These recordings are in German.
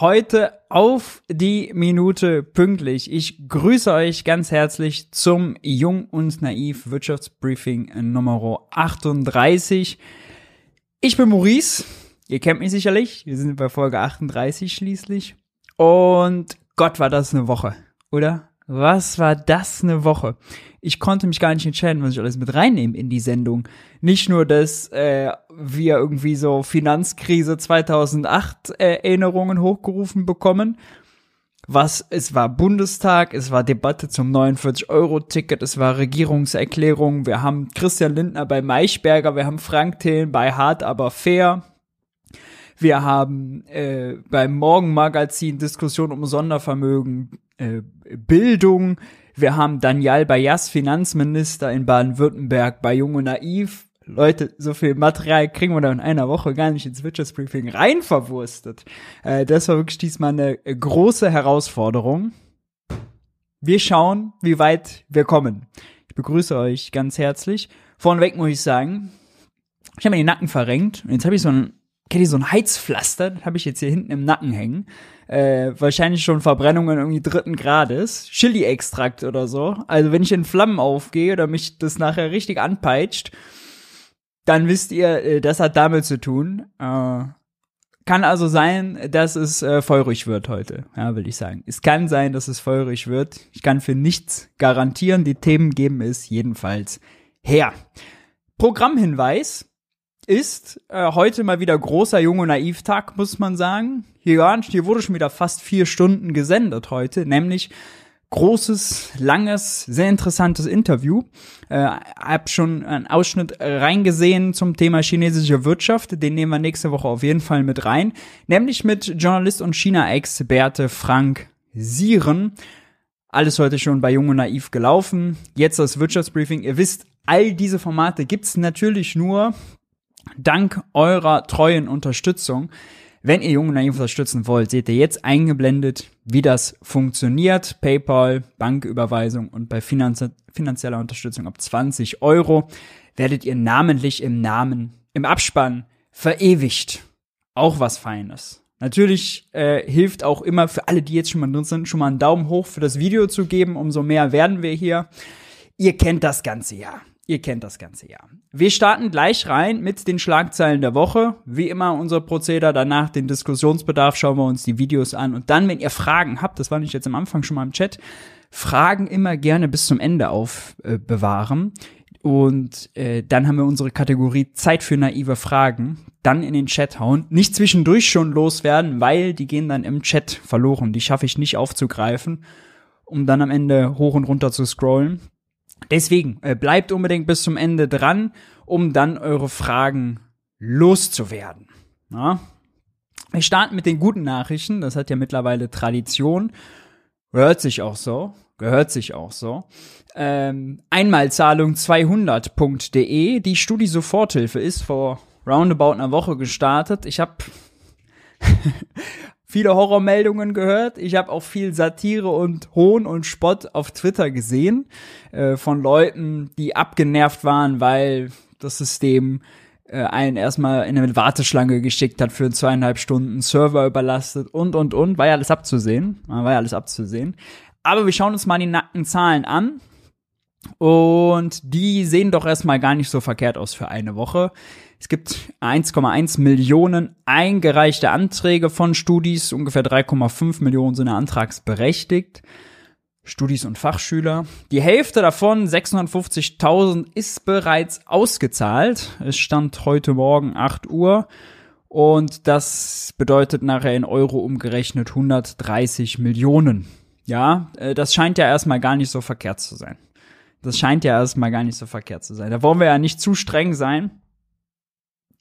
Heute auf die Minute pünktlich. Ich grüße euch ganz herzlich zum Jung und Naiv Wirtschaftsbriefing Nummer 38. Ich bin Maurice. Ihr kennt mich sicherlich. Wir sind bei Folge 38 schließlich. Und Gott, war das eine Woche, oder? Was war das eine Woche? Ich konnte mich gar nicht entscheiden, was ich alles mit reinnehmen in die Sendung. Nicht nur, dass äh, wir irgendwie so Finanzkrise 2008 äh, Erinnerungen hochgerufen bekommen. Was, es war Bundestag, es war Debatte zum 49-Euro-Ticket, es war Regierungserklärung, wir haben Christian Lindner bei Maischberger, wir haben Frank Thelen bei Hart aber fair, wir haben äh, beim Morgenmagazin Diskussion um Sondervermögen, äh, Bildung. Wir haben Daniel Bayas, Finanzminister in Baden-Württemberg bei Jung und Naiv. Leute, so viel Material kriegen wir da in einer Woche gar nicht ins Wirtschaftsbriefing rein verwurstet. Äh, das war wirklich diesmal eine große Herausforderung. Wir schauen, wie weit wir kommen. Ich begrüße euch ganz herzlich. Vorneweg muss ich sagen, ich habe mir den Nacken verrenkt und jetzt habe ich so ein kennt ihr so ein Heizpflaster, das habe ich jetzt hier hinten im Nacken hängen. Äh, wahrscheinlich schon Verbrennungen irgendwie dritten Grades. Chili-Extrakt oder so. Also wenn ich in Flammen aufgehe oder mich das nachher richtig anpeitscht, dann wisst ihr, äh, das hat damit zu tun. Äh, kann also sein, dass es äh, feurig wird heute, ja, will ich sagen. Es kann sein, dass es feurig wird. Ich kann für nichts garantieren. Die Themen geben es jedenfalls her. Programmhinweis ist äh, heute mal wieder großer Junge Naivtag, muss man sagen. Hier, hier wurde schon wieder fast vier Stunden gesendet heute, nämlich großes, langes, sehr interessantes Interview. Äh, hab schon einen Ausschnitt reingesehen zum Thema chinesische Wirtschaft. Den nehmen wir nächste Woche auf jeden Fall mit rein. Nämlich mit Journalist und China-Experte Frank Sieren. Alles heute schon bei Jung und Naiv gelaufen. Jetzt das Wirtschaftsbriefing. Ihr wisst, all diese Formate gibt's natürlich nur Dank eurer treuen Unterstützung. Wenn ihr Jung Naiv unterstützen wollt, seht ihr jetzt eingeblendet, wie das funktioniert. PayPal, Banküberweisung und bei Finanz finanzieller Unterstützung ab 20 Euro werdet ihr namentlich im Namen, im Abspann verewigt. Auch was Feines. Natürlich äh, hilft auch immer für alle, die jetzt schon mal drin sind, schon mal einen Daumen hoch für das Video zu geben. Umso mehr werden wir hier. Ihr kennt das ganze ja. Ihr kennt das ganze Jahr. Wir starten gleich rein mit den Schlagzeilen der Woche. Wie immer unser Prozeder. Danach den Diskussionsbedarf schauen wir uns die Videos an. Und dann, wenn ihr Fragen habt, das war nicht jetzt am Anfang schon mal im Chat, Fragen immer gerne bis zum Ende aufbewahren. Äh, und äh, dann haben wir unsere Kategorie Zeit für naive Fragen. Dann in den Chat hauen. Nicht zwischendurch schon loswerden, weil die gehen dann im Chat verloren. Die schaffe ich nicht aufzugreifen, um dann am Ende hoch und runter zu scrollen. Deswegen äh, bleibt unbedingt bis zum Ende dran, um dann eure Fragen loszuwerden. Ja? Wir starten mit den guten Nachrichten. Das hat ja mittlerweile Tradition. Hört sich auch so. Gehört sich auch so. Ähm, Einmalzahlung 200.de. Die Studi-Soforthilfe ist vor roundabout einer Woche gestartet. Ich habe viele Horrormeldungen gehört. Ich habe auch viel Satire und Hohn und Spott auf Twitter gesehen äh, von Leuten, die abgenervt waren, weil das System äh, einen erstmal in eine Warteschlange geschickt hat für zweieinhalb Stunden, Server überlastet und und und. War ja alles abzusehen. War ja alles abzusehen. Aber wir schauen uns mal die nackten Zahlen an. Und die sehen doch erstmal gar nicht so verkehrt aus für eine Woche. Es gibt 1,1 Millionen eingereichte Anträge von Studis, ungefähr 3,5 Millionen sind antragsberechtigt. Studis und Fachschüler. Die Hälfte davon, 650.000, ist bereits ausgezahlt. Es stand heute Morgen 8 Uhr. Und das bedeutet nachher in Euro umgerechnet 130 Millionen. Ja, äh, das scheint ja erstmal gar nicht so verkehrt zu sein. Das scheint ja erstmal gar nicht so verkehrt zu sein. Da wollen wir ja nicht zu streng sein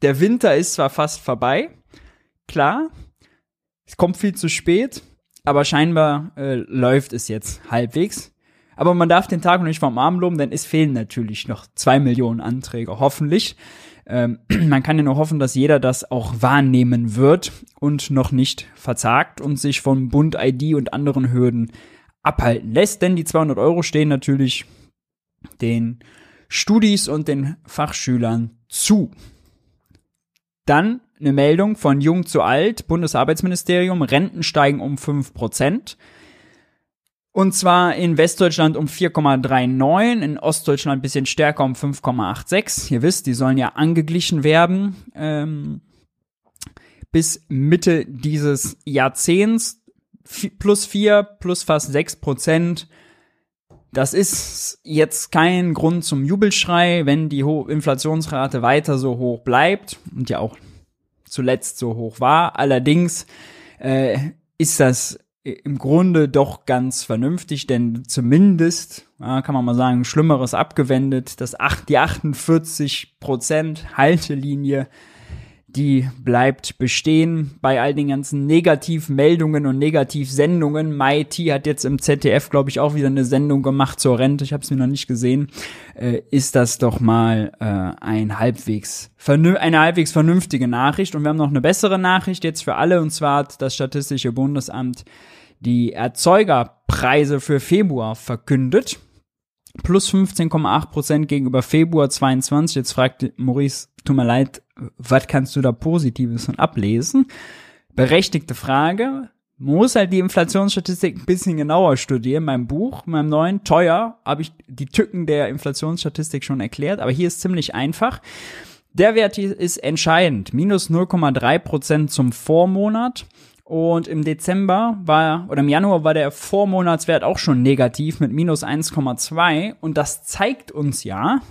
der Winter ist zwar fast vorbei, klar, es kommt viel zu spät, aber scheinbar äh, läuft es jetzt halbwegs. Aber man darf den Tag noch nicht vom Arm loben, denn es fehlen natürlich noch zwei Millionen Anträge, hoffentlich. Ähm, man kann ja nur hoffen, dass jeder das auch wahrnehmen wird und noch nicht verzagt und sich von Bund ID und anderen Hürden abhalten lässt, denn die 200 Euro stehen natürlich den Studis und den Fachschülern zu. Dann eine Meldung von Jung zu Alt, Bundesarbeitsministerium, Renten steigen um 5 Prozent. Und zwar in Westdeutschland um 4,39, in Ostdeutschland ein bisschen stärker um 5,86. Ihr wisst, die sollen ja angeglichen werden ähm, bis Mitte dieses Jahrzehnts. plus 4, plus fast 6 Prozent. Das ist jetzt kein Grund zum Jubelschrei, wenn die Ho Inflationsrate weiter so hoch bleibt und ja auch zuletzt so hoch war. Allerdings äh, ist das im Grunde doch ganz vernünftig, denn zumindest, ja, kann man mal sagen, Schlimmeres abgewendet, dass acht, die 48 Prozent Haltelinie die bleibt bestehen bei all den ganzen Negativmeldungen und Negativsendungen. MIT hat jetzt im ZDF, glaube ich, auch wieder eine Sendung gemacht zur Rente. Ich habe es mir noch nicht gesehen. Äh, ist das doch mal äh, ein halbwegs eine halbwegs vernünftige Nachricht. Und wir haben noch eine bessere Nachricht jetzt für alle. Und zwar hat das Statistische Bundesamt die Erzeugerpreise für Februar verkündet plus 15,8 Prozent gegenüber Februar 22. Jetzt fragt Maurice, tut mir leid, was kannst du da Positives von ablesen? Berechtigte Frage. Muss halt die Inflationsstatistik ein bisschen genauer studieren. Mein Buch, meinem neuen, teuer, habe ich die Tücken der Inflationsstatistik schon erklärt, aber hier ist ziemlich einfach. Der Wert ist entscheidend. Minus 0,3 Prozent zum Vormonat und im Dezember war, oder im Januar war der Vormonatswert auch schon negativ mit minus 1,2. Und das zeigt uns ja,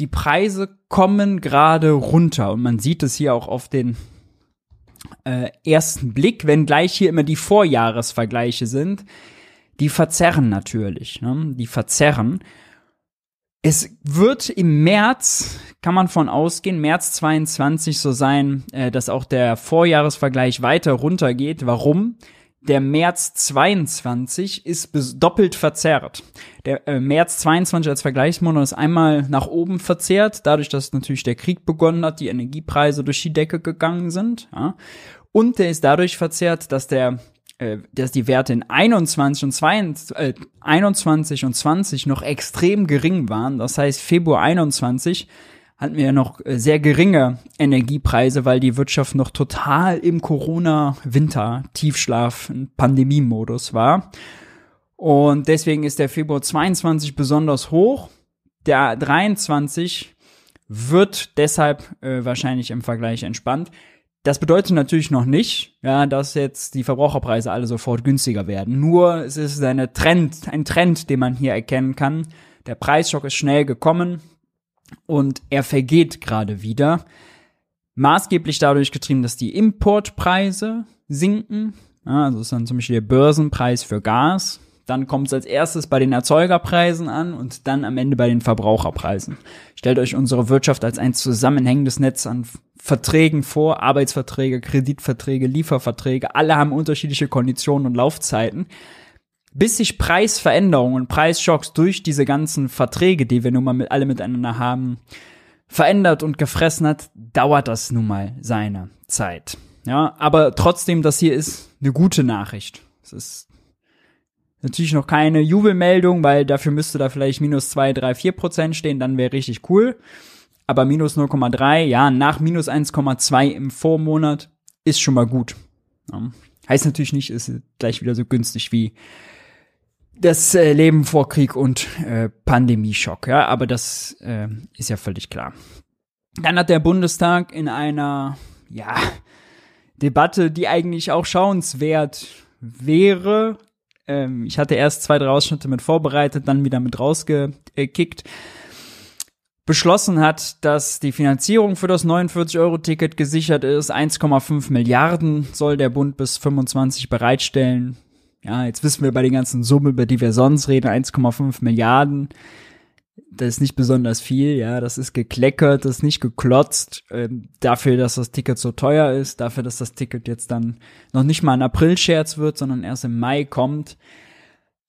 die Preise kommen gerade runter. Und man sieht es hier auch auf den äh, ersten Blick, wenn gleich hier immer die Vorjahresvergleiche sind. Die verzerren natürlich. Ne? Die verzerren. Es wird im März, kann man von ausgehen, März 22 so sein, äh, dass auch der Vorjahresvergleich weiter runtergeht. Warum? Der März 22 ist doppelt verzerrt. Der äh, März 22 als Vergleichsmonat ist einmal nach oben verzerrt, dadurch, dass natürlich der Krieg begonnen hat, die Energiepreise durch die Decke gegangen sind. Ja. Und der ist dadurch verzerrt, dass der äh, dass die Werte in 21 und 22, äh, 21 und 20 noch extrem gering waren. Das heißt, Februar 21 hatten wir ja noch äh, sehr geringe Energiepreise, weil die Wirtschaft noch total im Corona-Winter-Tiefschlaf, Pandemiemodus war. Und deswegen ist der Februar 22 besonders hoch. Der 23 wird deshalb äh, wahrscheinlich im Vergleich entspannt. Das bedeutet natürlich noch nicht, ja, dass jetzt die Verbraucherpreise alle sofort günstiger werden. Nur es ist eine Trend, ein Trend, den man hier erkennen kann. Der Preisschock ist schnell gekommen und er vergeht gerade wieder. Maßgeblich dadurch getrieben, dass die Importpreise sinken. Also ist dann zum Beispiel der Börsenpreis für Gas. Dann kommt es als erstes bei den Erzeugerpreisen an und dann am Ende bei den Verbraucherpreisen. Stellt euch unsere Wirtschaft als ein zusammenhängendes Netz an Verträgen vor, Arbeitsverträge, Kreditverträge, Lieferverträge, alle haben unterschiedliche Konditionen und Laufzeiten. Bis sich Preisveränderungen und Preisschocks durch diese ganzen Verträge, die wir nun mal mit, alle miteinander haben, verändert und gefressen hat, dauert das nun mal seine Zeit. Ja, aber trotzdem, das hier ist eine gute Nachricht. Es ist natürlich noch keine Jubelmeldung, weil dafür müsste da vielleicht minus zwei, drei, vier Prozent stehen, dann wäre richtig cool aber minus 0,3, ja, nach minus 1,2 im Vormonat ist schon mal gut. Ja. Heißt natürlich nicht, ist gleich wieder so günstig wie das äh, Leben vor Krieg und äh, Pandemieschock, ja, aber das äh, ist ja völlig klar. Dann hat der Bundestag in einer, ja, Debatte, die eigentlich auch schauenswert wäre, ähm, ich hatte erst zwei, drei Ausschnitte mit vorbereitet, dann wieder mit rausgekickt, beschlossen hat, dass die Finanzierung für das 49-Euro-Ticket gesichert ist. 1,5 Milliarden soll der Bund bis 25 bereitstellen. Ja, jetzt wissen wir bei den ganzen Summen, über die wir sonst reden, 1,5 Milliarden. Das ist nicht besonders viel, ja, das ist gekleckert, das ist nicht geklotzt, äh, dafür, dass das Ticket so teuer ist, dafür, dass das Ticket jetzt dann noch nicht mal ein April-Scherz wird, sondern erst im Mai kommt.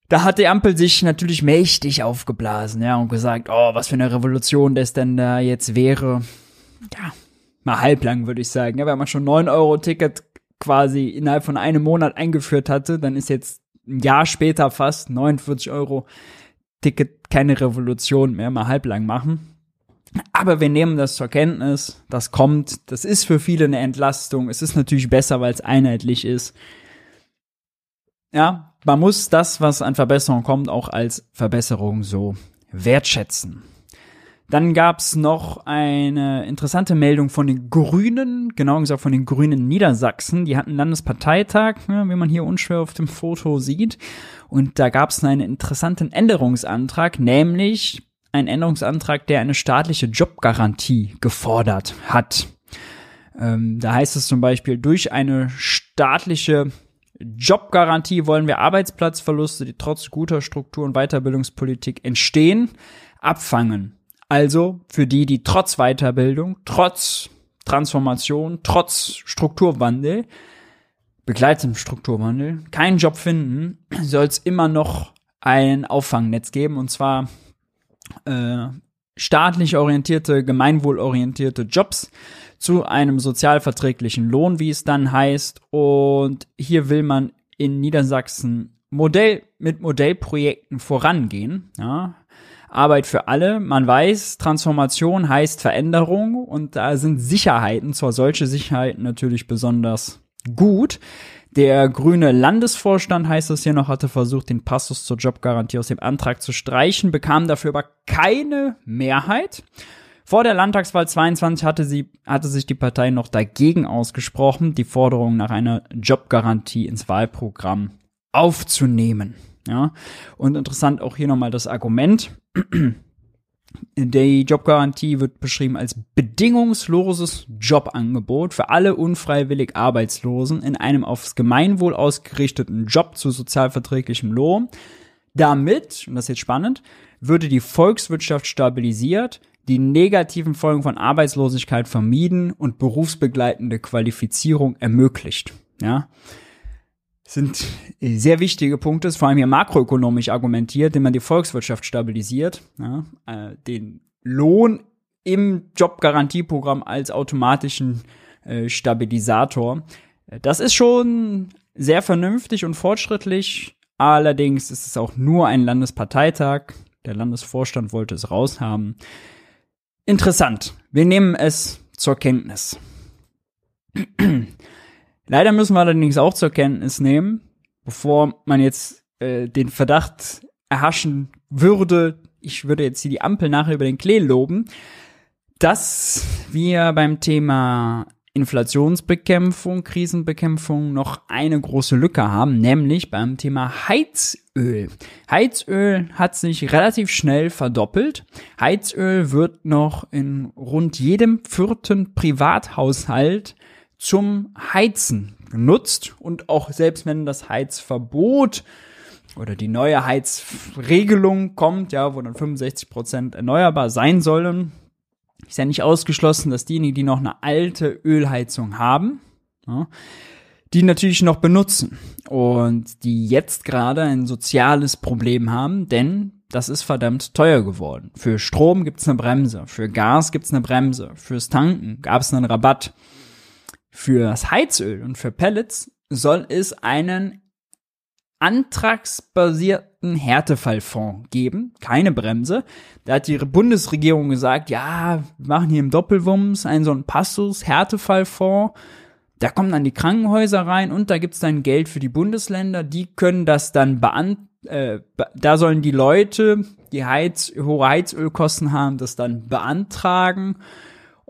Da hat die Ampel sich natürlich mächtig aufgeblasen, ja, und gesagt, oh, was für eine Revolution das denn da jetzt wäre. Ja, mal halblang würde ich sagen. Ja, wenn man schon 9-Euro-Ticket quasi innerhalb von einem Monat eingeführt hatte, dann ist jetzt ein Jahr später fast 49 Euro Ticket keine Revolution mehr, mal halblang machen. Aber wir nehmen das zur Kenntnis, das kommt, das ist für viele eine Entlastung. Es ist natürlich besser, weil es einheitlich ist. Ja, man muss das, was an Verbesserungen kommt, auch als Verbesserung so wertschätzen. Dann gab's noch eine interessante Meldung von den Grünen, genau gesagt von den Grünen Niedersachsen. Die hatten Landesparteitag, ja, wie man hier unschwer auf dem Foto sieht. Und da gab's einen interessanten Änderungsantrag, nämlich ein Änderungsantrag, der eine staatliche Jobgarantie gefordert hat. Ähm, da heißt es zum Beispiel, durch eine staatliche Jobgarantie wollen wir Arbeitsplatzverluste, die trotz guter Struktur- und Weiterbildungspolitik entstehen, abfangen. Also für die, die trotz Weiterbildung, trotz Transformation, trotz Strukturwandel, begleitetem Strukturwandel, keinen Job finden, soll es immer noch ein Auffangnetz geben und zwar äh, staatlich orientierte, gemeinwohlorientierte Jobs zu einem sozialverträglichen Lohn, wie es dann heißt. Und hier will man in Niedersachsen Modell mit Modellprojekten vorangehen. Ja. Arbeit für alle. Man weiß, Transformation heißt Veränderung und da sind Sicherheiten, zwar solche Sicherheiten natürlich besonders gut. Der grüne Landesvorstand, heißt es hier noch, hatte versucht, den Passus zur Jobgarantie aus dem Antrag zu streichen, bekam dafür aber keine Mehrheit. Vor der Landtagswahl 22 hatte, sie, hatte sich die Partei noch dagegen ausgesprochen, die Forderung nach einer Jobgarantie ins Wahlprogramm aufzunehmen. Ja, und interessant auch hier nochmal das Argument. Die Jobgarantie wird beschrieben als bedingungsloses Jobangebot für alle unfreiwillig Arbeitslosen in einem aufs Gemeinwohl ausgerichteten Job zu sozialverträglichem Lohn. Damit, und das ist jetzt spannend, würde die Volkswirtschaft stabilisiert, die negativen Folgen von Arbeitslosigkeit vermieden und berufsbegleitende Qualifizierung ermöglicht. Ja, sind sehr wichtige Punkte, vor allem hier makroökonomisch argumentiert, indem man die Volkswirtschaft stabilisiert, ja, äh, den Lohn im Jobgarantieprogramm als automatischen äh, Stabilisator. Das ist schon sehr vernünftig und fortschrittlich. Allerdings ist es auch nur ein Landesparteitag. Der Landesvorstand wollte es raushaben. Interessant. Wir nehmen es zur Kenntnis. Leider müssen wir allerdings auch zur Kenntnis nehmen, bevor man jetzt äh, den Verdacht erhaschen würde, ich würde jetzt hier die Ampel nachher über den Klee loben, dass wir beim Thema Inflationsbekämpfung, Krisenbekämpfung noch eine große Lücke haben, nämlich beim Thema Heizöl. Heizöl hat sich relativ schnell verdoppelt. Heizöl wird noch in rund jedem vierten Privathaushalt zum Heizen genutzt und auch selbst wenn das Heizverbot oder die neue Heizregelung kommt, ja, wo dann 65 Prozent erneuerbar sein sollen, ist ja nicht ausgeschlossen, dass diejenigen, die noch eine alte Ölheizung haben, ja, die natürlich noch benutzen und die jetzt gerade ein soziales Problem haben, denn das ist verdammt teuer geworden. Für Strom gibt's eine Bremse, für Gas gibt's eine Bremse, fürs Tanken gab's einen Rabatt. Fürs Heizöl und für Pellets soll es einen antragsbasierten Härtefallfonds geben, keine Bremse. Da hat die Bundesregierung gesagt, ja, wir machen hier im Doppelwumms einen so einen Passus, Härtefallfonds. Da kommen dann die Krankenhäuser rein und da gibt's dann Geld für die Bundesländer. Die können das dann beantragen. Äh, da sollen die Leute, die Heiz, hohe Heizölkosten haben, das dann beantragen.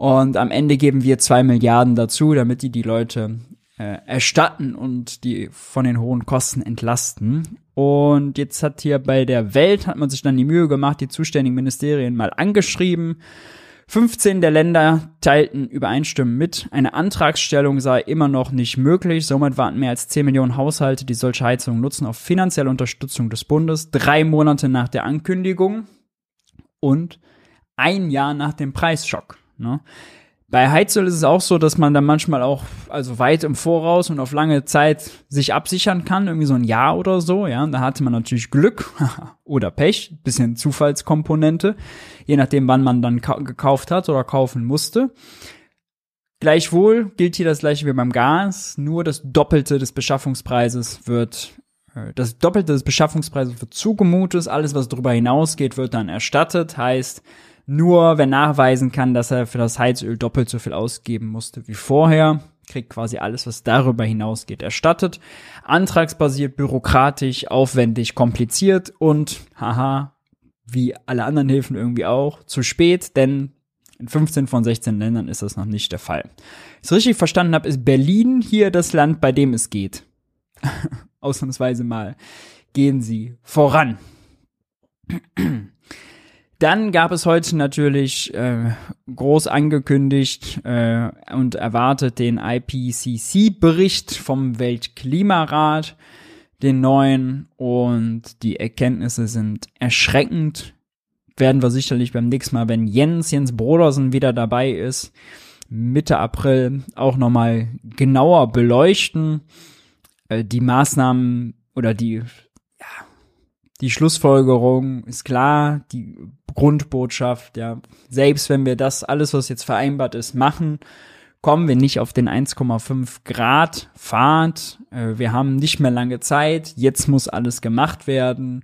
Und am Ende geben wir zwei Milliarden dazu, damit die die Leute äh, erstatten und die von den hohen Kosten entlasten. Und jetzt hat hier bei der Welt, hat man sich dann die Mühe gemacht, die zuständigen Ministerien mal angeschrieben. 15 der Länder teilten übereinstimmend mit, eine Antragsstellung sei immer noch nicht möglich. Somit warten mehr als 10 Millionen Haushalte, die solche Heizungen nutzen, auf finanzielle Unterstützung des Bundes. Drei Monate nach der Ankündigung und ein Jahr nach dem Preisschock. Ne? Bei Heizöl ist es auch so, dass man dann manchmal auch, also weit im Voraus und auf lange Zeit sich absichern kann, irgendwie so ein Jahr oder so, ja. Da hatte man natürlich Glück oder Pech, bisschen Zufallskomponente, je nachdem, wann man dann gekauft hat oder kaufen musste. Gleichwohl gilt hier das gleiche wie beim Gas, nur das Doppelte des Beschaffungspreises wird, äh, das Doppelte des Beschaffungspreises wird zugemutet, alles was darüber hinausgeht, wird dann erstattet, heißt, Nur wer nachweisen kann, dass er für das Heizöl doppelt so viel ausgeben musste wie vorher, kriegt quasi alles, was darüber hinausgeht, erstattet. Antragsbasiert, bürokratisch, aufwendig, kompliziert und, haha, wie alle anderen Hilfen irgendwie auch, zu spät, denn in 15 von 16 Ländern ist das noch nicht der Fall. Was ich richtig verstanden habe, ist Berlin hier das Land, bei dem es geht. Ausnahmsweise mal gehen sie voran. Dann gab es heute natürlich äh, groß angekündigt äh, und erwartet den IPCC-Bericht vom Weltklimarat, den neuen, und die Erkenntnisse sind erschreckend. Werden wir sicherlich beim nächsten Mal, wenn Jens, Jens Brodersen wieder dabei ist, Mitte April auch nochmal genauer beleuchten. Äh, die Maßnahmen oder die die Schlussfolgerung ist klar, die Grundbotschaft, ja, selbst wenn wir das alles, was jetzt vereinbart ist, machen, kommen wir nicht auf den 1,5 Grad Fahrt. Äh, wir haben nicht mehr lange Zeit. Jetzt muss alles gemacht werden.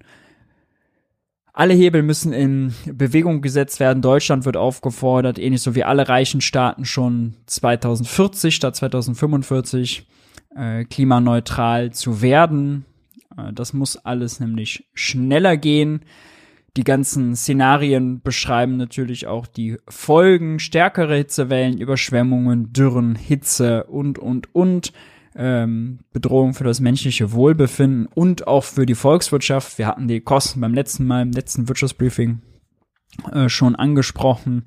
Alle Hebel müssen in Bewegung gesetzt werden. Deutschland wird aufgefordert, ähnlich so wie alle reichen Staaten schon 2040 statt 2045 äh, klimaneutral zu werden. Äh, das muss alles nämlich schneller gehen. Die ganzen Szenarien beschreiben natürlich auch die Folgen, stärkere Hitzewellen, Überschwemmungen, Dürren, Hitze und, und, und. Ähm, Bedrohung für das menschliche Wohlbefinden und auch für die Volkswirtschaft. Wir hatten die Kosten beim letzten Mal, im letzten Wirtschaftsbriefing äh, schon angesprochen.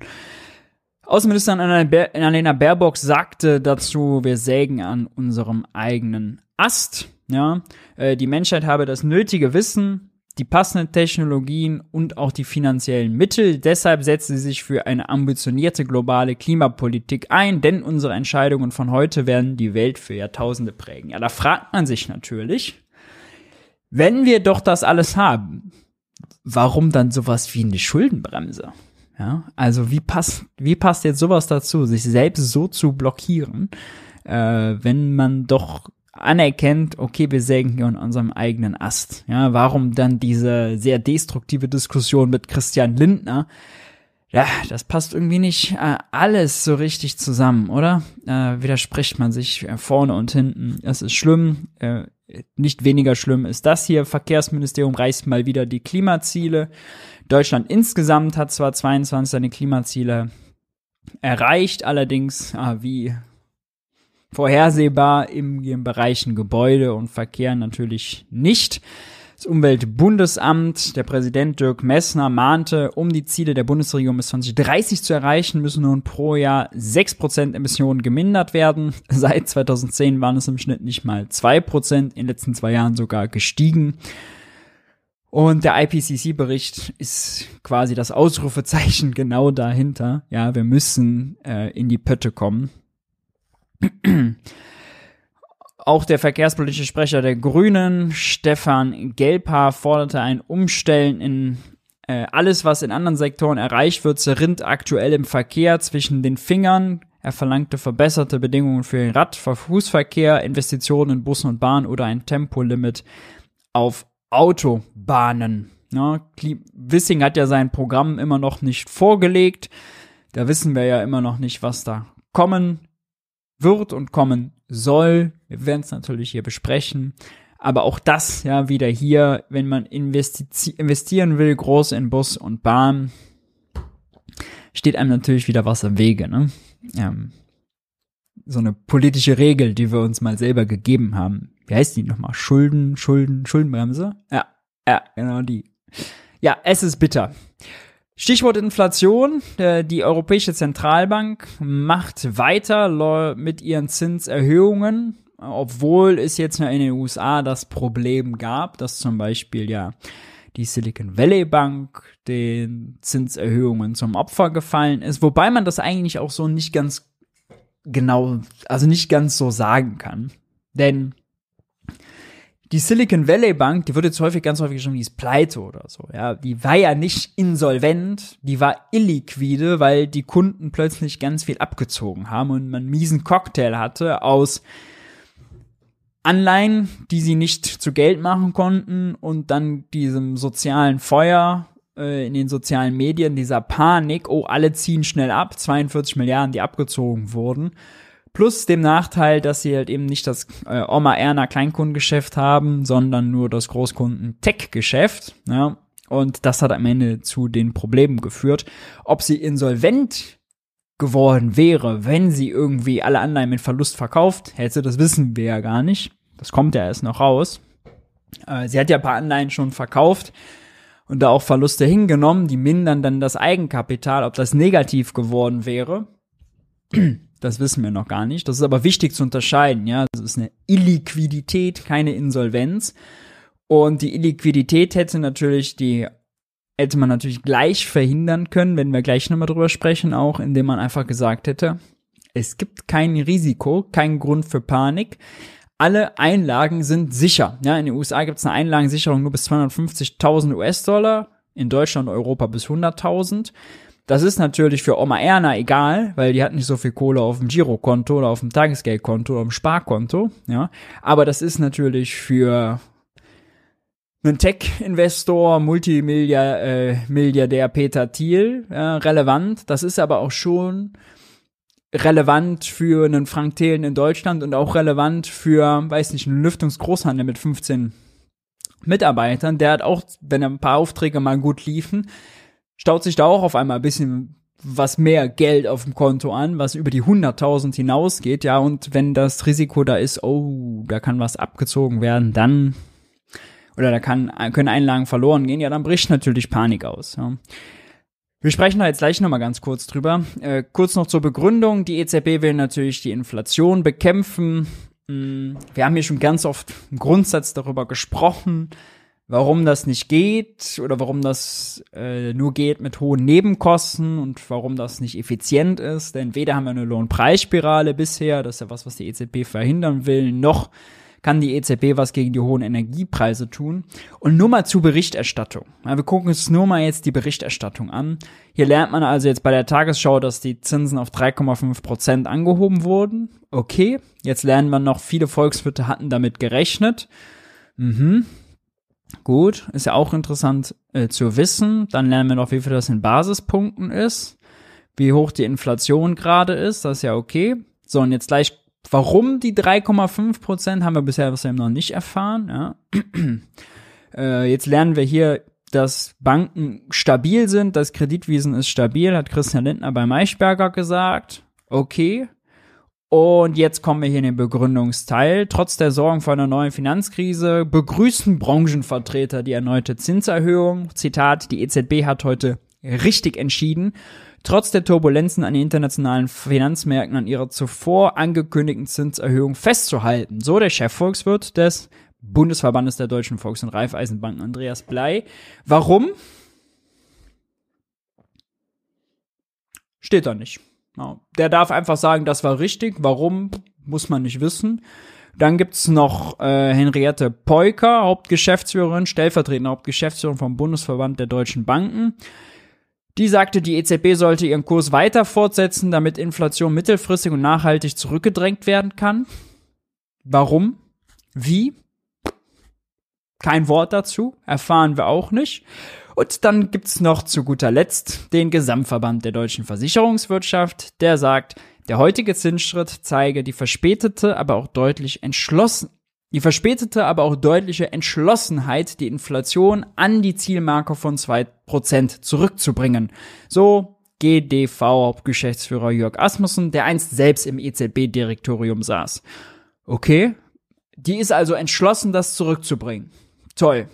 Außenministerin Annalena Baerbock sagte dazu, wir sägen an unserem eigenen Ast. Ja, äh, die Menschheit habe das nötige Wissen, die passenden Technologien und auch die finanziellen Mittel. Deshalb setzt sie sich für eine ambitionierte globale Klimapolitik ein, denn unsere Entscheidungen von heute werden die Welt für Jahrtausende prägen. Ja, da fragt man sich natürlich, wenn wir doch das alles haben, warum dann sowas wie eine Schuldenbremse? Ja, also wie passt, wie passt jetzt sowas dazu, sich selbst so zu blockieren, äh, wenn man doch anerkennt, okay, wir sägen hier an unserem eigenen Ast. Ja, warum dann diese sehr destruktive Diskussion mit Christian Lindner? Ja, das passt irgendwie nicht äh, alles so richtig zusammen, oder? Äh, widerspricht man sich äh, vorne und hinten. Das ist schlimm. Äh, nicht weniger schlimm ist das hier. Verkehrsministerium reißt mal wieder die Klimaziele. Deutschland insgesamt hat zwar 22 seine Klimaziele erreicht, allerdings, ah, wie vorhersehbar im, im Bereichen Gebäude und Verkehr natürlich nicht. Das Umweltbundesamt, der Präsident Dirk Messner mahnte, um die Ziele der Bundesregierung bis 2030 zu erreichen, müssen nun pro Jahr 6% Emissionen gemindert werden. Seit 2010 waren es im Schnitt nicht mal 2%, in den letzten zwei Jahren sogar gestiegen. Und der IPCC-Bericht ist quasi das Ausrufezeichen genau dahinter. Ja, wir müssen äh, in die Pötte kommen. Auch der verkehrspolitische Sprecher der Grünen, Stefan Gelpa, forderte ein Umstellen in äh, alles, was in anderen Sektoren erreicht wird, zerrinnt aktuell im Verkehr zwischen den Fingern. Er verlangte verbesserte Bedingungen für den Rad-, Fußverkehr, Investitionen in Bussen und Bahnen oder ein Tempolimit auf Autobahnen. Ja, Wissing hat ja sein Programm immer noch nicht vorgelegt. Da wissen wir ja immer noch nicht, was da kommen wird und kommen soll. Wir werden es natürlich hier besprechen. Aber auch das, ja, wieder hier, wenn man investi investieren will, groß in Bus und Bahn, steht einem natürlich wieder was im Wege, ne? Ähm, so eine politische Regel, die wir uns mal selber gegeben haben. Wie heißt die nochmal? Schulden, Schulden, Schuldenbremse? Ja, ja, genau die. Ja, es ist bitter. Stichwort Inflation. Die Europäische Zentralbank macht weiter mit ihren Zinserhöhungen, obwohl es jetzt in den USA das Problem gab, dass zum Beispiel ja die Silicon Valley Bank den Zinserhöhungen zum Opfer gefallen ist, wobei man das eigentlich auch so nicht ganz genau, also nicht ganz so sagen kann. Denn die Silicon Valley Bank, die wird jetzt häufig, ganz häufig geschrieben, die ist pleite oder so, ja. Die war ja nicht insolvent, die war illiquide, weil die Kunden plötzlich ganz viel abgezogen haben und man einen miesen Cocktail hatte aus Anleihen, die sie nicht zu Geld machen konnten und dann diesem sozialen Feuer, äh, in den sozialen Medien, dieser Panik, oh, alle ziehen schnell ab, 42 Milliarden, die abgezogen wurden. Plus dem Nachteil, dass sie halt eben nicht das äh, Oma Erna Kleinkundengeschäft haben, sondern nur das Großkunden-Tech-Geschäft. Ja. Und das hat am Ende zu den Problemen geführt. Ob sie insolvent geworden wäre, wenn sie irgendwie alle Anleihen mit Verlust verkauft hätte, das wissen wir ja gar nicht. Das kommt ja erst noch raus. Äh, sie hat ja ein paar Anleihen schon verkauft und da auch Verluste hingenommen, die mindern dann das Eigenkapital, ob das negativ geworden wäre. Das wissen wir noch gar nicht. Das ist aber wichtig zu unterscheiden, ja. Das ist eine Illiquidität, keine Insolvenz. Und die Illiquidität hätte natürlich die hätte man natürlich gleich verhindern können, wenn wir gleich nochmal drüber sprechen, auch indem man einfach gesagt hätte, es gibt kein Risiko, keinen Grund für Panik. Alle Einlagen sind sicher. Ja, in den USA gibt es eine Einlagensicherung nur bis 250.000 US-Dollar, in Deutschland und Europa bis 100.000. Das ist natürlich für Oma Erna egal, weil die hat nicht so viel Kohle auf dem Girokonto oder auf dem Tagesgeldkonto oder auf dem Sparkonto, ja. Aber das ist natürlich für einen Tech-Investor, Multimilliardär äh, Peter Thiel äh, relevant. Das ist aber auch schon relevant für einen Frank Thelen in Deutschland und auch relevant für, weiß nicht, einen Lüftungsgroßhandel mit 15 Mitarbeitern. Der hat auch, wenn ein paar Aufträge mal gut liefen, staut sich da auch auf einmal ein bisschen was mehr Geld auf dem Konto an, was über die 100.000 hinausgeht, ja, und wenn das Risiko da ist, oh, da kann was abgezogen werden, dann oder da kann, können Einlagen verloren gehen, ja, dann bricht natürlich Panik aus. Ja. Wir sprechen da jetzt gleich nochmal ganz kurz drüber. Äh, kurz noch zur Begründung. Die EZB will natürlich die Inflation bekämpfen. Hm, wir haben hier schon ganz oft im Grundsatz darüber gesprochen, warum das nicht geht oder warum das äh, nur geht mit hohen Nebenkosten und warum das nicht effizient ist. Denn weder haben wir eine Lohnpreisspirale bisher, das ist ja was, was die EZB verhindern will, noch kann die EZB was gegen die hohen Energiepreise tun. Und nur mal zur Berichterstattung. Wir gucken uns nur mal jetzt die Berichterstattung an. Hier lernt man also jetzt bei der Tagesschau, dass die Zinsen auf 3,5 Prozent angehoben wurden. Okay, jetzt lernen wir noch, viele Volkswirte hatten damit gerechnet. Mhm. Gut, ist ja auch interessant äh, zu wissen. Dann lernen wir noch, wie viel das in Basispunkten ist, wie hoch die Inflation gerade ist. Das ist ja okay. So, und jetzt gleich Warum die 3,5 Prozent haben wir bisher was noch nicht erfahren. Ja. äh, jetzt lernen wir hier, dass Banken stabil sind, das Kreditwesen ist stabil, hat Christian Lindner bei Maischberger gesagt. Okay. Und jetzt kommen wir hier in den Begründungsteil. Trotz der Sorgen vor einer neuen Finanzkrise begrüßen Branchenvertreter die erneute Zinserhöhung. Zitat, die EZB hat heute richtig entschieden trotz der Turbulenzen an den internationalen Finanzmärkten an ihrer zuvor angekündigten Zinserhöhung festzuhalten. So der Chefvolkswirt des Bundesverbandes der deutschen Volks- und Raiffeisenbanken, Andreas Blei. Warum? Steht da nicht. Der darf einfach sagen, das war richtig. Warum, muss man nicht wissen. Dann gibt's noch äh, Henriette Peuker, Hauptgeschäftsführerin, stellvertretende Hauptgeschäftsführerin vom Bundesverband der deutschen Banken. Die sagte, die EZB sollte ihren Kurs weiter fortsetzen, damit Inflation mittelfristig und nachhaltig zurückgedrängt werden kann. Warum? Wie? Kein Wort dazu, erfahren wir auch nicht. Und dann gibt's noch zu guter Letzt den Gesamtverband der deutschen Versicherungswirtschaft, der sagt, der heutige Zinsschritt zeige die verspätete, aber auch deutlich entschlossen, die verspätete, aber auch deutliche Entschlossenheit, die Inflation an die Zielmarke von zwei Prozent zurückzubringen. So GDV-Hauptgeschäftsführer Jörg Asmussen, der einst selbst im EZB-Direktorium saß. Okay, die ist also entschlossen, das zurückzubringen. Toll.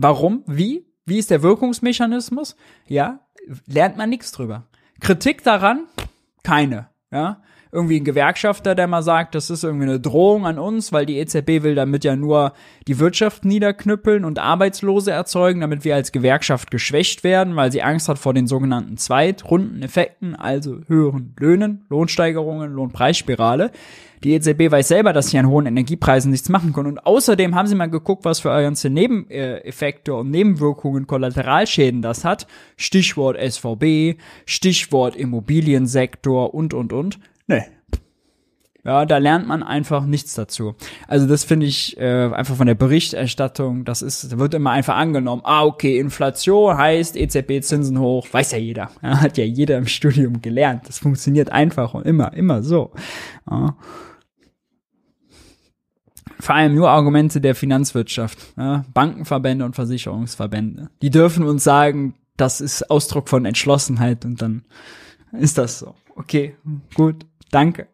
Warum? Wie? Wie ist der Wirkungsmechanismus? Ja, lernt man nichts drüber. Kritik daran? Keine. Ja, irgendwie ein Gewerkschafter, der mal sagt, das ist irgendwie eine Drohung an uns, weil die EZB will damit ja nur die Wirtschaft niederknüppeln und Arbeitslose erzeugen, damit wir als Gewerkschaft geschwächt werden, weil sie Angst hat vor den sogenannten Zweitrundeneffekten, also höheren Löhnen, Lohnsteigerungen, Lohnpreisspirale. Die EZB weiß selber, dass sie an hohen Energiepreisen nichts machen können. Und außerdem haben sie mal geguckt, was für ganze Nebeneffekte und Nebenwirkungen, Kollateralschäden das hat. Stichwort SVB, Stichwort Immobiliensektor und, und, und. Nee. Ja, da lernt man einfach nichts dazu. Also das finde ich äh, einfach von der Berichterstattung, das ist, wird immer einfach angenommen. Ah, okay, Inflation heißt EZB-Zinsen hoch, weiß ja jeder. Ja, hat ja jeder im Studium gelernt. Das funktioniert einfach und immer, immer so. Ja. Vor allem nur Argumente der Finanzwirtschaft, ja, Bankenverbände und Versicherungsverbände. Die dürfen uns sagen, das ist Ausdruck von Entschlossenheit und dann ist das so. Okay, gut, danke.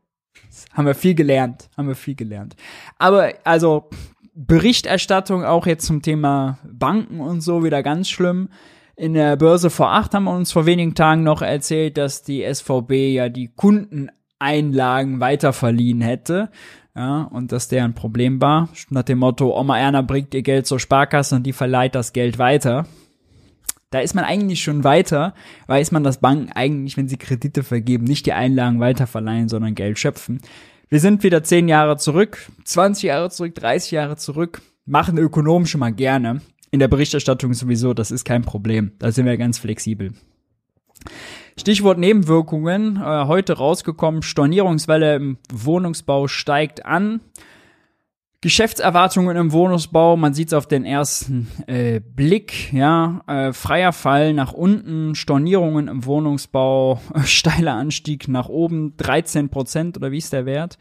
Haben wir viel gelernt, haben wir viel gelernt. Aber also Berichterstattung auch jetzt zum Thema Banken und so wieder ganz schlimm. In der Börse vor acht haben wir uns vor wenigen Tagen noch erzählt, dass die SVB ja die Kundeneinlagen weiterverliehen hätte. Ja, und dass der ein Problem war. Nach dem Motto, Oma Erna bringt ihr Geld zur Sparkasse und die verleiht das Geld weiter. Da ist man eigentlich schon weiter, weiß man, dass Banken eigentlich, wenn sie Kredite vergeben, nicht die Einlagen weiterverleihen, sondern Geld schöpfen. Wir sind wieder 10 Jahre zurück, 20 Jahre zurück, 30 Jahre zurück, machen Ökonomen schon mal gerne. In der Berichterstattung sowieso, das ist kein Problem. Da sind wir ganz flexibel. Stichwort Nebenwirkungen, äh, heute rausgekommen, Stornierungswelle im Wohnungsbau steigt an. Geschäftserwartungen im Wohnungsbau, man sieht es auf den ersten äh, Blick, ja, äh, freier Fall nach unten, Stornierungen im Wohnungsbau, steiler Anstieg nach oben, 13 Prozent oder wie ist der Wert?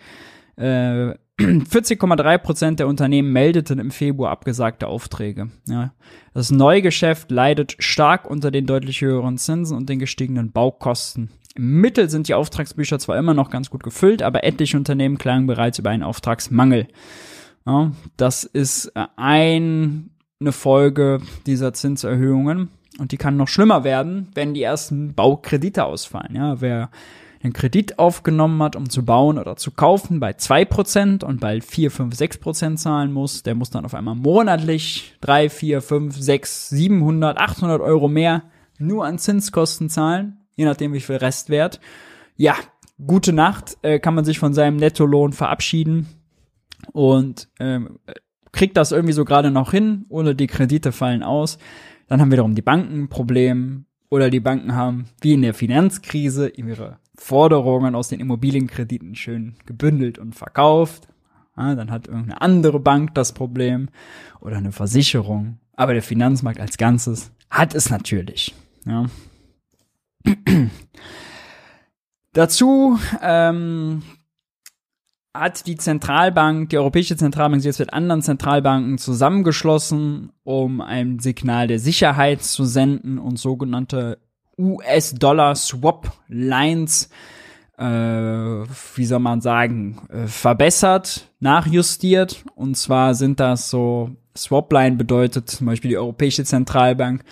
Äh, 40,3 Prozent der Unternehmen meldeten im Februar abgesagte Aufträge. Ja. Das Neugeschäft leidet stark unter den deutlich höheren Zinsen und den gestiegenen Baukosten. Im Mittel sind die Auftragsbücher zwar immer noch ganz gut gefüllt, aber etliche Unternehmen klagen bereits über einen Auftragsmangel. Ja, das ist äh, ein, eine Folge dieser Zinserhöhungen und die kann noch schlimmer werden, wenn die ersten Baukredite ausfallen. Ja, wer einen Kredit aufgenommen hat, um zu bauen oder zu kaufen, bei zwei Prozent und bald vier, fünf, sechs Prozent zahlen muss, der muss dann auf einmal monatlich drei, vier, fünf, sechs, 700, 800 Euro mehr nur an Zinskosten zahlen, je nachdem wie viel Restwert. Ja, gute Nacht, äh, kann man sich von seinem Nettolohn verabschieden und ähm, kriegt das irgendwie so gerade noch hin oder die Kredite fallen aus. Dann haben wiederum die Banken ein Problem oder die Banken haben, wie in der Finanzkrise, ihre Forderungen aus den Immobilienkrediten schön gebündelt und verkauft. Ja, dann hat irgendeine andere Bank das Problem oder eine Versicherung. Aber der Finanzmarkt als Ganzes hat es natürlich. Ja. Dazu ähm, hat die Zentralbank, die Europäische Zentralbank sich jetzt mit anderen Zentralbanken zusammengeschlossen, um ein Signal der Sicherheit zu senden und sogenannte US-Dollar-Swap-Lines, äh, wie soll man sagen, äh, verbessert, nachjustiert. Und zwar sind das so, Swap-Line bedeutet zum Beispiel die Europäische Zentralbank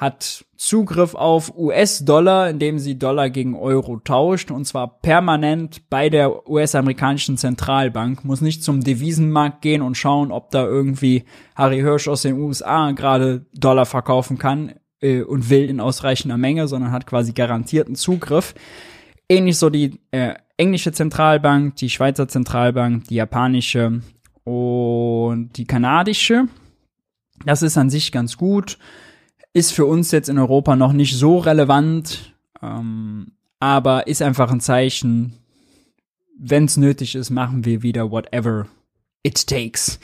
hat Zugriff auf US-Dollar, indem sie Dollar gegen Euro tauscht und zwar permanent bei der US-amerikanischen Zentralbank. Muss nicht zum Devisenmarkt gehen und schauen, ob da irgendwie Harry Hirsch aus den USA gerade Dollar verkaufen kann äh, und will in ausreichender Menge, sondern hat quasi garantierten Zugriff. Ähnlich so die äh, englische Zentralbank, die Schweizer Zentralbank, die japanische und die kanadische. Das ist an sich ganz gut ist für uns jetzt in Europa noch nicht so relevant, ähm, aber ist einfach ein Zeichen, wenn es nötig ist, machen wir wieder whatever it takes.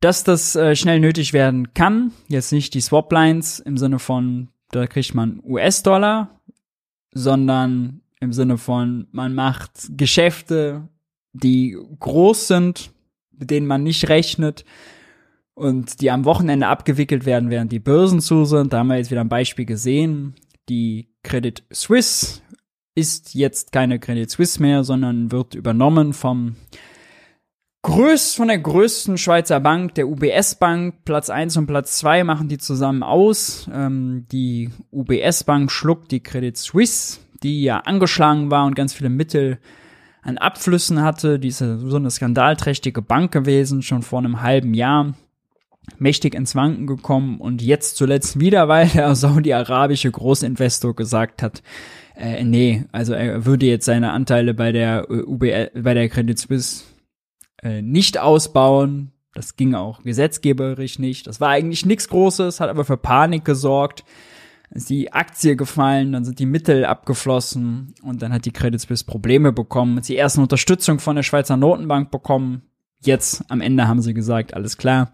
Dass das äh, schnell nötig werden kann, jetzt nicht die Swap-Lines im Sinne von, da kriegt man US-Dollar, sondern im Sinne von, man macht Geschäfte, die groß sind, mit denen man nicht rechnet, und die am Wochenende abgewickelt werden, während die Börsen zu sind. Da haben wir jetzt wieder ein Beispiel gesehen. Die Credit Suisse ist jetzt keine Credit Suisse mehr, sondern wird übernommen vom größt, von der größten Schweizer Bank, der UBS Bank. Platz eins und Platz zwei machen die zusammen aus. Ähm, die UBS Bank schluckt die Credit Suisse, die ja angeschlagen war und ganz viele Mittel an Abflüssen hatte. Die ist so eine skandalträchtige Bank gewesen, schon vor einem halben Jahr mächtig ins Wanken gekommen und jetzt zuletzt wieder, weil der saudi-arabische Großinvestor gesagt hat, äh, nee, also er würde jetzt seine Anteile bei der äh, UBL, bei der Credit Suisse äh, nicht ausbauen. Das ging auch gesetzgeberisch nicht. Das war eigentlich nichts Großes, hat aber für Panik gesorgt. ist die Aktie gefallen, dann sind die Mittel abgeflossen und dann hat die Credit Suisse Probleme bekommen, hat sie erst eine Unterstützung von der Schweizer Notenbank bekommen. Jetzt am Ende haben sie gesagt, alles klar.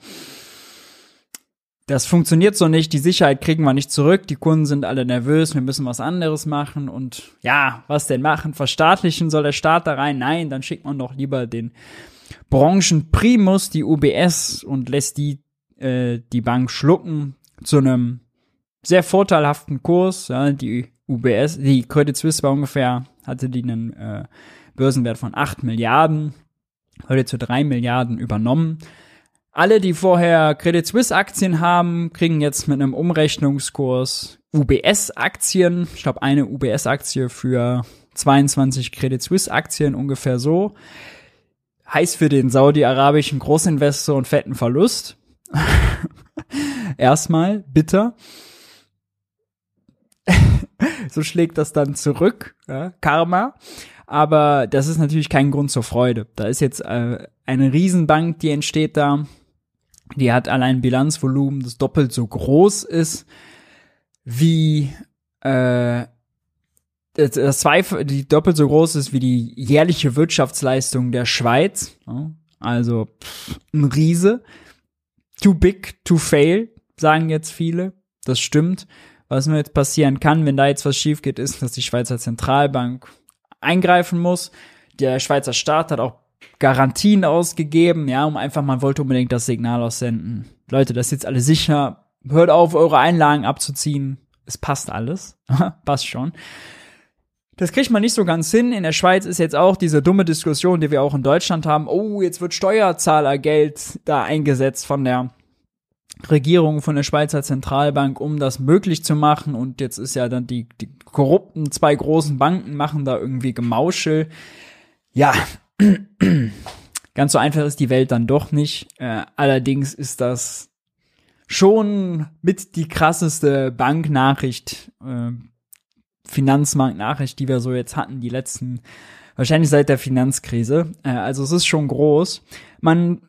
Das funktioniert so nicht, die Sicherheit kriegen wir nicht zurück, die Kunden sind alle nervös, wir müssen was anderes machen und ja, was denn machen? Verstaatlichen soll der Staat da rein? Nein, dann schickt man doch lieber den Branchenprimus, die UBS und lässt die äh, die Bank schlucken zu einem sehr vorteilhaften Kurs. Ja, die UBS, die Credit Suisse war ungefähr, hatte die einen äh, Börsenwert von 8 Milliarden, heute zu 3 Milliarden übernommen. Alle, die vorher Credit Suisse Aktien haben, kriegen jetzt mit einem Umrechnungskurs UBS Aktien. Ich glaube, eine UBS Aktie für 22 Credit Suisse Aktien ungefähr so. Heißt für den saudi-arabischen Großinvestor und fetten Verlust. Erstmal bitter. so schlägt das dann zurück, ja, Karma. Aber das ist natürlich kein Grund zur Freude. Da ist jetzt äh, eine Riesenbank, die entsteht da. Die hat allein Bilanzvolumen, das doppelt so groß ist wie äh, das Zweifel, die doppelt so groß ist wie die jährliche Wirtschaftsleistung der Schweiz. Also pff, ein Riese. Too big to fail, sagen jetzt viele. Das stimmt. Was nur jetzt passieren kann, wenn da jetzt was schief geht, ist, dass die Schweizer Zentralbank eingreifen muss. Der Schweizer Staat hat auch Garantien ausgegeben, ja, um einfach, man wollte unbedingt das Signal aussenden. Leute, das ist jetzt alles sicher. Hört auf, eure Einlagen abzuziehen. Es passt alles. passt schon. Das kriegt man nicht so ganz hin. In der Schweiz ist jetzt auch diese dumme Diskussion, die wir auch in Deutschland haben. Oh, jetzt wird Steuerzahlergeld da eingesetzt von der Regierung von der Schweizer Zentralbank, um das möglich zu machen. Und jetzt ist ja dann die, die korrupten zwei großen Banken machen da irgendwie Gemauschel. Ja, ganz so einfach ist die Welt dann doch nicht. Äh, allerdings ist das schon mit die krasseste Banknachricht, äh, Finanzmarktnachricht, die wir so jetzt hatten, die letzten, wahrscheinlich seit der Finanzkrise. Äh, also es ist schon groß. Man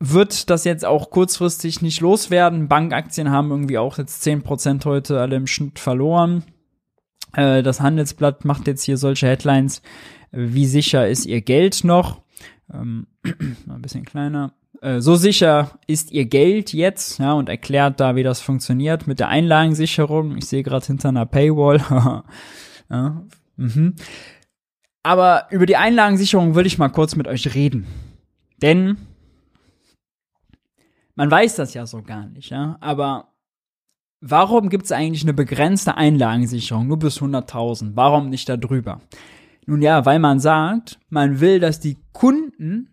wird das jetzt auch kurzfristig nicht loswerden. Bankaktien haben irgendwie auch jetzt zehn Prozent heute alle im Schnitt verloren. Äh, das Handelsblatt macht jetzt hier solche Headlines. Wie sicher ist ihr Geld noch? Ähm, ein bisschen kleiner. Äh, so sicher ist ihr Geld jetzt, ja, und erklärt da, wie das funktioniert mit der Einlagensicherung. Ich sehe gerade hinter einer Paywall. ja, mhm. Aber über die Einlagensicherung will ich mal kurz mit euch reden. Denn man weiß das ja so gar nicht, ja. Aber warum gibt es eigentlich eine begrenzte Einlagensicherung, nur bis 100.000? Warum nicht darüber? Nun ja, weil man sagt, man will, dass die Kunden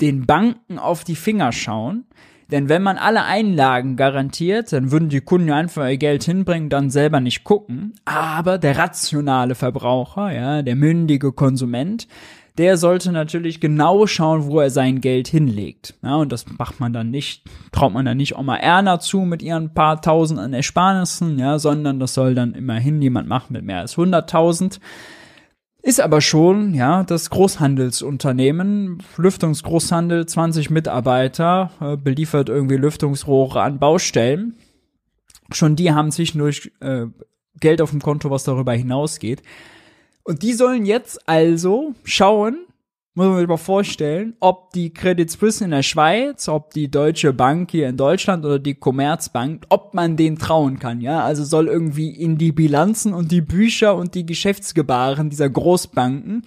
den Banken auf die Finger schauen. Denn wenn man alle Einlagen garantiert, dann würden die Kunden ja einfach ihr Geld hinbringen, dann selber nicht gucken. Aber der rationale Verbraucher, ja, der mündige Konsument, der sollte natürlich genau schauen, wo er sein Geld hinlegt. Ja, und das macht man dann nicht, traut man dann nicht Oma Erna zu mit ihren paar tausend an Ersparnissen, ja, sondern das soll dann immerhin jemand machen mit mehr als 100.000. Ist aber schon, ja, das Großhandelsunternehmen, Lüftungsgroßhandel, 20 Mitarbeiter, äh, beliefert irgendwie Lüftungsrohre an Baustellen. Schon die haben zwischendurch äh, Geld auf dem Konto, was darüber hinausgeht. Und die sollen jetzt also schauen, muss man sich mal vorstellen, ob die Credit Suisse in der Schweiz, ob die Deutsche Bank hier in Deutschland oder die Commerzbank, ob man denen trauen kann, ja. Also soll irgendwie in die Bilanzen und die Bücher und die Geschäftsgebaren dieser Großbanken,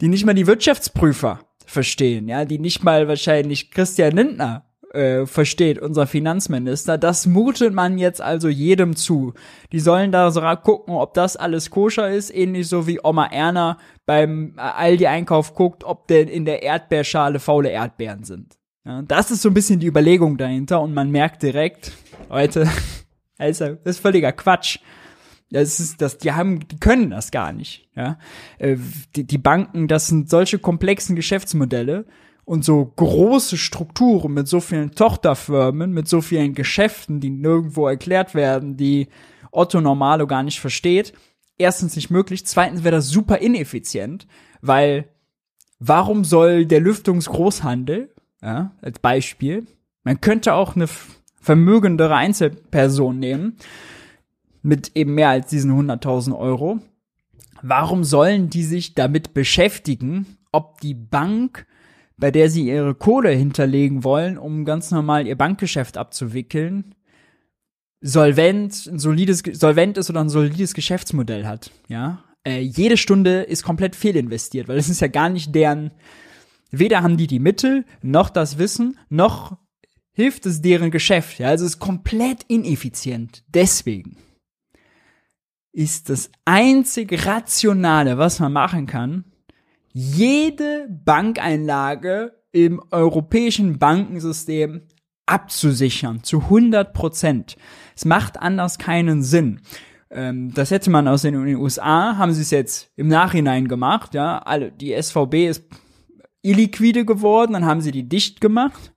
die nicht mal die Wirtschaftsprüfer verstehen, ja, die nicht mal wahrscheinlich Christian Lindner äh, versteht, unser Finanzminister. Das mutet man jetzt also jedem zu. Die sollen da so gucken, ob das alles koscher ist, ähnlich so wie Oma Erna beim äh, Aldi-Einkauf guckt, ob denn in der Erdbeerschale faule Erdbeeren sind. Ja, das ist so ein bisschen die Überlegung dahinter und man merkt direkt, Leute, also, das ist völliger Quatsch. Das ist, das, die haben, die können das gar nicht, ja. Äh, die, die Banken, das sind solche komplexen Geschäftsmodelle und so große Strukturen mit so vielen Tochterfirmen, mit so vielen Geschäften, die nirgendwo erklärt werden, die Otto Normalo gar nicht versteht. Erstens nicht möglich, zweitens wäre das super ineffizient, weil warum soll der Lüftungsgroßhandel, ja, als Beispiel, man könnte auch eine vermögendere Einzelperson nehmen, mit eben mehr als diesen 100.000 Euro. Warum sollen die sich damit beschäftigen, ob die Bank, bei der sie ihre Kohle hinterlegen wollen, um ganz normal ihr Bankgeschäft abzuwickeln, solvent, ein solides, solvent ist oder ein solides Geschäftsmodell hat, ja? Äh, jede Stunde ist komplett fehlinvestiert, weil es ist ja gar nicht deren, weder haben die die Mittel, noch das Wissen, noch hilft es deren Geschäft, ja? Also es ist komplett ineffizient. Deswegen ist das einzig Rationale, was man machen kann, jede Bankeinlage im europäischen Bankensystem abzusichern, zu 100 Prozent. Es macht anders keinen Sinn. Ähm, das hätte man aus den, USA, haben sie es jetzt im Nachhinein gemacht, ja, alle, die SVB ist illiquide geworden, dann haben sie die dicht gemacht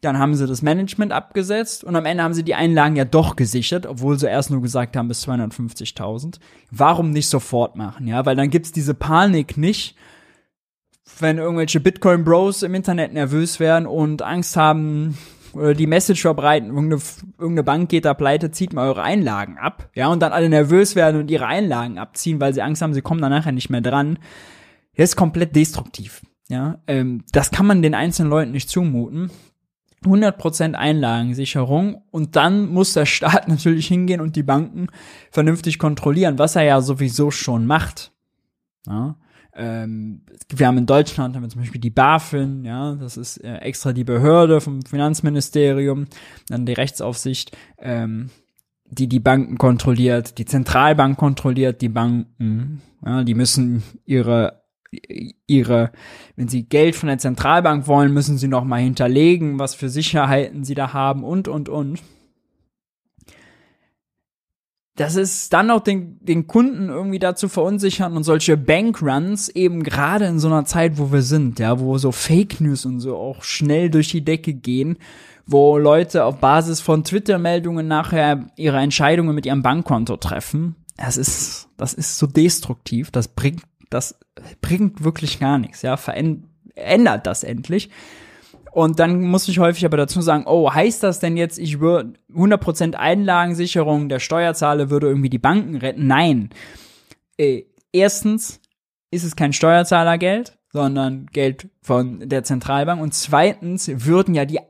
dann haben sie das Management abgesetzt und am Ende haben sie die Einlagen ja doch gesichert, obwohl sie erst nur gesagt haben bis 250.000. Warum nicht sofort machen, ja? Weil dann gibt's diese Panik nicht, wenn irgendwelche Bitcoin-Bros im Internet nervös werden und Angst haben, oder die Message verbreiten, irgendeine, Bank geht da pleite, zieht mal eure Einlagen ab, ja, und dann alle nervös werden und ihre Einlagen abziehen, weil sie Angst haben, sie kommen dann nachher nicht mehr dran. Das ist komplett destruktiv, ja. Ähm, das kann man den einzelnen Leuten nicht zumuten. 100% Einlagensicherung und dann muss der Staat natürlich hingehen und die Banken vernünftig kontrollieren, was er ja sowieso schon macht. Ja, ähm, wir haben in Deutschland haben wir zum Beispiel die BaFin, ja, das ist äh, extra die Behörde vom Finanzministerium, dann die Rechtsaufsicht, ähm, die die Banken kontrolliert, die Zentralbank kontrolliert die Banken, ja, die müssen ihre ihre, wenn sie Geld von der Zentralbank wollen, müssen sie noch mal hinterlegen, was für Sicherheiten sie da haben und, und, und. Das ist dann auch den, den Kunden irgendwie dazu verunsichern und solche Bankruns eben gerade in so einer Zeit, wo wir sind, ja, wo so Fake News und so auch schnell durch die Decke gehen, wo Leute auf Basis von Twitter-Meldungen nachher ihre Entscheidungen mit ihrem Bankkonto treffen. Das ist, das ist so destruktiv. Das bringt das bringt wirklich gar nichts, ja, verändert das endlich. Und dann muss ich häufig aber dazu sagen, oh, heißt das denn jetzt, ich würde 100% Einlagensicherung der Steuerzahler würde irgendwie die Banken retten? Nein. Äh, erstens ist es kein Steuerzahlergeld, sondern Geld von der Zentralbank. Und zweitens würden ja die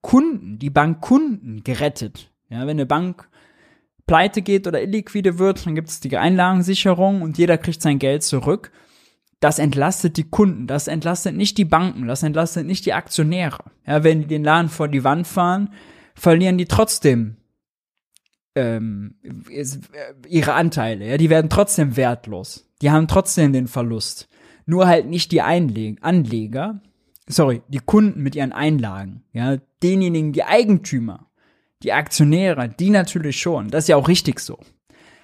Kunden, die Bankkunden gerettet. Ja, wenn eine Bank pleite geht oder illiquide wird, dann gibt es die Einlagensicherung und jeder kriegt sein Geld zurück. Das entlastet die Kunden, das entlastet nicht die Banken, das entlastet nicht die Aktionäre. Ja, wenn die den Laden vor die Wand fahren, verlieren die trotzdem ähm, ihre Anteile. Ja, die werden trotzdem wertlos. Die haben trotzdem den Verlust. Nur halt nicht die Einleg Anleger, sorry, die Kunden mit ihren Einlagen. Ja, denjenigen, die Eigentümer die Aktionäre, die natürlich schon. Das ist ja auch richtig so.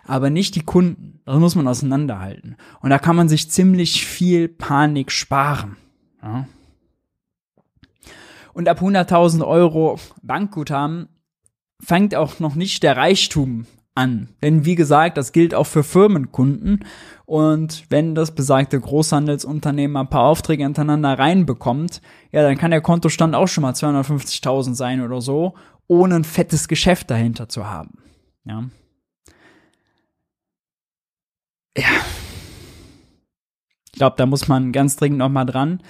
Aber nicht die Kunden. Das muss man auseinanderhalten. Und da kann man sich ziemlich viel Panik sparen. Ja. Und ab 100.000 Euro Bankguthaben fängt auch noch nicht der Reichtum an. Denn wie gesagt, das gilt auch für Firmenkunden. Und wenn das besagte Großhandelsunternehmen ein paar Aufträge hintereinander reinbekommt, ja, dann kann der Kontostand auch schon mal 250.000 sein oder so ohne ein fettes Geschäft dahinter zu haben. Ja. Ja. Ich glaube, da muss man ganz dringend noch mal dran.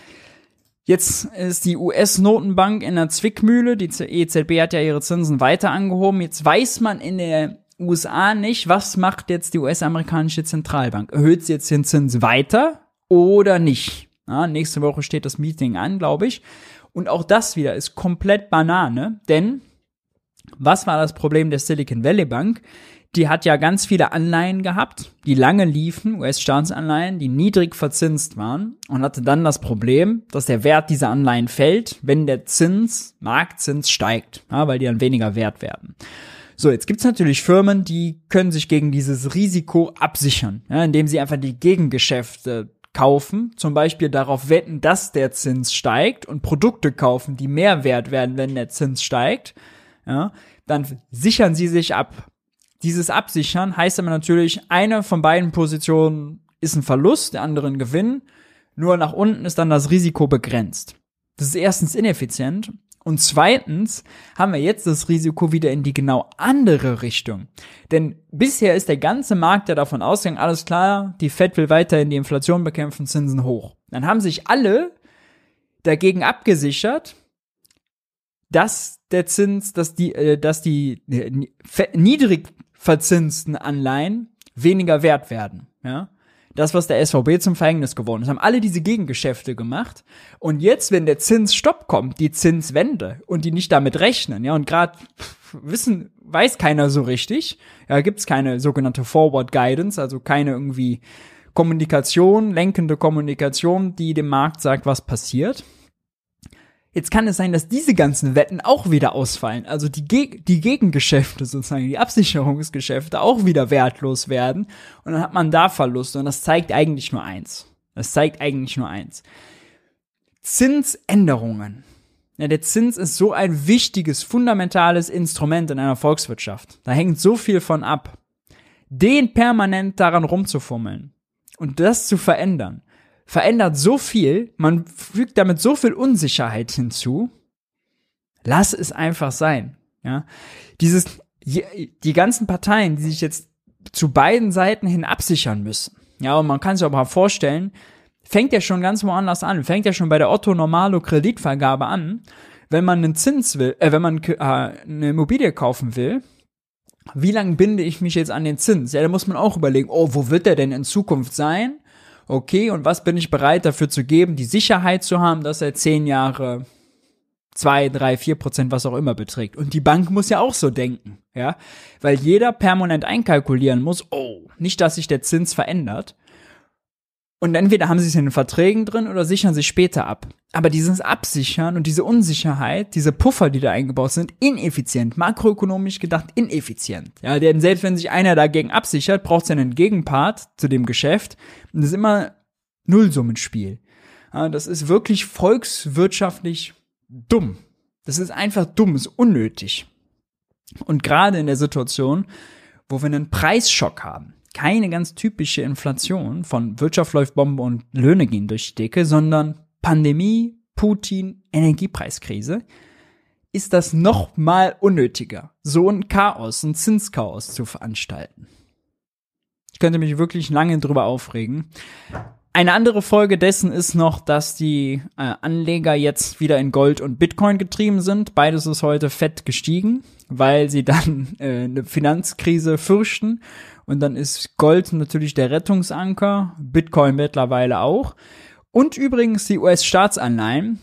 Jetzt ist die US-Notenbank in der Zwickmühle. Die EZB hat ja ihre Zinsen weiter angehoben. Jetzt weiß man in der USA nicht, was macht jetzt die US-amerikanische Zentralbank? Erhöht sie jetzt den Zins weiter oder nicht? Ja, nächste Woche steht das Meeting an, glaube ich. Und auch das wieder ist komplett Banane, denn was war das Problem der Silicon Valley Bank? Die hat ja ganz viele Anleihen gehabt, die lange liefen, US-Staatsanleihen, die niedrig verzinst waren und hatte dann das Problem, dass der Wert dieser Anleihen fällt, wenn der Zins, Marktzins steigt, ja, weil die dann weniger wert werden. So, jetzt gibt's natürlich Firmen, die können sich gegen dieses Risiko absichern, ja, indem sie einfach die Gegengeschäfte kaufen, zum Beispiel darauf wetten, dass der Zins steigt und Produkte kaufen, die mehr wert werden, wenn der Zins steigt ja, dann sichern sie sich ab. Dieses Absichern heißt aber natürlich, eine von beiden Positionen ist ein Verlust, der andere ein Gewinn. Nur nach unten ist dann das Risiko begrenzt. Das ist erstens ineffizient Und zweitens haben wir jetzt das Risiko wieder in die genau andere Richtung. Denn bisher ist der ganze Markt ja davon ausgegangen, alles klar, die Fed will weiterhin die Inflation bekämpfen, Zinsen hoch. Dann haben sich alle dagegen abgesichert, dass der Zins, dass die, äh, dass die äh, niedrig verzinsten Anleihen weniger wert werden. Ja, das, was der SVB zum Verhängnis geworden ist. Haben alle diese Gegengeschäfte gemacht. Und jetzt, wenn der Zinsstopp kommt, die Zinswende und die nicht damit rechnen, ja, und gerade wissen, weiß keiner so richtig, ja, gibt's keine sogenannte Forward Guidance, also keine irgendwie Kommunikation, lenkende Kommunikation, die dem Markt sagt, was passiert. Jetzt kann es sein, dass diese ganzen Wetten auch wieder ausfallen. Also die, Geg die Gegengeschäfte sozusagen, die Absicherungsgeschäfte auch wieder wertlos werden. Und dann hat man da Verluste. Und das zeigt eigentlich nur eins. Das zeigt eigentlich nur eins. Zinsänderungen. Ja, der Zins ist so ein wichtiges, fundamentales Instrument in einer Volkswirtschaft. Da hängt so viel von ab. Den permanent daran rumzufummeln und das zu verändern verändert so viel, man fügt damit so viel Unsicherheit hinzu. Lass es einfach sein. Ja, dieses, die ganzen Parteien, die sich jetzt zu beiden Seiten hin absichern müssen. Ja, und man kann sich aber mal vorstellen, fängt ja schon ganz woanders an, fängt ja schon bei der Otto Normalo Kreditvergabe an, wenn man einen Zins will, äh, wenn man äh, eine Immobilie kaufen will, wie lange binde ich mich jetzt an den Zins? Ja, da muss man auch überlegen, oh, wo wird der denn in Zukunft sein? Okay, und was bin ich bereit dafür zu geben, die Sicherheit zu haben, dass er zehn Jahre zwei, drei, vier Prozent, was auch immer beträgt. Und die Bank muss ja auch so denken, ja, weil jeder permanent einkalkulieren muss, oh, nicht, dass sich der Zins verändert. Und entweder haben sie es in den Verträgen drin oder sichern sich später ab. Aber dieses Absichern und diese Unsicherheit, diese Puffer, die da eingebaut sind, ineffizient, makroökonomisch gedacht ineffizient. Ja, denn selbst wenn sich einer dagegen absichert, braucht es einen Gegenpart zu dem Geschäft. Und das ist immer Nullsummenspiel. Ja, das ist wirklich volkswirtschaftlich dumm. Das ist einfach dumm, ist unnötig. Und gerade in der Situation, wo wir einen Preisschock haben, keine ganz typische Inflation von Wirtschaft läuft Bombe und Löhne gehen durch die Decke, sondern Pandemie, Putin, Energiepreiskrise, ist das noch mal unnötiger, so ein Chaos, ein Zinschaos zu veranstalten. Ich könnte mich wirklich lange drüber aufregen. Eine andere Folge dessen ist noch, dass die äh, Anleger jetzt wieder in Gold und Bitcoin getrieben sind. Beides ist heute fett gestiegen, weil sie dann äh, eine Finanzkrise fürchten und dann ist Gold natürlich der Rettungsanker, Bitcoin mittlerweile auch. Und übrigens die US-Staatsanleihen,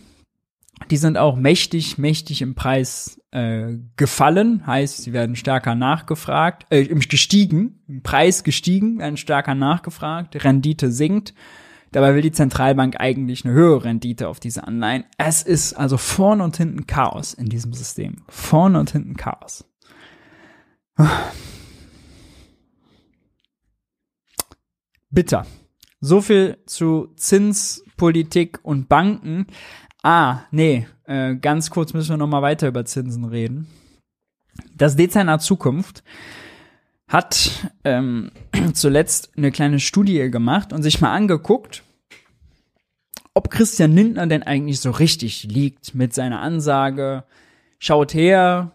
die sind auch mächtig, mächtig im Preis äh, gefallen, heißt, sie werden stärker nachgefragt, äh, gestiegen, im Preis gestiegen, werden stärker nachgefragt, Rendite sinkt. Dabei will die Zentralbank eigentlich eine höhere Rendite auf diese Anleihen. Es ist also vorne und hinten Chaos in diesem System. Vorne und hinten Chaos. bitter. So viel zu Zinspolitik und Banken. Ah, nee, äh, ganz kurz müssen wir noch mal weiter über Zinsen reden. Das Dezernat Zukunft hat ähm, zuletzt eine kleine Studie gemacht und sich mal angeguckt, ob Christian Lindner denn eigentlich so richtig liegt mit seiner Ansage, schaut her,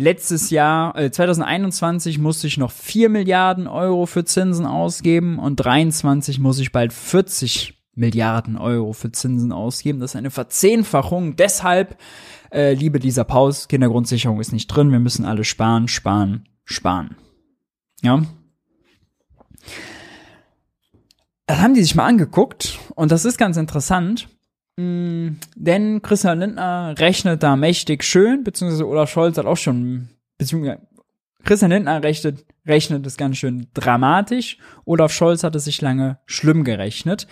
Letztes Jahr, äh, 2021 musste ich noch 4 Milliarden Euro für Zinsen ausgeben und 23 muss ich bald 40 Milliarden Euro für Zinsen ausgeben. Das ist eine Verzehnfachung. Deshalb, äh, liebe dieser Paus, Kindergrundsicherung ist nicht drin. Wir müssen alle sparen, sparen, sparen. Ja. Das haben die sich mal angeguckt und das ist ganz interessant. Mm, denn Christian Lindner rechnet da mächtig schön, beziehungsweise Olaf Scholz hat auch schon, beziehungsweise Christian Lindner rechnet, rechnet es ganz schön dramatisch. Olaf Scholz hat es sich lange schlimm gerechnet.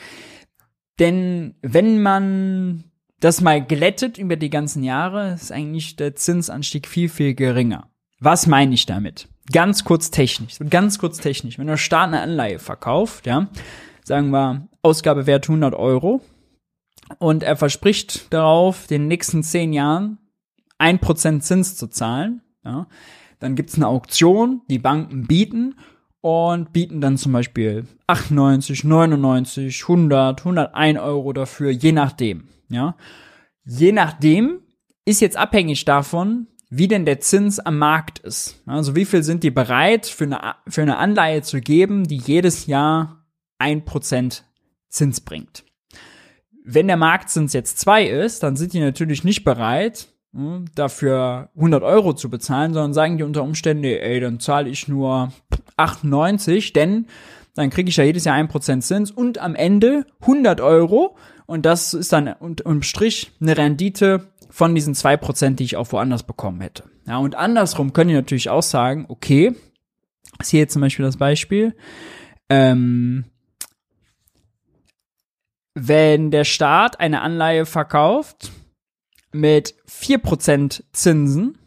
Denn wenn man das mal glättet über die ganzen Jahre, ist eigentlich der Zinsanstieg viel, viel geringer. Was meine ich damit? Ganz kurz technisch. Ganz kurz technisch. Wenn der Staat eine Anleihe verkauft, ja, sagen wir Ausgabewert 100 Euro, und er verspricht darauf, den nächsten zehn Jahren ein Prozent Zins zu zahlen. Ja. Dann gibt's eine Auktion, die Banken bieten und bieten dann zum Beispiel 98, 99, 100, 101 Euro dafür, je nachdem. Ja. Je nachdem ist jetzt abhängig davon, wie denn der Zins am Markt ist. Also wie viel sind die bereit für eine, für eine Anleihe zu geben, die jedes Jahr ein Prozent Zins bringt. Wenn der Marktzins jetzt zwei ist, dann sind die natürlich nicht bereit, dafür 100 Euro zu bezahlen, sondern sagen die unter Umständen, ey, dann zahle ich nur 98, denn dann kriege ich ja jedes Jahr ein Prozent Zins und am Ende 100 Euro und das ist dann unterm Strich eine Rendite von diesen zwei Prozent, die ich auch woanders bekommen hätte. Ja, und andersrum können die natürlich auch sagen, okay, ist hier jetzt zum Beispiel das Beispiel, ähm, wenn der Staat eine Anleihe verkauft mit vier Prozent Zinsen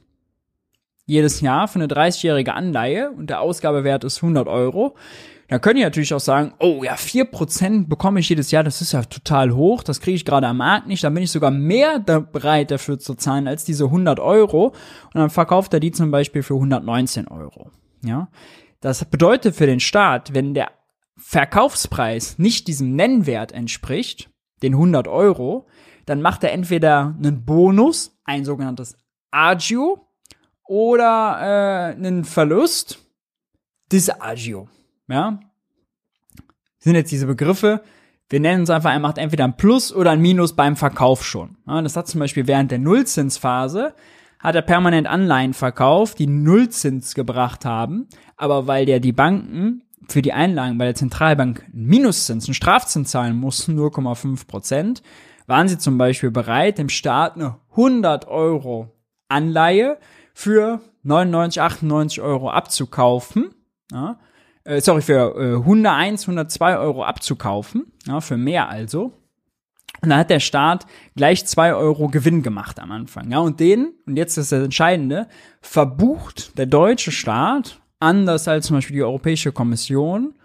jedes Jahr für eine 30-jährige Anleihe und der Ausgabewert ist 100 Euro, dann können die natürlich auch sagen, oh ja, vier Prozent bekomme ich jedes Jahr, das ist ja total hoch, das kriege ich gerade am Markt nicht, dann bin ich sogar mehr da bereit dafür zu zahlen als diese 100 Euro. Und dann verkauft er die zum Beispiel für 119 Euro. Ja, das bedeutet für den Staat, wenn der Verkaufspreis nicht diesem Nennwert entspricht, den 100 Euro, dann macht er entweder einen Bonus, ein sogenanntes Agio, oder äh, einen Verlust, Disagio. Ja? sind jetzt diese Begriffe. Wir nennen uns einfach, er macht entweder ein Plus oder ein Minus beim Verkauf schon. Ja, das hat zum Beispiel während der Nullzinsphase hat er permanent Anleihen verkauft, die Nullzins gebracht haben, aber weil der die Banken für die Einlagen bei der Zentralbank einen Minuszins, einen Strafzins zahlen mussten, 0,5 Prozent, waren sie zum Beispiel bereit, dem Staat eine 100 Euro Anleihe für 99, 98 Euro abzukaufen. Ja, äh, sorry, für äh, 101, 102 Euro abzukaufen, ja, für mehr also. Und da hat der Staat gleich zwei Euro Gewinn gemacht am Anfang. Ja, und den, und jetzt ist das Entscheidende, verbucht der deutsche Staat, anders als zum Beispiel die Europäische Kommission,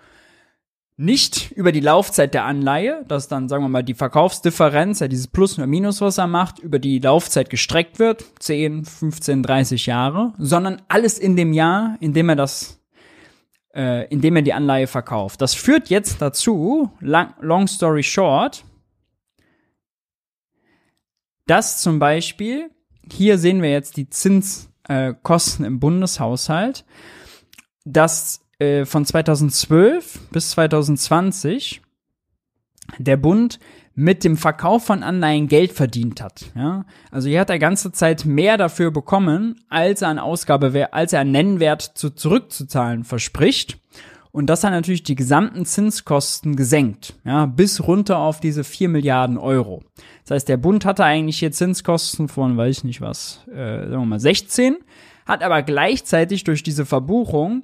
nicht über die Laufzeit der Anleihe, dass dann, sagen wir mal, die Verkaufsdifferenz, ja dieses Plus oder Minus, was er macht, über die Laufzeit gestreckt wird, 10, 15, 30 Jahre, sondern alles in dem Jahr, in dem er das äh, indem er die Anleihe verkauft. Das führt jetzt dazu, long, long story short, dass zum Beispiel, hier sehen wir jetzt die Zinskosten äh, im Bundeshaushalt, dass äh, von 2012 bis 2020 der Bund mit dem Verkauf von Anleihen Geld verdient hat. Ja? Also hier hat er ganze Zeit mehr dafür bekommen, als er an Ausgabe, als er an Nennwert zu, zurückzuzahlen verspricht. Und das hat natürlich die gesamten Zinskosten gesenkt, ja, bis runter auf diese 4 Milliarden Euro. Das heißt, der Bund hatte eigentlich hier Zinskosten von, weiß ich nicht was, äh, sagen wir mal 16, hat aber gleichzeitig durch diese Verbuchung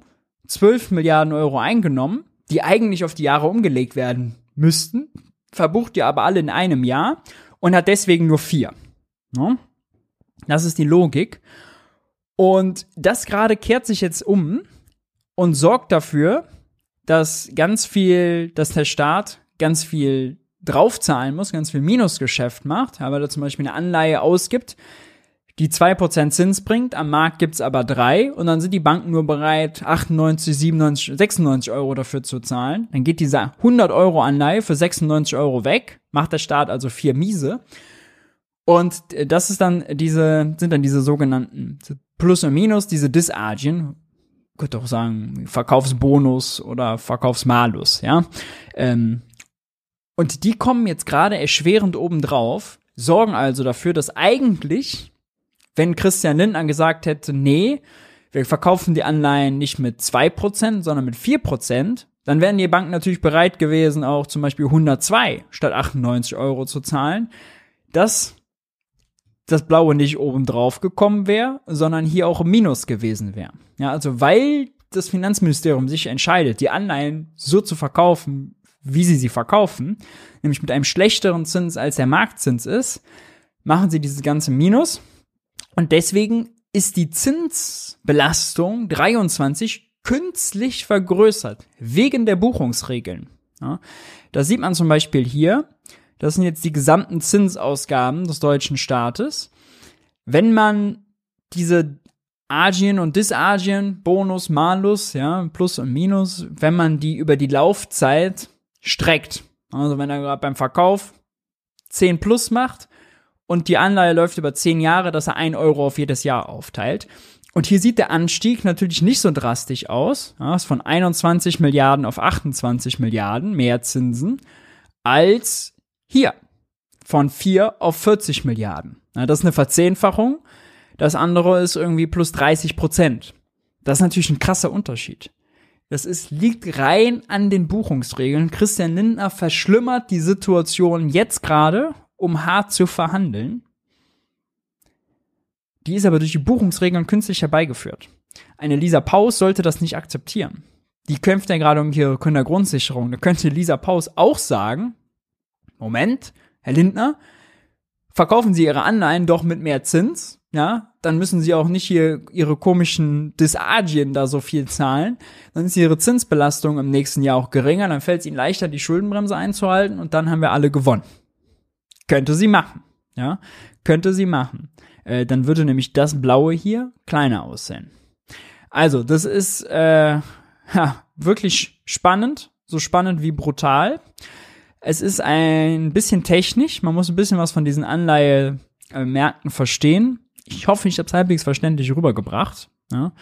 12 Milliarden Euro eingenommen, die eigentlich auf die Jahre umgelegt werden müssten, verbucht ihr aber alle in einem Jahr und hat deswegen nur vier. Ne? Das ist die Logik. Und das gerade kehrt sich jetzt um und sorgt dafür, dass ganz viel, dass der Staat ganz viel draufzahlen muss, ganz viel Minusgeschäft macht, weil er zum Beispiel eine Anleihe ausgibt, die 2% Zins bringt, am Markt gibt's aber drei und dann sind die Banken nur bereit, 98, 97, 96 Euro dafür zu zahlen. Dann geht dieser 100 Euro Anleihe für 96 Euro weg, macht der Staat also vier Miese. Und das ist dann diese, sind dann diese sogenannten Plus und Minus, diese Disagien, könnte auch sagen, Verkaufsbonus oder Verkaufsmalus, ja. Ähm, und die kommen jetzt gerade erschwerend obendrauf, sorgen also dafür, dass eigentlich wenn Christian Lindner gesagt hätte, nee, wir verkaufen die Anleihen nicht mit 2%, sondern mit 4%, dann wären die Banken natürlich bereit gewesen, auch zum Beispiel 102 statt 98 Euro zu zahlen. Dass das Blaue nicht oben drauf gekommen wäre, sondern hier auch im Minus gewesen wäre. Ja, also weil das Finanzministerium sich entscheidet, die Anleihen so zu verkaufen, wie sie sie verkaufen, nämlich mit einem schlechteren Zins als der Marktzins ist, machen sie dieses ganze Minus und deswegen ist die Zinsbelastung 23 künstlich vergrößert, wegen der Buchungsregeln. Ja, da sieht man zum Beispiel hier, das sind jetzt die gesamten Zinsausgaben des deutschen Staates. Wenn man diese Agien und Disagien, Bonus, Malus, ja, Plus und Minus, wenn man die über die Laufzeit streckt, also wenn er gerade beim Verkauf 10 plus macht und die Anleihe läuft über zehn Jahre, dass er ein Euro auf jedes Jahr aufteilt. Und hier sieht der Anstieg natürlich nicht so drastisch aus. Ja, ist von 21 Milliarden auf 28 Milliarden mehr Zinsen als hier von 4 auf 40 Milliarden. Ja, das ist eine Verzehnfachung. Das andere ist irgendwie plus 30 Prozent. Das ist natürlich ein krasser Unterschied. Das ist, liegt rein an den Buchungsregeln. Christian Lindner verschlimmert die Situation jetzt gerade, um hart zu verhandeln. Die ist aber durch die Buchungsregeln künstlich herbeigeführt. Eine Lisa Paus sollte das nicht akzeptieren. Die kämpft ja gerade um ihre Kindergrundsicherung. Da könnte Lisa Paus auch sagen, Moment, Herr Lindner, verkaufen Sie Ihre Anleihen doch mit mehr Zins, ja, dann müssen Sie auch nicht hier Ihre komischen Disagien da so viel zahlen. Dann ist Ihre Zinsbelastung im nächsten Jahr auch geringer, dann fällt es Ihnen leichter, die Schuldenbremse einzuhalten und dann haben wir alle gewonnen. Könnte sie machen, ja, könnte sie machen. Äh, dann würde nämlich das Blaue hier kleiner aussehen. Also, das ist äh, ja, wirklich spannend, so spannend wie brutal. Es ist ein bisschen technisch, man muss ein bisschen was von diesen Anleihemärkten verstehen. Ich hoffe, ich habe es halbwegs verständlich rübergebracht. Ja.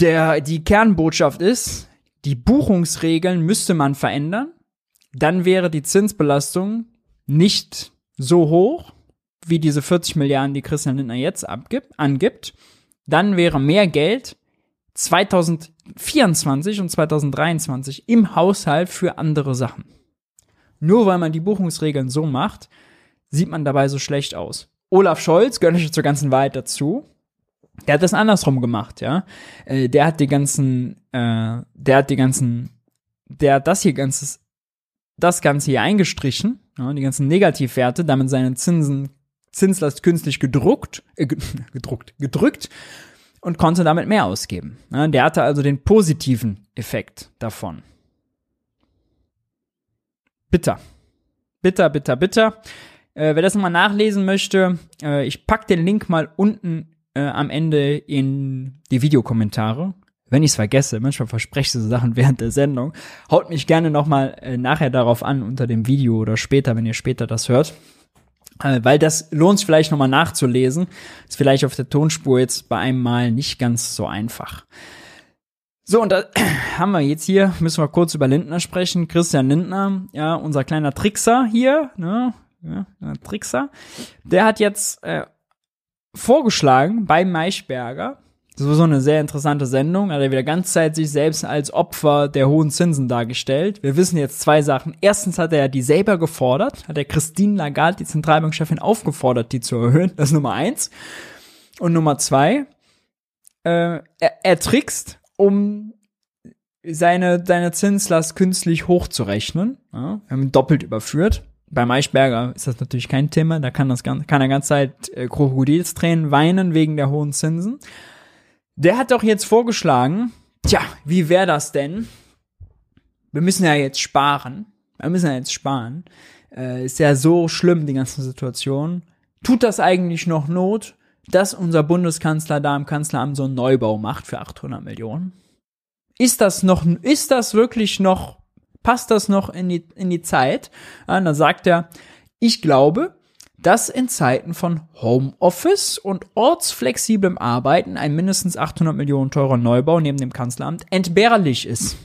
Der, die Kernbotschaft ist, die Buchungsregeln müsste man verändern. Dann wäre die Zinsbelastung nicht so hoch wie diese 40 Milliarden, die Christian Lindner jetzt abgibt, angibt. Dann wäre mehr Geld 2024 und 2023 im Haushalt für andere Sachen. Nur weil man die Buchungsregeln so macht, sieht man dabei so schlecht aus. Olaf Scholz gehört nicht zur ganzen Wahrheit dazu. Der hat das andersrum gemacht, ja. Äh, der hat die ganzen, äh, der hat die ganzen, der hat das hier ganzes, das Ganze hier eingestrichen, ja, die ganzen Negativwerte, damit seine Zinsen, Zinslast künstlich gedruckt, äh, gedruckt, gedrückt und konnte damit mehr ausgeben. Ja, der hatte also den positiven Effekt davon. Bitter. Bitter, bitter, bitter. Äh, wer das nochmal nachlesen möchte, äh, ich pack den Link mal unten äh, am Ende in die Videokommentare. Wenn ich es vergesse, manchmal verspreche ich so Sachen während der Sendung, haut mich gerne nochmal äh, nachher darauf an unter dem Video oder später, wenn ihr später das hört. Äh, weil das lohnt sich vielleicht nochmal nachzulesen. Ist vielleicht auf der Tonspur jetzt bei einem Mal nicht ganz so einfach. So, und da haben wir jetzt hier, müssen wir kurz über Lindner sprechen. Christian Lindner, ja, unser kleiner Trickser hier, ne, ja, Trickser, der hat jetzt äh, vorgeschlagen bei Maischberger, sowieso eine sehr interessante Sendung. Hat er wieder ganz Zeit sich selbst als Opfer der hohen Zinsen dargestellt. Wir wissen jetzt zwei Sachen. Erstens hat er die selber gefordert, hat er Christine Lagarde, die Zentralbankchefin, aufgefordert, die zu erhöhen. Das ist Nummer eins. Und Nummer zwei, äh, er, er trickst, um seine, seine Zinslast künstlich hochzurechnen. Ja, wir haben ihn doppelt überführt. Bei Maischberger ist das natürlich kein Thema. Da kann, das, kann er ganze Zeit äh, Krokodilstränen weinen wegen der hohen Zinsen. Der hat doch jetzt vorgeschlagen, tja, wie wäre das denn? Wir müssen ja jetzt sparen. Wir müssen ja jetzt sparen. Äh, ist ja so schlimm, die ganze Situation. Tut das eigentlich noch Not, dass unser Bundeskanzler da im Kanzleramt so einen Neubau macht für 800 Millionen? Ist das noch, ist das wirklich noch, passt das noch in die, in die Zeit? Ja, dann sagt er, ich glaube, dass in Zeiten von Homeoffice und ortsflexiblem Arbeiten ein mindestens 800 Millionen teurer Neubau neben dem Kanzleramt entbehrlich ist.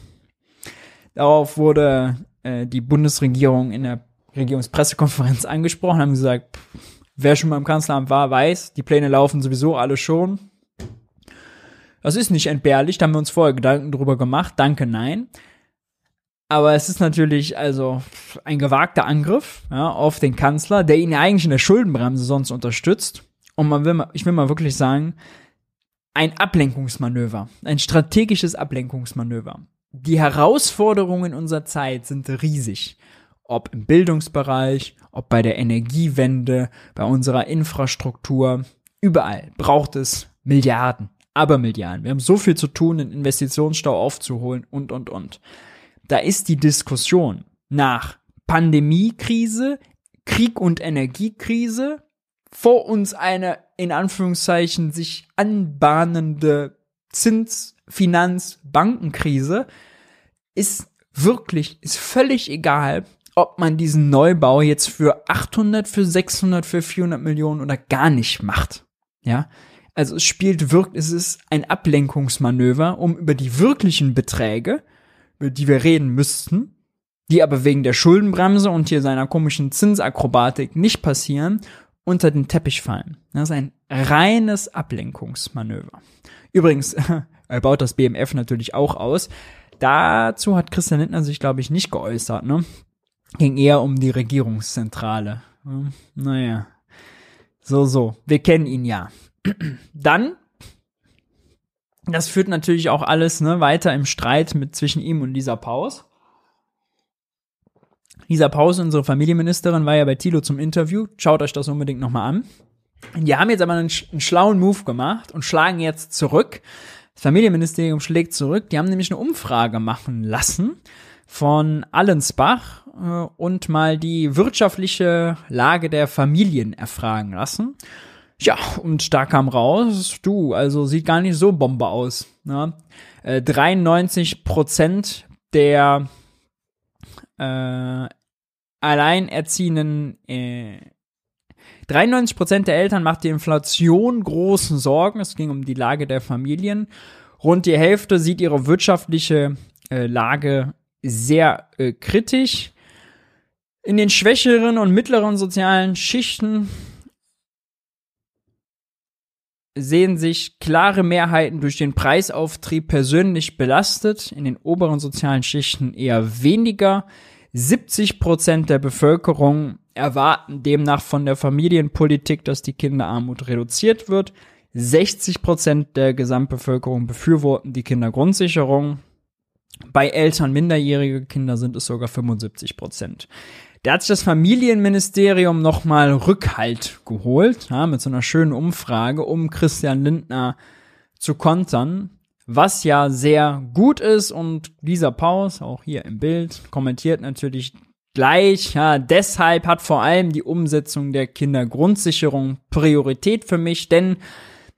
Darauf wurde äh, die Bundesregierung in der Regierungspressekonferenz angesprochen, haben gesagt, wer schon mal im Kanzleramt war, weiß, die Pläne laufen sowieso alle schon. Das ist nicht entbehrlich, da haben wir uns vorher Gedanken drüber gemacht. Danke, nein. Aber es ist natürlich also ein gewagter Angriff ja, auf den Kanzler, der ihn ja eigentlich in der Schuldenbremse sonst unterstützt. Und man will mal, ich will mal wirklich sagen, ein Ablenkungsmanöver, ein strategisches Ablenkungsmanöver. Die Herausforderungen unserer Zeit sind riesig. Ob im Bildungsbereich, ob bei der Energiewende, bei unserer Infrastruktur, überall braucht es Milliarden, aber Milliarden. Wir haben so viel zu tun, den Investitionsstau aufzuholen und, und, und da ist die Diskussion nach Pandemiekrise, Krieg und Energiekrise, vor uns eine in Anführungszeichen sich anbahnende Zins-, Finanz-, Bankenkrise, ist wirklich, ist völlig egal, ob man diesen Neubau jetzt für 800, für 600, für 400 Millionen oder gar nicht macht. Ja, also es spielt wirkt, es ist ein Ablenkungsmanöver, um über die wirklichen Beträge, die wir reden müssten, die aber wegen der Schuldenbremse und hier seiner komischen Zinsakrobatik nicht passieren, unter den Teppich fallen. Das ist ein reines Ablenkungsmanöver. Übrigens, er baut das BMF natürlich auch aus. Dazu hat Christian Lindner sich, glaube ich, nicht geäußert. Ne? Ging eher um die Regierungszentrale. Hm, naja. So, so. Wir kennen ihn ja. Dann, das führt natürlich auch alles ne, weiter im Streit mit zwischen ihm und Lisa Paus. Lisa Paus, unsere Familienministerin, war ja bei Tilo zum Interview. Schaut euch das unbedingt nochmal an. Die haben jetzt aber einen, einen schlauen Move gemacht und schlagen jetzt zurück. Das Familienministerium schlägt zurück. Die haben nämlich eine Umfrage machen lassen von Allensbach äh, und mal die wirtschaftliche Lage der Familien erfragen lassen. Ja, und da kam raus, du, also sieht gar nicht so Bombe aus. Ne? Äh, 93 Prozent der äh, alleinerziehenden äh, 93 Prozent der Eltern macht die Inflation großen Sorgen. Es ging um die Lage der Familien. Rund die Hälfte sieht ihre wirtschaftliche äh, Lage sehr äh, kritisch. In den schwächeren und mittleren sozialen Schichten sehen sich klare Mehrheiten durch den Preisauftrieb persönlich belastet, in den oberen sozialen Schichten eher weniger. 70 Prozent der Bevölkerung erwarten demnach von der Familienpolitik, dass die Kinderarmut reduziert wird. 60 Prozent der Gesamtbevölkerung befürworten die Kindergrundsicherung. Bei Eltern minderjährige Kinder sind es sogar 75 Prozent. Da hat sich das Familienministerium nochmal Rückhalt geholt, ja, mit so einer schönen Umfrage, um Christian Lindner zu kontern, was ja sehr gut ist und dieser Paus, auch hier im Bild, kommentiert natürlich gleich, ja, deshalb hat vor allem die Umsetzung der Kindergrundsicherung Priorität für mich, denn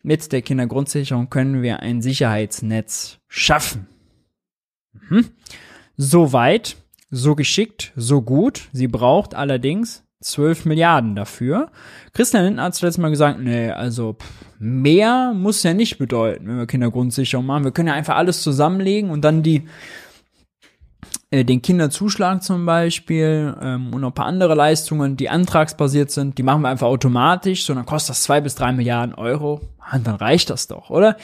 mit der Kindergrundsicherung können wir ein Sicherheitsnetz schaffen. Mhm. Soweit so geschickt, so gut. Sie braucht allerdings 12 Milliarden dafür. Christian Lindner hat zuletzt mal gesagt, nee, also pff, mehr muss ja nicht bedeuten, wenn wir Kindergrundsicherung machen. Wir können ja einfach alles zusammenlegen und dann die äh, den Kinderzuschlag zum Beispiel ähm, und noch ein paar andere Leistungen, die antragsbasiert sind, die machen wir einfach automatisch, so dann kostet das zwei bis drei Milliarden Euro. Und dann reicht das doch, oder?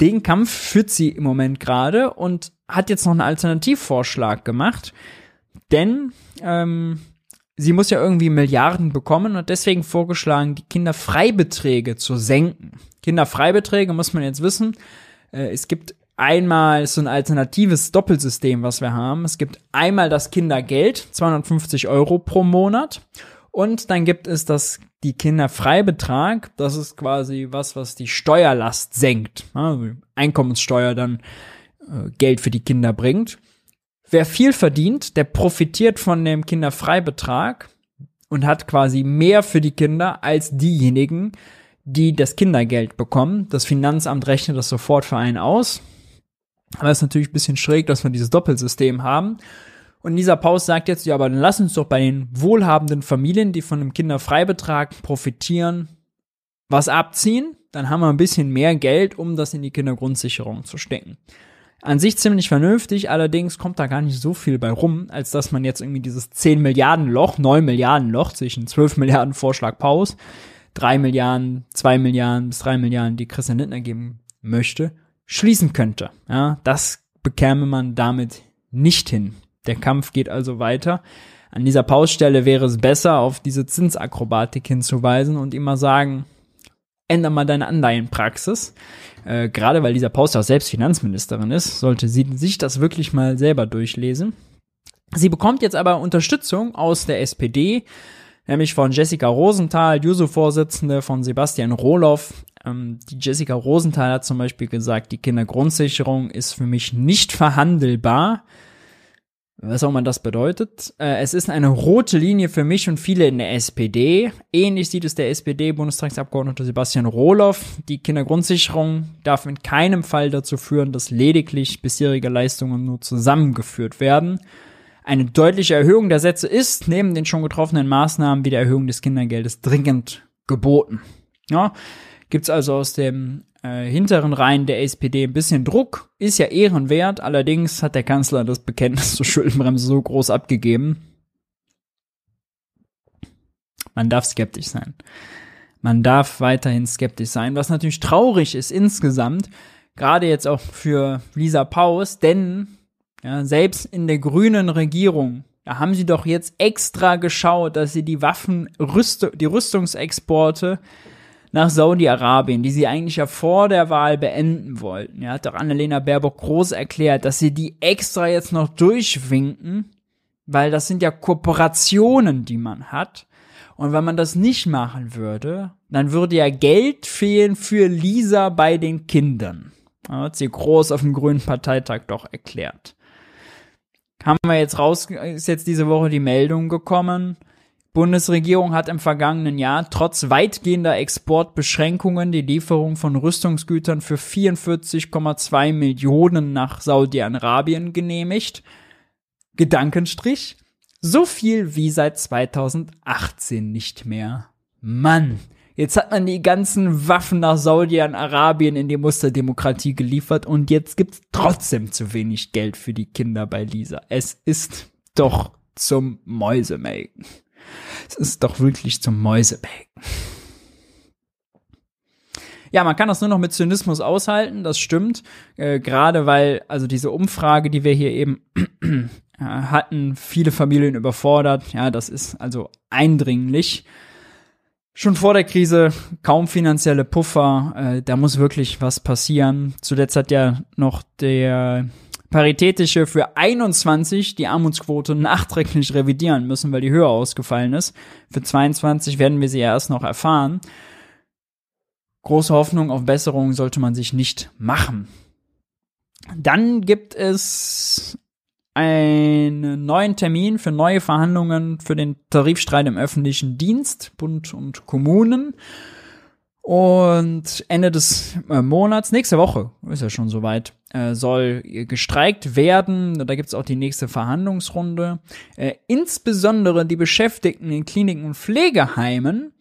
Den Kampf führt sie im Moment gerade und hat jetzt noch einen Alternativvorschlag gemacht, denn ähm, sie muss ja irgendwie Milliarden bekommen und deswegen vorgeschlagen, die Kinderfreibeträge zu senken. Kinderfreibeträge muss man jetzt wissen. Äh, es gibt einmal so ein alternatives Doppelsystem, was wir haben. Es gibt einmal das Kindergeld, 250 Euro pro Monat. Und dann gibt es das, die Kinderfreibetrag. Das ist quasi was, was die Steuerlast senkt. Also Einkommenssteuer dann äh, Geld für die Kinder bringt. Wer viel verdient, der profitiert von dem Kinderfreibetrag und hat quasi mehr für die Kinder als diejenigen, die das Kindergeld bekommen. Das Finanzamt rechnet das sofort für einen aus. Aber es ist natürlich ein bisschen schräg, dass wir dieses Doppelsystem haben. Und dieser Paus sagt jetzt, ja, aber dann lass uns doch bei den wohlhabenden Familien, die von dem Kinderfreibetrag profitieren, was abziehen. Dann haben wir ein bisschen mehr Geld, um das in die Kindergrundsicherung zu stecken. An sich ziemlich vernünftig, allerdings kommt da gar nicht so viel bei rum, als dass man jetzt irgendwie dieses 10 Milliarden Loch, 9 Milliarden Loch zwischen 12 Milliarden Vorschlag Paus, 3 Milliarden, 2 Milliarden bis 3 Milliarden, die Christian Lindner geben möchte, schließen könnte. Ja, das bekäme man damit nicht hin. Der Kampf geht also weiter. An dieser Pausstelle wäre es besser, auf diese Zinsakrobatik hinzuweisen und immer sagen, änder mal deine Anleihenpraxis. Äh, Gerade weil dieser Paus auch selbst Finanzministerin ist, sollte sie sich das wirklich mal selber durchlesen. Sie bekommt jetzt aber Unterstützung aus der SPD, nämlich von Jessica Rosenthal, Juso-Vorsitzende von Sebastian Rohloff. Ähm, die Jessica Rosenthal hat zum Beispiel gesagt, die Kindergrundsicherung ist für mich nicht verhandelbar was auch immer das bedeutet. Äh, es ist eine rote Linie für mich und viele in der SPD. Ähnlich sieht es der SPD-Bundestagsabgeordnete Sebastian Rohloff. Die Kindergrundsicherung darf in keinem Fall dazu führen, dass lediglich bisherige Leistungen nur zusammengeführt werden. Eine deutliche Erhöhung der Sätze ist neben den schon getroffenen Maßnahmen wie der Erhöhung des Kindergeldes dringend geboten. Ja, gibt's also aus dem äh, hinteren Reihen der SPD ein bisschen Druck, ist ja ehrenwert, allerdings hat der Kanzler das Bekenntnis zur Schuldenbremse so groß abgegeben. Man darf skeptisch sein. Man darf weiterhin skeptisch sein, was natürlich traurig ist insgesamt, gerade jetzt auch für Lisa Paus, denn ja, selbst in der grünen Regierung, da haben sie doch jetzt extra geschaut, dass sie die Waffen, Rüst die Rüstungsexporte nach Saudi-Arabien, die sie eigentlich ja vor der Wahl beenden wollten. Ja, hat doch Annalena Baerbock groß erklärt, dass sie die extra jetzt noch durchwinken, weil das sind ja Kooperationen, die man hat. Und wenn man das nicht machen würde, dann würde ja Geld fehlen für Lisa bei den Kindern. Das hat sie groß auf dem Grünen Parteitag doch erklärt. Haben wir jetzt raus, ist jetzt diese Woche die Meldung gekommen. Bundesregierung hat im vergangenen Jahr trotz weitgehender Exportbeschränkungen die Lieferung von Rüstungsgütern für 44,2 Millionen nach Saudi-Arabien genehmigt. Gedankenstrich. So viel wie seit 2018 nicht mehr. Mann, jetzt hat man die ganzen Waffen nach Saudi-Arabien in die Musterdemokratie geliefert und jetzt gibt's trotzdem zu wenig Geld für die Kinder bei Lisa. Es ist doch zum Mäusemelken. Es ist doch wirklich zum Mäusemelken. Ja, man kann das nur noch mit Zynismus aushalten, das stimmt. Äh, Gerade weil, also diese Umfrage, die wir hier eben hatten, viele Familien überfordert. Ja, das ist also eindringlich. Schon vor der Krise kaum finanzielle Puffer, äh, da muss wirklich was passieren. Zuletzt hat ja noch der Paritätische für 21 die Armutsquote nachträglich revidieren müssen, weil die höher ausgefallen ist. Für 22 werden wir sie erst noch erfahren. Große Hoffnung auf Besserung sollte man sich nicht machen. Dann gibt es einen neuen Termin für neue Verhandlungen für den Tarifstreit im öffentlichen Dienst, Bund und Kommunen. Und Ende des äh, Monats, nächste Woche, ist ja schon soweit, äh, soll gestreikt werden. Da gibt's auch die nächste Verhandlungsrunde. Äh, insbesondere die Beschäftigten in Kliniken und Pflegeheimen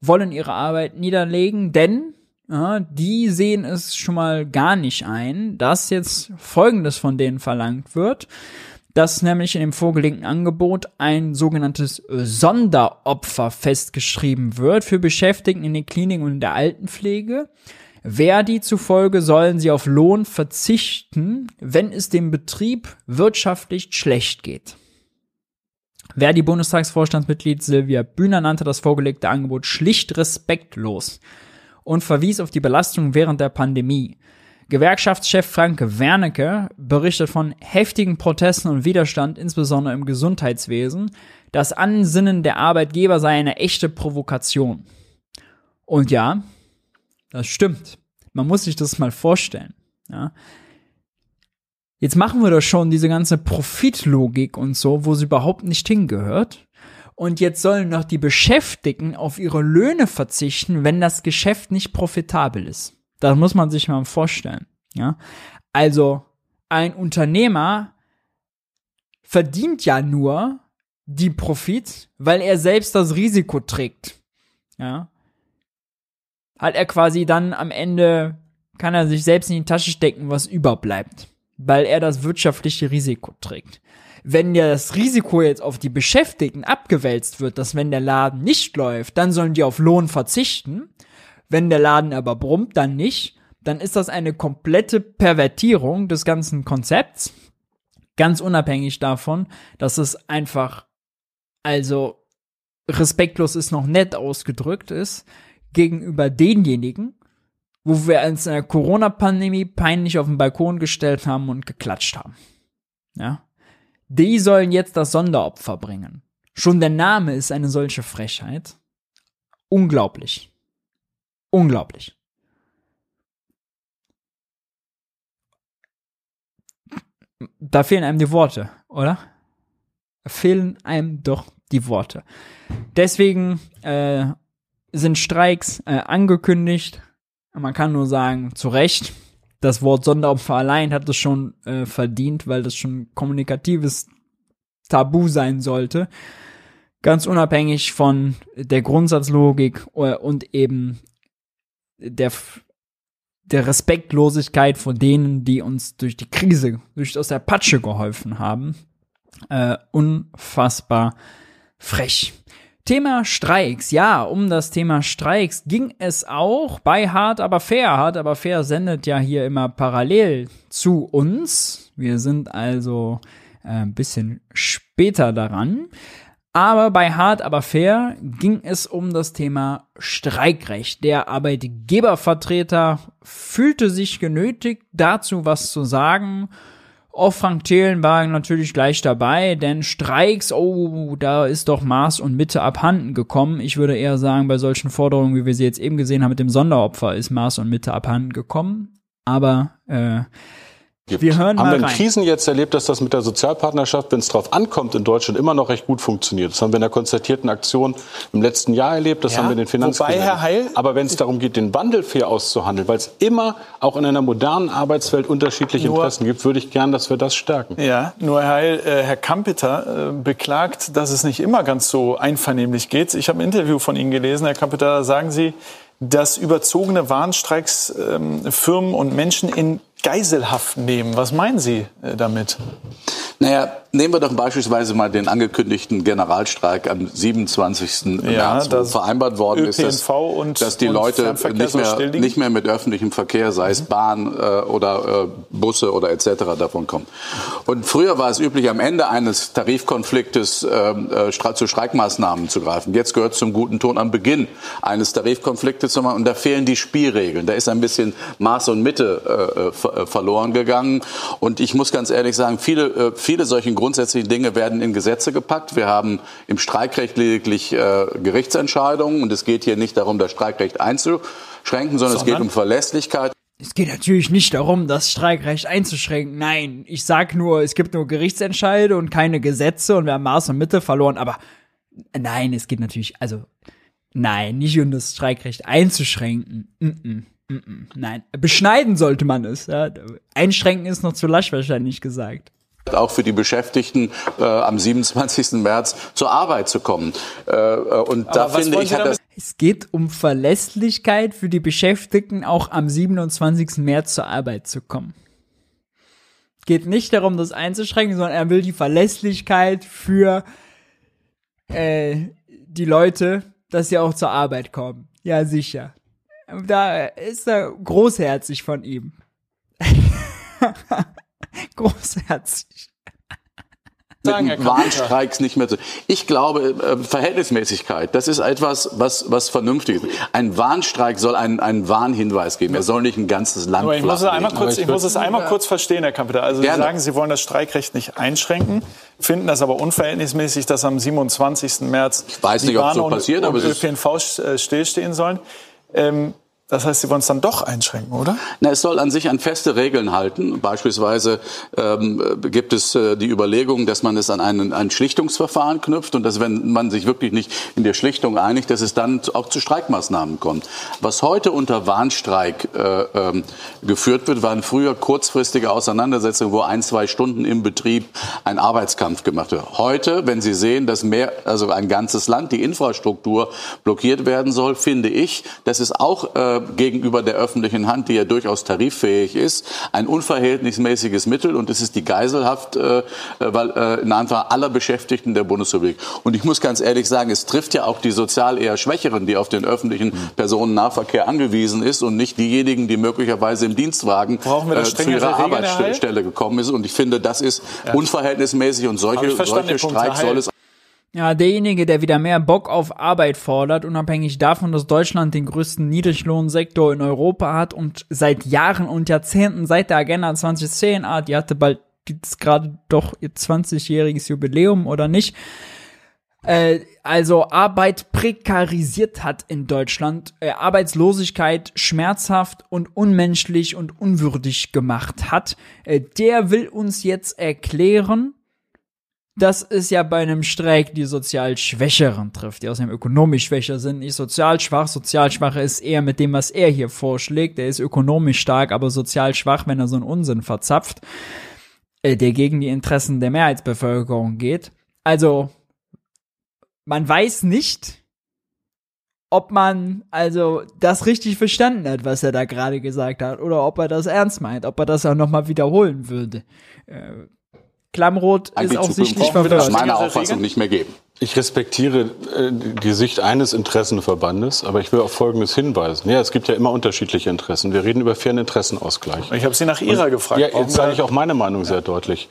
wollen ihre Arbeit niederlegen, denn die sehen es schon mal gar nicht ein, dass jetzt Folgendes von denen verlangt wird dass nämlich in dem vorgelegten Angebot ein sogenanntes Sonderopfer festgeschrieben wird für Beschäftigten in den Kliniken und in der Altenpflege. Verdi zufolge sollen sie auf Lohn verzichten, wenn es dem Betrieb wirtschaftlich schlecht geht. Verdi-Bundestagsvorstandsmitglied Silvia Bühner nannte das vorgelegte Angebot schlicht respektlos und verwies auf die Belastung während der Pandemie. Gewerkschaftschef Frank Wernicke berichtet von heftigen Protesten und Widerstand, insbesondere im Gesundheitswesen. Das Ansinnen der Arbeitgeber sei eine echte Provokation. Und ja, das stimmt. Man muss sich das mal vorstellen. Ja. Jetzt machen wir doch schon diese ganze Profitlogik und so, wo sie überhaupt nicht hingehört. Und jetzt sollen noch die Beschäftigten auf ihre Löhne verzichten, wenn das Geschäft nicht profitabel ist. Das muss man sich mal vorstellen. Ja, also ein Unternehmer verdient ja nur die Profit, weil er selbst das Risiko trägt. Ja, hat er quasi dann am Ende kann er sich selbst in die Tasche stecken, was überbleibt, weil er das wirtschaftliche Risiko trägt. Wenn ja das Risiko jetzt auf die Beschäftigten abgewälzt wird, dass wenn der Laden nicht läuft, dann sollen die auf Lohn verzichten, wenn der Laden aber brummt, dann nicht. Dann ist das eine komplette Pervertierung des ganzen Konzepts. Ganz unabhängig davon, dass es einfach, also respektlos ist noch nett ausgedrückt ist, gegenüber denjenigen, wo wir uns in der Corona-Pandemie peinlich auf den Balkon gestellt haben und geklatscht haben. Ja. Die sollen jetzt das Sonderopfer bringen. Schon der Name ist eine solche Frechheit. Unglaublich. Unglaublich. Da fehlen einem die Worte, oder? Da fehlen einem doch die Worte. Deswegen äh, sind Streiks äh, angekündigt. Man kann nur sagen, zu Recht. Das Wort Sonderopfer allein hat es schon äh, verdient, weil das schon kommunikatives tabu sein sollte. Ganz unabhängig von der Grundsatzlogik äh, und eben der, der Respektlosigkeit von denen, die uns durch die Krise, durch aus der Patsche geholfen haben. Äh, unfassbar frech. Thema Streiks. Ja, um das Thema Streiks ging es auch bei Hart aber fair. Hart aber fair sendet ja hier immer parallel zu uns. Wir sind also äh, ein bisschen später daran. Aber bei Hart aber fair ging es um das Thema Streikrecht. Der Arbeitgebervertreter fühlte sich genötigt, dazu was zu sagen auch Frank Thelen war natürlich gleich dabei, denn Streiks, oh, da ist doch Maß und Mitte abhanden gekommen. Ich würde eher sagen, bei solchen Forderungen, wie wir sie jetzt eben gesehen haben mit dem Sonderopfer, ist Maß und Mitte abhanden gekommen. Aber äh, gibt. Wir hören haben wir in rein. Krisen jetzt erlebt, dass das mit der Sozialpartnerschaft, wenn es drauf ankommt, in Deutschland immer noch recht gut funktioniert. Das haben wir in der konzertierten Aktion im letzten Jahr erlebt, das ja, haben wir in den Finanzkrisen. Herr Heil, Aber wenn es darum geht, den Wandel fair auszuhandeln, weil es immer auch in einer modernen Arbeitswelt unterschiedliche nur, Interessen gibt, würde ich gern, dass wir das stärken. Ja, nur Herr Heil, äh, Herr Kampeter äh, beklagt, dass es nicht immer ganz so einvernehmlich geht. Ich habe ein Interview von Ihnen gelesen, Herr Kampeter, da sagen Sie, dass überzogene Warnstreiks ähm, Firmen und Menschen in Geiselhaft nehmen. Was meinen Sie äh, damit? Naja, nehmen wir doch beispielsweise mal den angekündigten Generalstreik am 27. Ja, März, wo vereinbart worden ÖPNV ist, dass, und, dass die Leute nicht mehr, nicht mehr mit öffentlichem Verkehr, sei es mhm. Bahn äh, oder äh, Busse oder etc. davon kommen. Und früher war es üblich, am Ende eines Tarifkonfliktes ähm, äh, zu Streikmaßnahmen zu greifen. Jetzt gehört zum guten Ton am Beginn eines Tarifkonfliktes zu machen. Und da fehlen die Spielregeln. Da ist ein bisschen Maß und Mitte äh, äh verloren gegangen. Und ich muss ganz ehrlich sagen, viele äh, viele solchen grundsätzlichen Dinge werden in Gesetze gepackt. Wir haben im Streikrecht lediglich äh, Gerichtsentscheidungen und es geht hier nicht darum, das Streikrecht einzuschränken, sondern, sondern es geht um Verlässlichkeit. Es geht natürlich nicht darum, das Streikrecht einzuschränken. Nein, ich sag nur, es gibt nur Gerichtsentscheide und keine Gesetze und wir haben Maß und Mitte verloren. Aber nein, es geht natürlich, also nein, nicht um das Streikrecht einzuschränken. Mm -mm, mm nein, beschneiden sollte man es. Ja. Einschränken ist noch zu lasch wahrscheinlich gesagt auch für die Beschäftigten äh, am 27. März zur Arbeit zu kommen. Äh, äh und da finde ich, hat das es geht um Verlässlichkeit für die Beschäftigten, auch am 27. März zur Arbeit zu kommen. Geht nicht darum, das einzuschränken, sondern er will die Verlässlichkeit für äh, die Leute, dass sie auch zur Arbeit kommen. Ja, sicher. Da ist er großherzig von ihm. Großherzig. Mit Warnstreiks nicht mehr zu. Ich glaube, äh, Verhältnismäßigkeit, das ist etwas, was, was vernünftig ist. Ein Warnstreik soll einen, einen Warnhinweis geben. Er soll nicht ein ganzes Land Aber ich muss, es einmal kurz, ich, ich muss es einmal kurz verstehen, Herr Kampeter. Also Gerne. Sie sagen, Sie wollen das Streikrecht nicht einschränken, finden das aber unverhältnismäßig, dass am 27. März ich weiß nicht, ob so passiert, und, und ÖPNV äh, stillstehen sollen. Ähm, das heißt, Sie wollen es dann doch einschränken, oder? Na, es soll an sich an feste Regeln halten. Beispielsweise ähm, gibt es äh, die Überlegung, dass man es an einen, ein Schlichtungsverfahren knüpft und dass, wenn man sich wirklich nicht in der Schlichtung einigt, dass es dann auch zu Streikmaßnahmen kommt. Was heute unter Warnstreik äh, ähm, geführt wird, waren früher kurzfristige Auseinandersetzungen, wo ein, zwei Stunden im Betrieb ein Arbeitskampf gemacht wird. Heute, wenn Sie sehen, dass mehr, also ein ganzes Land, die Infrastruktur blockiert werden soll, finde ich, dass es auch äh, gegenüber der öffentlichen Hand, die ja durchaus tariffähig ist, ein unverhältnismäßiges Mittel und es ist die Geiselhaft äh, weil, äh, in Anfang aller Beschäftigten der Bundesrepublik. Und ich muss ganz ehrlich sagen, es trifft ja auch die sozial eher Schwächeren, die auf den öffentlichen Personennahverkehr angewiesen ist und nicht diejenigen, die möglicherweise im Dienstwagen äh, zu ihrer Arbeitsstelle gekommen ist. Und ich finde, das ist unverhältnismäßig und solche, solche Streiks soll es ja, derjenige, der wieder mehr Bock auf Arbeit fordert, unabhängig davon, dass Deutschland den größten Niedriglohnsektor in Europa hat und seit Jahren und Jahrzehnten, seit der Agenda 2010, ah, die hatte bald jetzt gerade doch ihr 20-jähriges Jubiläum oder nicht, äh, also Arbeit prekarisiert hat in Deutschland, äh, Arbeitslosigkeit schmerzhaft und unmenschlich und unwürdig gemacht hat, äh, der will uns jetzt erklären, dass es ja bei einem Streik die sozial Schwächeren trifft, die außerdem ökonomisch schwächer sind, nicht sozial schwach. Sozial schwache ist eher mit dem, was er hier vorschlägt. Er ist ökonomisch stark, aber sozial schwach, wenn er so einen Unsinn verzapft, äh, der gegen die Interessen der Mehrheitsbevölkerung geht. Also, man weiß nicht, ob man also das richtig verstanden hat, was er da gerade gesagt hat, oder ob er das ernst meint, ob er das auch nochmal wiederholen würde. Äh, Klammrot ist auch sichtlich verwirrt. Das meine Auffassung nicht mehr geben. Ich respektiere äh, die Sicht eines Interessenverbandes, aber ich will auf Folgendes hinweisen. Ja, es gibt ja immer unterschiedliche Interessen. Wir reden über fairen Interessenausgleich. Ich habe Sie nach Ihrer Und, gefragt. Ja, jetzt sage ich auch meine Meinung ja. sehr deutlich.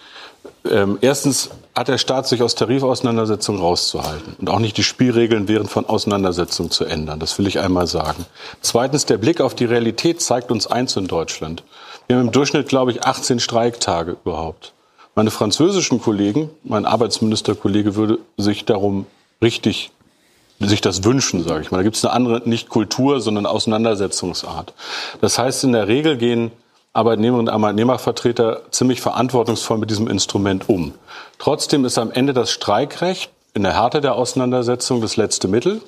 Ähm, erstens hat der Staat sich aus Tarifauseinandersetzungen rauszuhalten und auch nicht die Spielregeln während von Auseinandersetzungen zu ändern. Das will ich einmal sagen. Zweitens, der Blick auf die Realität zeigt uns eins in Deutschland. Wir haben im Durchschnitt, glaube ich, 18 Streiktage überhaupt. Meine französischen Kollegen, mein Arbeitsministerkollege würde sich darum richtig sich das wünschen, sage ich mal. Da gibt es eine andere, nicht Kultur, sondern Auseinandersetzungsart. Das heißt, in der Regel gehen Arbeitnehmerinnen und Arbeitnehmervertreter ziemlich verantwortungsvoll mit diesem Instrument um. Trotzdem ist am Ende das Streikrecht in der Härte der Auseinandersetzung das letzte Mittel.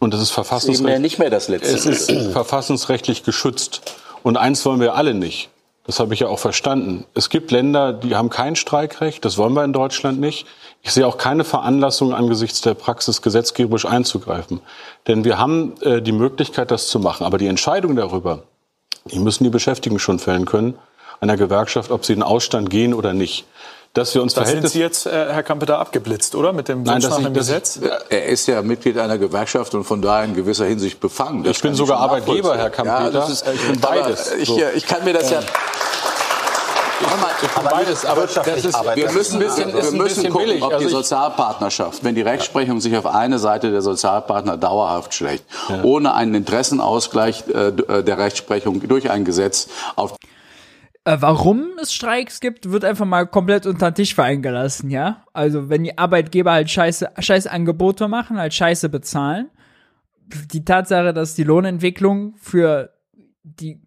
Und das ist verfassungsrechtlich, nicht mehr das letzte es ist verfassungsrechtlich geschützt. Und eins wollen wir alle nicht. Das habe ich ja auch verstanden. Es gibt Länder, die haben kein Streikrecht. Das wollen wir in Deutschland nicht. Ich sehe auch keine Veranlassung angesichts der Praxis gesetzgeberisch einzugreifen. Denn wir haben äh, die Möglichkeit, das zu machen. Aber die Entscheidung darüber, die müssen die Beschäftigten schon fällen können, einer Gewerkschaft, ob sie in den Ausstand gehen oder nicht dass wir uns das Verhältnis... sind Sie jetzt, äh, Herr Kampeter, abgeblitzt, oder? Mit dem Wunsch Nein, nach dem Gesetz? Er ist ja Mitglied einer Gewerkschaft und von daher in gewisser Hinsicht befangen. Das ich bin sogar Arbeitgeber, Herr Kampeter. Ja, ist, ich bin beides. Ich, so. ich, kann mir das ja... Aber beides, aber das ist, wir müssen, bisschen, wir müssen gucken, billig. ob die also Sozialpartnerschaft, wenn die Rechtsprechung sich auf eine Seite der Sozialpartner dauerhaft schlägt, ja. ohne einen Interessenausgleich äh, der Rechtsprechung durch ein Gesetz auf äh, warum es Streiks gibt, wird einfach mal komplett unter den Tisch fallen gelassen, ja? Also, wenn die Arbeitgeber halt scheiße, scheiße Angebote machen, halt scheiße bezahlen, die Tatsache, dass die Lohnentwicklung für die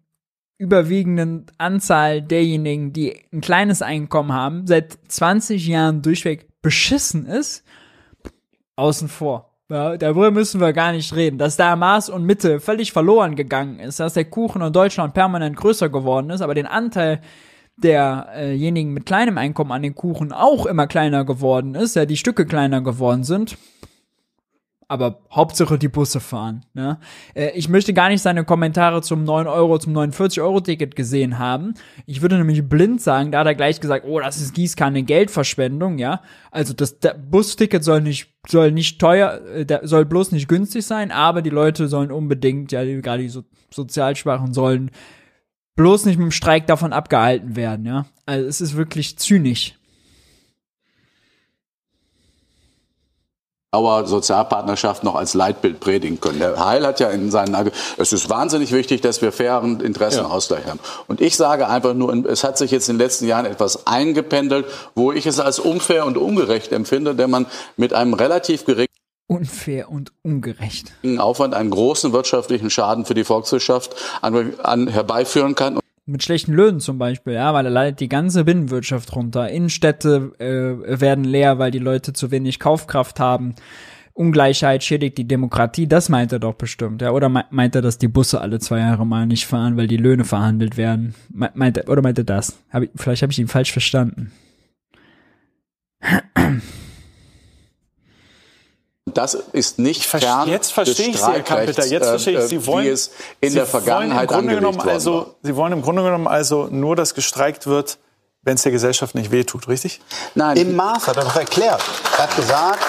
überwiegenden Anzahl derjenigen, die ein kleines Einkommen haben, seit 20 Jahren durchweg beschissen ist, außen vor. Ja, darüber müssen wir gar nicht reden. Dass da Maß und Mitte völlig verloren gegangen ist, dass der Kuchen in Deutschland permanent größer geworden ist, aber den Anteil derjenigen mit kleinem Einkommen an den Kuchen auch immer kleiner geworden ist, ja, die Stücke kleiner geworden sind, aber Hauptsache die Busse fahren. Ne? Äh, ich möchte gar nicht seine Kommentare zum 9 Euro, zum 49 Euro Ticket gesehen haben. Ich würde nämlich blind sagen, da hat er gleich gesagt, oh, das ist Gießkanne Geldverschwendung, ja. Also das Busticket soll nicht, soll nicht teuer, äh, soll bloß nicht günstig sein, aber die Leute sollen unbedingt, ja, gerade die so, Sozialschwachen sollen bloß nicht mit dem Streik davon abgehalten werden, ja. Also es ist wirklich zynisch. Sozialpartnerschaft noch als Leitbild predigen können. Der Heil hat ja in seinen, es ist wahnsinnig wichtig, dass wir fairen Interessenausgleich ja. haben. Und ich sage einfach nur, es hat sich jetzt in den letzten Jahren etwas eingependelt, wo ich es als unfair und ungerecht empfinde, denn man mit einem relativ geringen unfair und ungerecht. Aufwand einen großen wirtschaftlichen Schaden für die Volkswirtschaft an, an herbeiführen kann mit schlechten Löhnen zum Beispiel, ja, weil da leidet die ganze Binnenwirtschaft runter. Innenstädte äh, werden leer, weil die Leute zu wenig Kaufkraft haben. Ungleichheit schädigt die Demokratie, das meint er doch bestimmt, ja. Oder meint er, dass die Busse alle zwei Jahre mal nicht fahren, weil die Löhne verhandelt werden? Meint er, oder meint er das? Hab ich, vielleicht habe ich ihn falsch verstanden. Das ist nicht fern Jetzt verstehe ich Sie, Herr Kampeter, jetzt verstehe ich. Sie äh, wollen, wie es in Sie der Vergangenheit wollen im Grunde genommen also, Sie wollen im Grunde genommen also nur, dass gestreikt wird, wenn es der Gesellschaft nicht wehtut, richtig? Nein. Im Maß hat er doch erklärt. Er hat gesagt,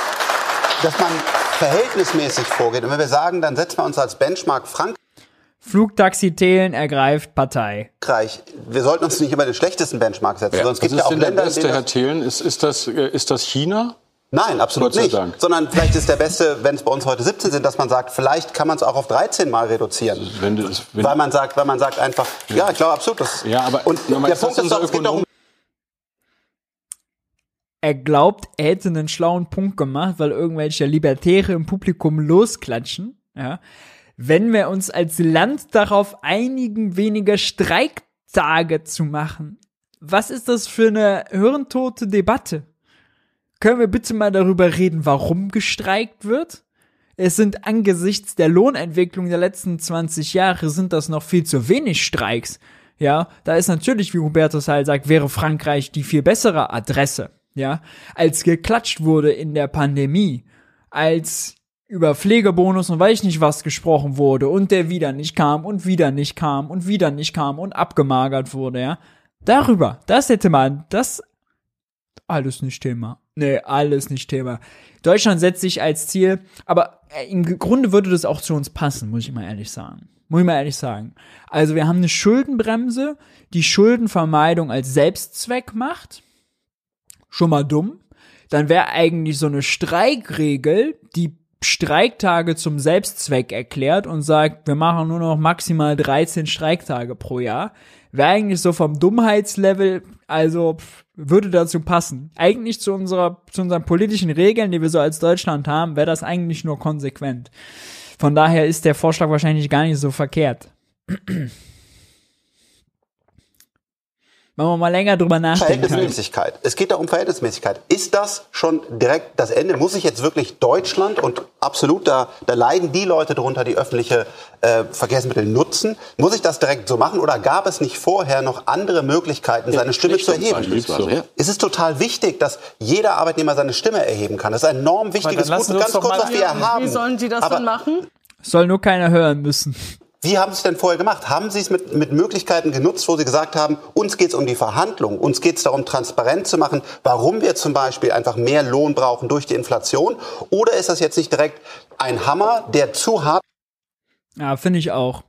dass man verhältnismäßig vorgeht. Und wenn wir sagen, dann setzen wir uns als Benchmark Frankreich. Flugtaxi Thelen ergreift Partei. Wir sollten uns nicht immer den schlechtesten Benchmark setzen. Ja. Sonst gibt es ja auch Länder, der beste, Herr Thelen? Ist, ist, das, äh, ist das China? Nein, absolut nicht. Dank. Sondern vielleicht ist der beste, wenn es bei uns heute 17 sind, dass man sagt, vielleicht kann man es auch auf 13 mal reduzieren. Wenn du, wenn weil man sagt, weil man sagt einfach, ja, ja ich glaube absolut. Das, ja, aber und der Punkt ist doch, es geht darum. Er glaubt, er hätte einen schlauen Punkt gemacht, weil irgendwelche Libertäre im Publikum losklatschen. Ja. Wenn wir uns als Land darauf einigen, weniger Streiktage zu machen, was ist das für eine hirntote Debatte? Können wir bitte mal darüber reden, warum gestreikt wird? Es sind angesichts der Lohnentwicklung der letzten 20 Jahre sind das noch viel zu wenig Streiks. Ja, da ist natürlich, wie Hubertus Heil sagt, wäre Frankreich die viel bessere Adresse. ja, als geklatscht wurde in der Pandemie, als über Pflegebonus und weiß ich nicht was gesprochen wurde und der wieder nicht kam und wieder nicht kam und wieder nicht kam und abgemagert wurde, ja. Darüber, das hätte man, das alles nicht Thema. Nee, alles nicht Thema. Deutschland setzt sich als Ziel, aber äh, im Grunde würde das auch zu uns passen, muss ich mal ehrlich sagen. Muss ich mal ehrlich sagen. Also wir haben eine Schuldenbremse, die Schuldenvermeidung als Selbstzweck macht. Schon mal dumm. Dann wäre eigentlich so eine Streikregel, die Streiktage zum Selbstzweck erklärt und sagt, wir machen nur noch maximal 13 Streiktage pro Jahr. Wäre eigentlich so vom Dummheitslevel, also würde dazu passen. Eigentlich zu unserer, zu unseren politischen Regeln, die wir so als Deutschland haben, wäre das eigentlich nur konsequent. Von daher ist der Vorschlag wahrscheinlich gar nicht so verkehrt. Machen wir mal länger drüber nachdenken. Verhältnismäßigkeit. Es geht da um Verhältnismäßigkeit. Ist das schon direkt das Ende? Muss ich jetzt wirklich Deutschland und absolut, da, da leiden die Leute drunter, die öffentliche äh, Verkehrsmittel nutzen, muss ich das direkt so machen oder gab es nicht vorher noch andere Möglichkeiten, seine Stimme zu erheben? Es ist total wichtig, dass jeder Arbeitnehmer seine Stimme erheben kann. Das ist ein enorm wichtiges Gut. Ganz kurz, was wir haben. Wie sollen Sie das Aber dann machen? Soll nur keiner hören müssen. Wie haben Sie es denn vorher gemacht? Haben Sie es mit, mit Möglichkeiten genutzt, wo Sie gesagt haben, uns geht es um die Verhandlungen, uns geht es darum, transparent zu machen, warum wir zum Beispiel einfach mehr Lohn brauchen durch die Inflation? Oder ist das jetzt nicht direkt ein Hammer, der zu hart? Ja, finde ich auch.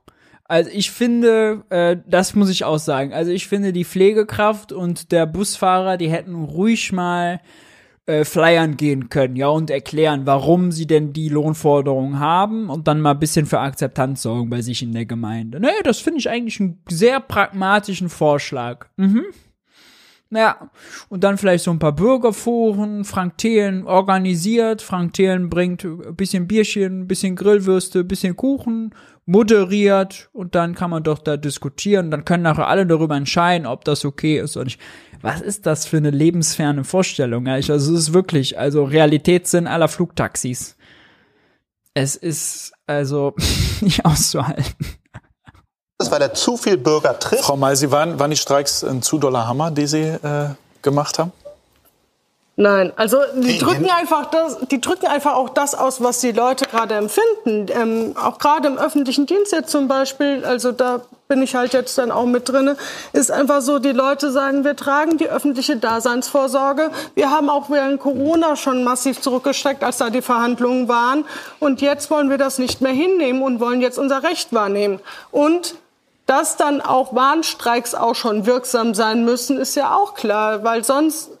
Also ich finde, äh, das muss ich auch sagen. Also ich finde, die Pflegekraft und der Busfahrer, die hätten ruhig mal äh, flyern gehen können, ja, und erklären, warum sie denn die Lohnforderung haben und dann mal ein bisschen für Akzeptanz sorgen bei sich in der Gemeinde. Nee, das finde ich eigentlich einen sehr pragmatischen Vorschlag. Mhm. Naja, und dann vielleicht so ein paar Bürgerforen, Frank Thelen organisiert, Frank Thelen bringt ein bisschen Bierchen, ein bisschen Grillwürste, ein bisschen Kuchen, moderiert und dann kann man doch da diskutieren, dann können nachher alle darüber entscheiden, ob das okay ist oder nicht was ist das für eine lebensferne Vorstellung? Ja, also es ist wirklich, also Realitätssinn aller Flugtaxis. Es ist also nicht auszuhalten. Das, weil er zu viel Bürger trifft. Frau May, Sie waren, waren die Streiks ein zu doller Hammer, die Sie äh, gemacht haben? Nein, also die drücken einfach das, die drücken einfach auch das aus, was die Leute gerade empfinden. Ähm, auch gerade im öffentlichen Dienst jetzt zum Beispiel, also da bin ich halt jetzt dann auch mit drinne, ist einfach so, die Leute sagen, wir tragen die öffentliche Daseinsvorsorge. Wir haben auch während Corona schon massiv zurückgesteckt, als da die Verhandlungen waren. Und jetzt wollen wir das nicht mehr hinnehmen und wollen jetzt unser Recht wahrnehmen. Und dass dann auch Warnstreiks auch schon wirksam sein müssen, ist ja auch klar, weil sonst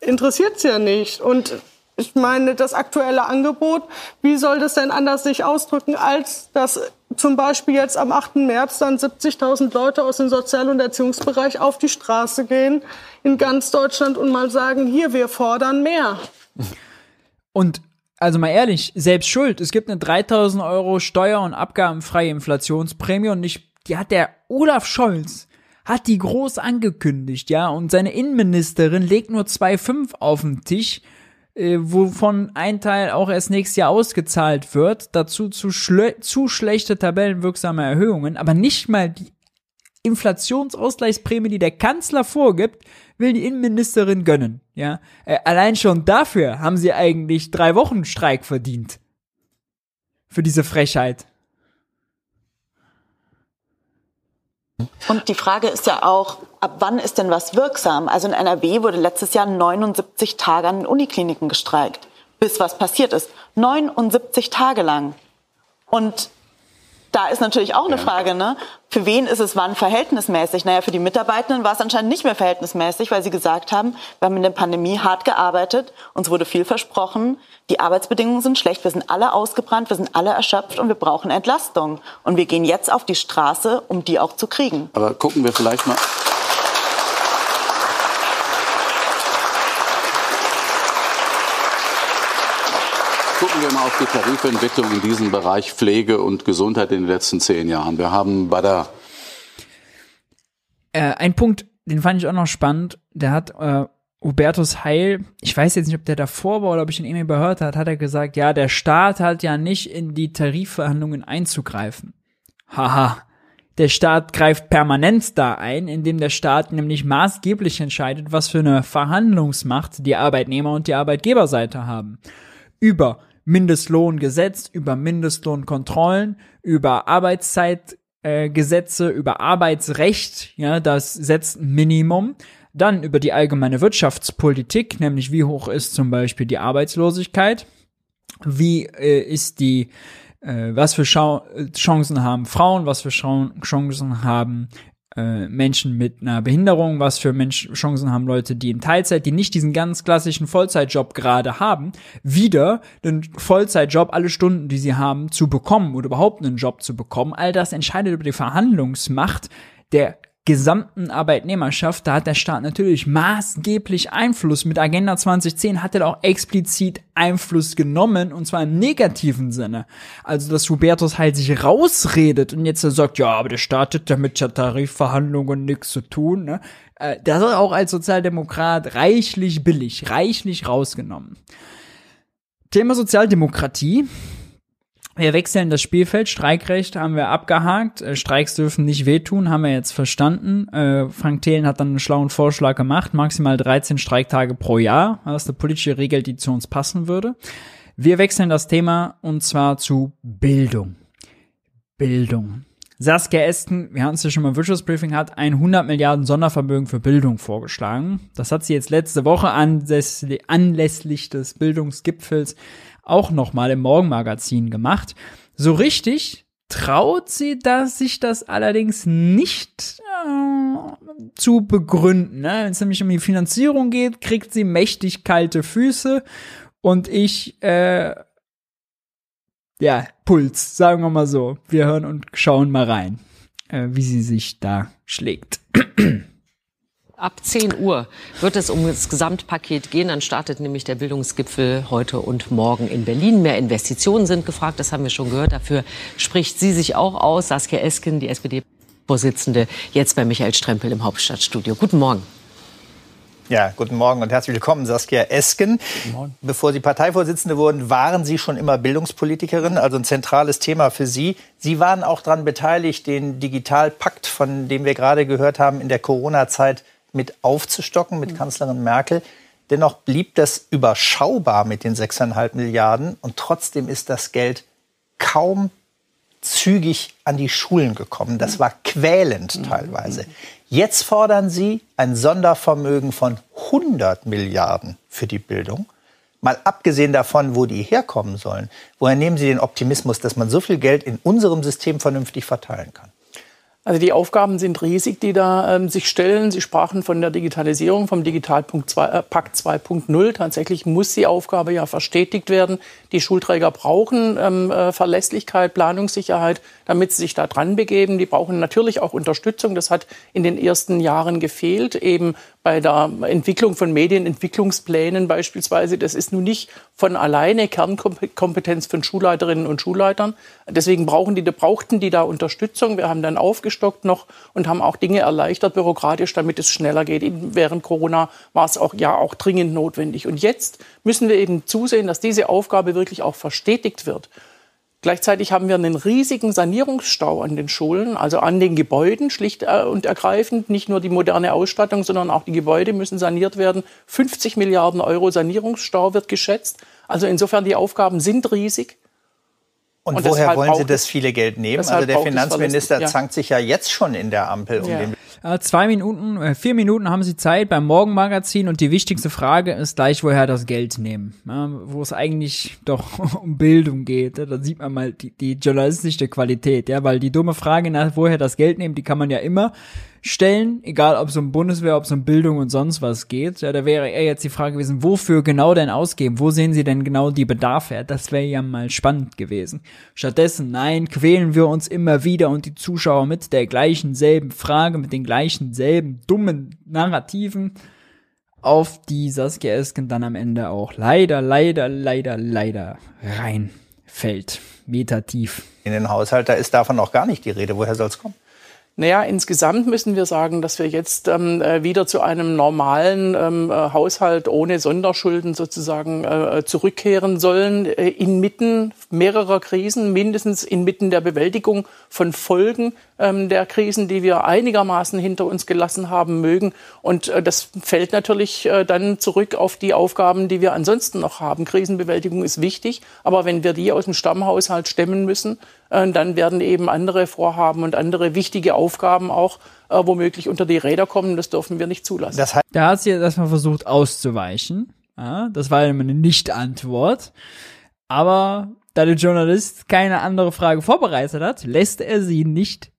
interessiert es ja nicht. Und ich meine, das aktuelle Angebot, wie soll das denn anders sich ausdrücken, als dass zum Beispiel jetzt am 8. März dann 70.000 Leute aus dem Sozial- und Erziehungsbereich auf die Straße gehen in ganz Deutschland und mal sagen, hier, wir fordern mehr. Und also mal ehrlich, selbst schuld. Es gibt eine 3000 Euro steuer- und abgabenfreie Inflationsprämie und nicht, die hat der Olaf Scholz hat die groß angekündigt, ja, und seine Innenministerin legt nur 2,5 auf den Tisch, äh, wovon ein Teil auch erst nächstes Jahr ausgezahlt wird, dazu zu, schle zu schlechte tabellenwirksame Erhöhungen, aber nicht mal die Inflationsausgleichsprämie, die der Kanzler vorgibt, will die Innenministerin gönnen, ja. Äh, allein schon dafür haben sie eigentlich drei Wochen Streik verdient. Für diese Frechheit. Und die Frage ist ja auch, ab wann ist denn was wirksam? Also in NRW wurde letztes Jahr 79 Tage an den Unikliniken gestreikt, bis was passiert ist. 79 Tage lang. Und da ist natürlich auch eine Frage, ne? Für wen ist es wann verhältnismäßig? Naja, für die Mitarbeitenden war es anscheinend nicht mehr verhältnismäßig, weil sie gesagt haben, wir haben in der Pandemie hart gearbeitet, uns wurde viel versprochen, die Arbeitsbedingungen sind schlecht, wir sind alle ausgebrannt, wir sind alle erschöpft und wir brauchen Entlastung. Und wir gehen jetzt auf die Straße, um die auch zu kriegen. Aber gucken wir vielleicht mal. Gucken wir mal auf die Tarifentwicklung in diesem Bereich Pflege und Gesundheit in den letzten zehn Jahren. Wir haben bei der äh, ein Punkt, den fand ich auch noch spannend. Der hat äh, Hubertus Heil, ich weiß jetzt nicht, ob der davor war oder ob ich ihn irgendwie überhört hat, hat er gesagt, ja, der Staat hat ja nicht in die Tarifverhandlungen einzugreifen. Haha, Der Staat greift permanent da ein, indem der Staat nämlich maßgeblich entscheidet, was für eine Verhandlungsmacht die Arbeitnehmer und die Arbeitgeberseite haben. Über Mindestlohngesetz, über Mindestlohnkontrollen, über Arbeitszeitgesetze, äh, über Arbeitsrecht, ja, das setzt ein Minimum. Dann über die allgemeine Wirtschaftspolitik, nämlich wie hoch ist zum Beispiel die Arbeitslosigkeit, wie äh, ist die äh, was für Schau Chancen haben Frauen, was für Schau Chancen haben äh, Menschen mit einer Behinderung, was für Mensch Chancen haben Leute, die in Teilzeit, die nicht diesen ganz klassischen Vollzeitjob gerade haben, wieder den Vollzeitjob, alle Stunden, die sie haben, zu bekommen oder überhaupt einen Job zu bekommen. All das entscheidet über die Verhandlungsmacht der gesamten Arbeitnehmerschaft, da hat der Staat natürlich maßgeblich Einfluss. Mit Agenda 2010 hat er auch explizit Einfluss genommen und zwar im negativen Sinne. Also, dass Hubertus halt sich rausredet und jetzt sagt, ja, aber der Staat hat ja mit Tarifverhandlungen nichts zu tun. Ne? Äh, das ist auch als Sozialdemokrat reichlich billig, reichlich rausgenommen. Thema Sozialdemokratie. Wir wechseln das Spielfeld. Streikrecht haben wir abgehakt. Äh, Streiks dürfen nicht wehtun, haben wir jetzt verstanden. Äh, Frank Thelen hat dann einen schlauen Vorschlag gemacht. Maximal 13 Streiktage pro Jahr. Das ist eine politische Regel, die zu uns passen würde. Wir wechseln das Thema und zwar zu Bildung. Bildung. Saskia Esken, wir hatten es ja schon mal im Wirtschaftsbriefing, hat ein 100 Milliarden Sondervermögen für Bildung vorgeschlagen. Das hat sie jetzt letzte Woche anlässlich des Bildungsgipfels auch nochmal im Morgenmagazin gemacht. So richtig traut sie das, sich das allerdings nicht äh, zu begründen. Ne? Wenn es nämlich um die Finanzierung geht, kriegt sie mächtig kalte Füße und ich, äh, ja, Puls, sagen wir mal so. Wir hören und schauen mal rein, äh, wie sie sich da schlägt. Ab 10 Uhr wird es um das Gesamtpaket gehen. Dann startet nämlich der Bildungsgipfel heute und morgen in Berlin. Mehr Investitionen sind gefragt, das haben wir schon gehört. Dafür spricht sie sich auch aus. Saskia Esken, die SPD-Vorsitzende, jetzt bei Michael Strempel im Hauptstadtstudio. Guten Morgen. Ja, guten Morgen und herzlich willkommen, Saskia Esken. Bevor Sie Parteivorsitzende wurden, waren Sie schon immer Bildungspolitikerin, also ein zentrales Thema für Sie. Sie waren auch daran beteiligt, den Digitalpakt, von dem wir gerade gehört haben, in der Corona-Zeit mit aufzustocken mit Kanzlerin Merkel. Dennoch blieb das überschaubar mit den 6,5 Milliarden und trotzdem ist das Geld kaum zügig an die Schulen gekommen. Das war quälend teilweise. Jetzt fordern Sie ein Sondervermögen von 100 Milliarden für die Bildung. Mal abgesehen davon, wo die herkommen sollen. Woher nehmen Sie den Optimismus, dass man so viel Geld in unserem System vernünftig verteilen kann? Also die Aufgaben sind riesig, die da ähm, sich stellen. Sie sprachen von der Digitalisierung, vom Digitalpakt 2.0. Äh, Tatsächlich muss die Aufgabe ja verstetigt werden. Die Schulträger brauchen ähm, äh, Verlässlichkeit, Planungssicherheit, damit sie sich da dran begeben. Die brauchen natürlich auch Unterstützung. Das hat in den ersten Jahren gefehlt, eben bei der Entwicklung von Medienentwicklungsplänen beispielsweise. Das ist nun nicht von alleine Kernkompetenz von Schulleiterinnen und Schulleitern. Deswegen brauchen die, brauchten die da Unterstützung. Wir haben dann aufgestockt noch und haben auch Dinge erleichtert bürokratisch, damit es schneller geht. Während Corona war es auch ja auch dringend notwendig. Und jetzt müssen wir eben zusehen, dass diese Aufgabe wirklich auch verstetigt wird. Gleichzeitig haben wir einen riesigen Sanierungsstau an den Schulen, also an den Gebäuden, schlicht äh, und ergreifend. Nicht nur die moderne Ausstattung, sondern auch die Gebäude müssen saniert werden. 50 Milliarden Euro Sanierungsstau wird geschätzt. Also insofern, die Aufgaben sind riesig. Und, und woher wollen Sie das viele Geld nehmen? Also der Finanzminister ja. zankt sich ja jetzt schon in der Ampel um ja. den äh, zwei Minuten, äh, vier Minuten haben Sie Zeit beim Morgenmagazin und die wichtigste Frage ist gleich, woher das Geld nehmen. Ja, wo es eigentlich doch um Bildung geht. Da sieht man mal die, die journalistische Qualität, ja, weil die dumme Frage nach, woher das Geld nehmen, die kann man ja immer stellen, egal ob es um Bundeswehr, ob es um Bildung und sonst was geht. Ja, da wäre eher jetzt die Frage gewesen, wofür genau denn ausgeben? Wo sehen Sie denn genau die Bedarfe? Das wäre ja mal spannend gewesen. Stattdessen, nein, quälen wir uns immer wieder und die Zuschauer mit der gleichen selben Frage, mit den gleichen selben dummen Narrativen, auf die Saskia Esken dann am Ende auch leider, leider, leider, leider reinfällt. Meter tief. In den Haushalt, da ist davon auch gar nicht die Rede. Woher soll es kommen? Naja, insgesamt müssen wir sagen, dass wir jetzt ähm, äh, wieder zu einem normalen ähm, äh, Haushalt ohne Sonderschulden sozusagen äh, zurückkehren sollen, äh, inmitten mehrerer Krisen, mindestens inmitten der Bewältigung von Folgen ähm, der Krisen, die wir einigermaßen hinter uns gelassen haben mögen. Und äh, das fällt natürlich äh, dann zurück auf die Aufgaben, die wir ansonsten noch haben. Krisenbewältigung ist wichtig, aber wenn wir die aus dem Stammhaushalt stemmen müssen, äh, dann werden eben andere Vorhaben und andere wichtige Aufgaben auch womöglich unter die Räder kommen. Das dürfen wir nicht zulassen. Das heißt, da hat sie erstmal versucht auszuweichen. Ja, das war immer eine Nicht-Antwort. Aber da der Journalist keine andere Frage vorbereitet hat, lässt er sie nicht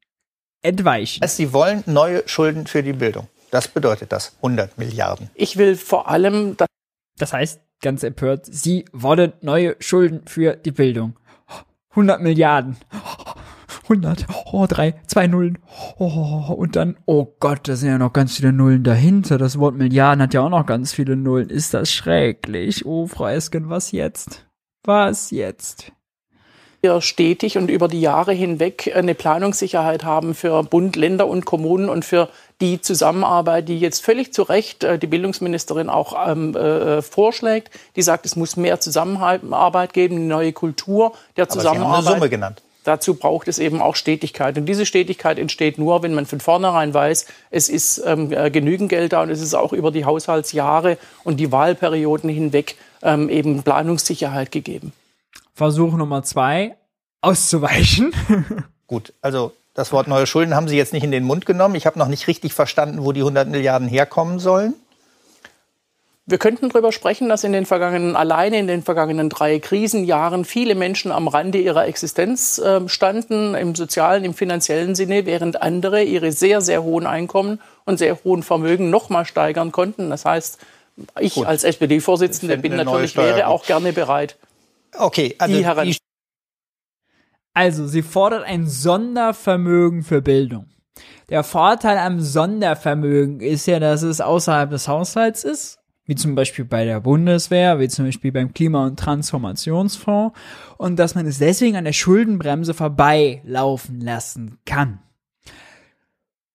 entweichen. Also sie wollen neue Schulden für die Bildung. Das bedeutet das 100 Milliarden. Ich will vor allem, das, das heißt ganz empört, sie wollen neue Schulden für die Bildung. 100 Milliarden. 100, oh, drei, zwei Nullen, oh, und dann, oh Gott, da sind ja noch ganz viele Nullen dahinter. Das Wort Milliarden hat ja auch noch ganz viele Nullen. Ist das schrecklich? Oh, Frau Esken, was jetzt? Was jetzt? Wir stetig und über die Jahre hinweg eine Planungssicherheit haben für Bund, Länder und Kommunen und für die Zusammenarbeit, die jetzt völlig zu Recht äh, die Bildungsministerin auch ähm, äh, vorschlägt. Die sagt, es muss mehr Zusammenarbeit geben, eine neue Kultur der Zusammenarbeit. Aber Sie haben eine Summe genannt. Dazu braucht es eben auch Stetigkeit. Und diese Stetigkeit entsteht nur, wenn man von vornherein weiß, es ist ähm, äh, genügend Geld da und es ist auch über die Haushaltsjahre und die Wahlperioden hinweg ähm, eben Planungssicherheit gegeben. Versuch Nummer zwei, auszuweichen. Gut, also das Wort neue Schulden haben Sie jetzt nicht in den Mund genommen. Ich habe noch nicht richtig verstanden, wo die 100 Milliarden herkommen sollen. Wir könnten darüber sprechen, dass in den vergangenen, alleine in den vergangenen drei Krisenjahren viele Menschen am Rande ihrer Existenz äh, standen, im sozialen, im finanziellen Sinne, während andere ihre sehr, sehr hohen Einkommen und sehr hohen Vermögen noch mal steigern konnten. Das heißt, ich Gut. als SPD-Vorsitzende bin natürlich, wäre auch gerne bereit, Okay, also, die also sie fordert ein Sondervermögen für Bildung. Der Vorteil am Sondervermögen ist ja, dass es außerhalb des Haushalts ist, wie zum Beispiel bei der Bundeswehr, wie zum Beispiel beim Klima- und Transformationsfonds, und dass man es deswegen an der Schuldenbremse vorbeilaufen lassen kann.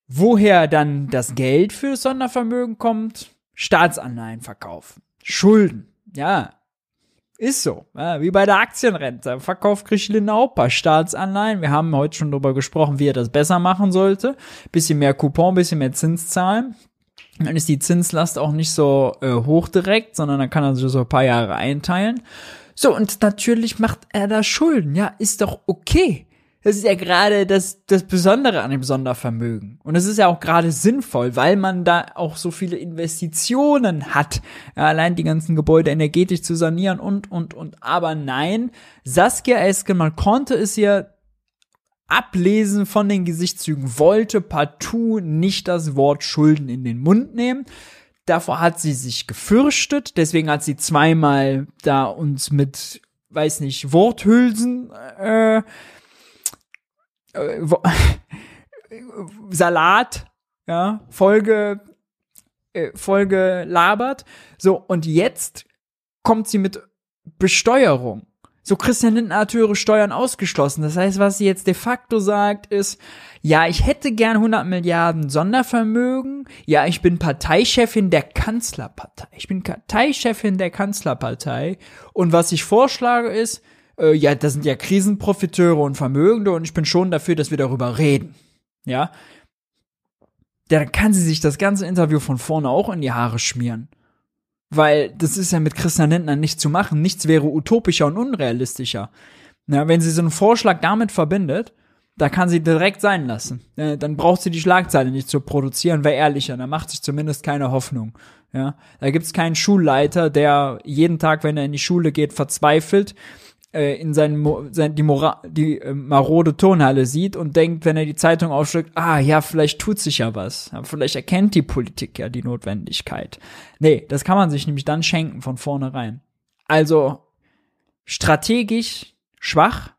Woher dann das Geld für das Sondervermögen kommt? Staatsanleihen verkaufen. Schulden. Ja, ist so. Ja, wie bei der Aktienrente. Verkauft ein paar Staatsanleihen. Wir haben heute schon darüber gesprochen, wie er das besser machen sollte. Bisschen mehr Coupon, bisschen mehr Zins zahlen. Dann ist die Zinslast auch nicht so äh, hoch direkt, sondern dann kann er sich so ein paar Jahre einteilen. So, und natürlich macht er da Schulden. Ja, ist doch okay. Das ist ja gerade das, das Besondere an dem Sondervermögen. Und es ist ja auch gerade sinnvoll, weil man da auch so viele Investitionen hat. Ja, allein die ganzen Gebäude energetisch zu sanieren und, und, und. Aber nein, Saskia Esken, man konnte es ja ablesen von den Gesichtszügen, wollte partout nicht das Wort Schulden in den Mund nehmen. Davor hat sie sich gefürchtet, deswegen hat sie zweimal da uns mit, weiß nicht, Worthülsen äh, äh, Salat, ja, Folge, äh, Folge labert. So, und jetzt kommt sie mit Besteuerung. So, Christian Lindner hat Steuern ausgeschlossen. Das heißt, was sie jetzt de facto sagt, ist, ja, ich hätte gern 100 Milliarden Sondervermögen. Ja, ich bin Parteichefin der Kanzlerpartei. Ich bin Parteichefin der Kanzlerpartei. Und was ich vorschlage ist, äh, ja, das sind ja Krisenprofiteure und Vermögende und ich bin schon dafür, dass wir darüber reden. Ja. Dann kann sie sich das ganze Interview von vorne auch in die Haare schmieren. Weil das ist ja mit Christian Lindner nicht zu machen. Nichts wäre utopischer und unrealistischer. Ja, wenn sie so einen Vorschlag damit verbindet, da kann sie direkt sein lassen. Dann braucht sie die Schlagzeile nicht zu produzieren, wäre ehrlicher. Da macht sich zumindest keine Hoffnung. Ja, da gibt's keinen Schulleiter, der jeden Tag, wenn er in die Schule geht, verzweifelt äh, in seinen, sein, die, Mora die äh, marode Turnhalle sieht und denkt, wenn er die Zeitung aufschlägt, ah ja, vielleicht tut sich ja was. Vielleicht erkennt die Politik ja die Notwendigkeit. Nee, das kann man sich nämlich dann schenken von vornherein. Also strategisch schwach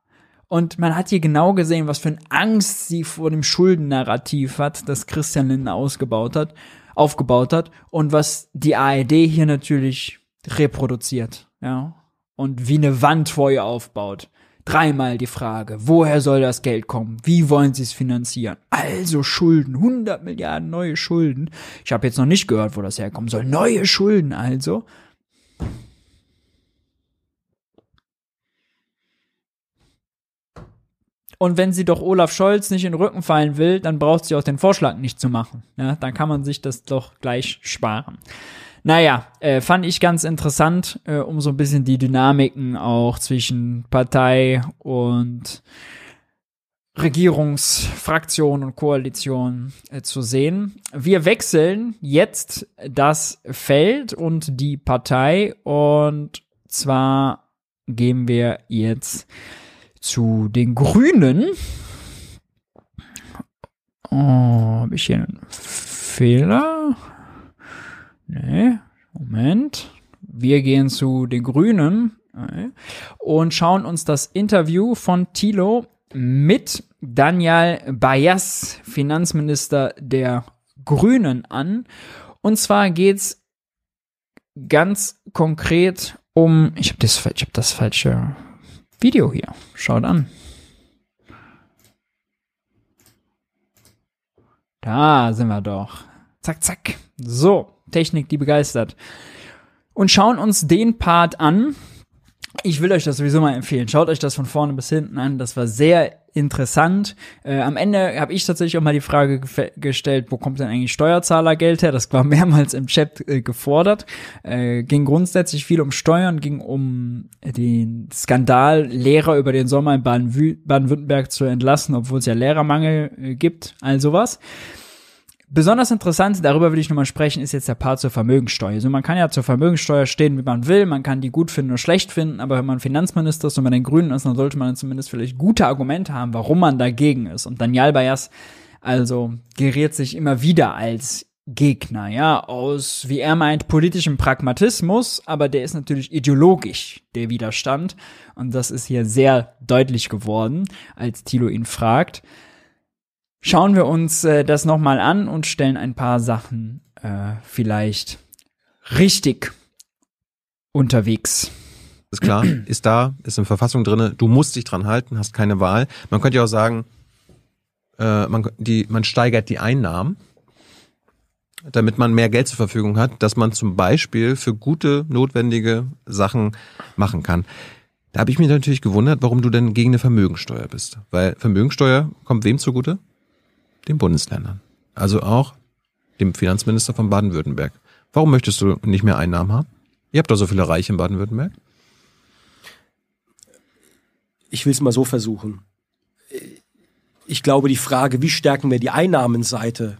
und man hat hier genau gesehen, was für eine Angst sie vor dem Schuldennarrativ hat, das Christian Lindner ausgebaut hat, aufgebaut hat und was die ARD hier natürlich reproduziert. Ja, und wie eine Wand vor ihr aufbaut. Dreimal die Frage, woher soll das Geld kommen? Wie wollen sie es finanzieren? Also Schulden, 100 Milliarden neue Schulden. Ich habe jetzt noch nicht gehört, wo das herkommen soll. Neue Schulden also. Und wenn sie doch Olaf Scholz nicht in den Rücken fallen will, dann braucht sie auch den Vorschlag nicht zu machen. Ja, dann kann man sich das doch gleich sparen. Naja, äh, fand ich ganz interessant, äh, um so ein bisschen die Dynamiken auch zwischen Partei und Regierungsfraktion und Koalition äh, zu sehen. Wir wechseln jetzt das Feld und die Partei und zwar gehen wir jetzt zu den Grünen. Oh, habe ich hier einen Fehler? Nee, Moment. Wir gehen zu den Grünen und schauen uns das Interview von Thilo mit Daniel Bayas, Finanzminister der Grünen, an. Und zwar geht's ganz konkret um, ich habe das, hab das falsche Video hier. Schaut an. Da sind wir doch. Zack, zack. So. Technik, die begeistert. Und schauen uns den Part an. Ich will euch das sowieso mal empfehlen. Schaut euch das von vorne bis hinten an. Das war sehr interessant. Äh, am Ende habe ich tatsächlich auch mal die Frage gestellt, wo kommt denn eigentlich Steuerzahlergeld her? Das war mehrmals im Chat äh, gefordert. Äh, ging grundsätzlich viel um Steuern, ging um den Skandal, Lehrer über den Sommer in Baden-Württemberg zu entlassen, obwohl es ja Lehrermangel äh, gibt, all sowas. Besonders interessant, darüber will ich nochmal sprechen, ist jetzt der Part zur Vermögensteuer. Also man kann ja zur Vermögensteuer stehen, wie man will, man kann die gut finden oder schlecht finden, aber wenn man Finanzminister ist und bei den Grünen ist, dann sollte man zumindest vielleicht gute Argumente haben, warum man dagegen ist. Und Daniel Bayas also geriert sich immer wieder als Gegner, ja, aus, wie er meint, politischem Pragmatismus, aber der ist natürlich ideologisch, der Widerstand. Und das ist hier sehr deutlich geworden, als Thilo ihn fragt schauen wir uns äh, das nochmal an und stellen ein paar Sachen äh, vielleicht richtig unterwegs. Ist klar, ist da, ist in Verfassung drinne. Du musst dich dran halten, hast keine Wahl. Man könnte ja auch sagen, äh, man, die, man steigert die Einnahmen, damit man mehr Geld zur Verfügung hat, dass man zum Beispiel für gute, notwendige Sachen machen kann. Da habe ich mich natürlich gewundert, warum du denn gegen eine Vermögensteuer bist. Weil Vermögensteuer kommt wem zugute? Den Bundesländern. Also auch dem Finanzminister von Baden-Württemberg. Warum möchtest du nicht mehr Einnahmen haben? Ihr habt doch so viele Reiche in Baden-Württemberg. Ich will es mal so versuchen. Ich glaube, die Frage, wie stärken wir die Einnahmenseite,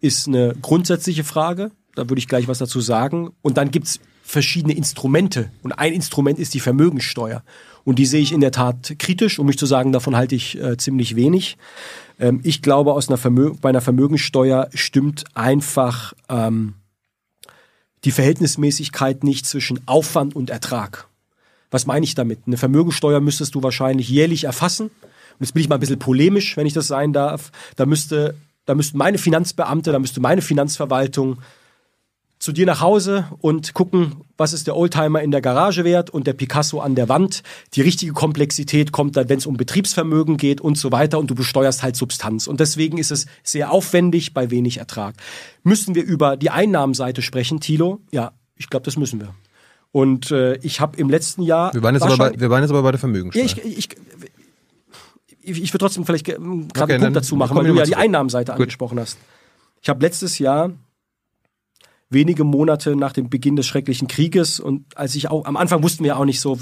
ist eine grundsätzliche Frage. Da würde ich gleich was dazu sagen. Und dann gibt es verschiedene Instrumente. Und ein Instrument ist die Vermögenssteuer. Und die sehe ich in der Tat kritisch, um mich zu sagen, davon halte ich äh, ziemlich wenig. Ähm, ich glaube, aus einer Vermö bei einer Vermögenssteuer stimmt einfach ähm, die Verhältnismäßigkeit nicht zwischen Aufwand und Ertrag. Was meine ich damit? Eine Vermögensteuer müsstest du wahrscheinlich jährlich erfassen. Und jetzt bin ich mal ein bisschen polemisch, wenn ich das sein darf. Da müsste, da müssten meine Finanzbeamte, da müsste meine Finanzverwaltung zu dir nach Hause und gucken, was ist der Oldtimer in der Garage wert und der Picasso an der Wand. Die richtige Komplexität kommt dann, wenn es um Betriebsvermögen geht und so weiter und du besteuerst halt Substanz. Und deswegen ist es sehr aufwendig bei wenig Ertrag. Müssen wir über die Einnahmenseite sprechen, Thilo? Ja, ich glaube, das müssen wir. Und äh, ich habe im letzten Jahr. Wir waren jetzt, aber bei, wir waren jetzt aber bei der Vermögenssteuer. Ja, ich, ich, ich, ich würde trotzdem vielleicht gerade okay, einen Punkt dazu machen, weil du ja die Einnahmenseite Gut. angesprochen hast. Ich habe letztes Jahr wenige Monate nach dem Beginn des schrecklichen Krieges und als ich auch am Anfang wussten wir auch nicht so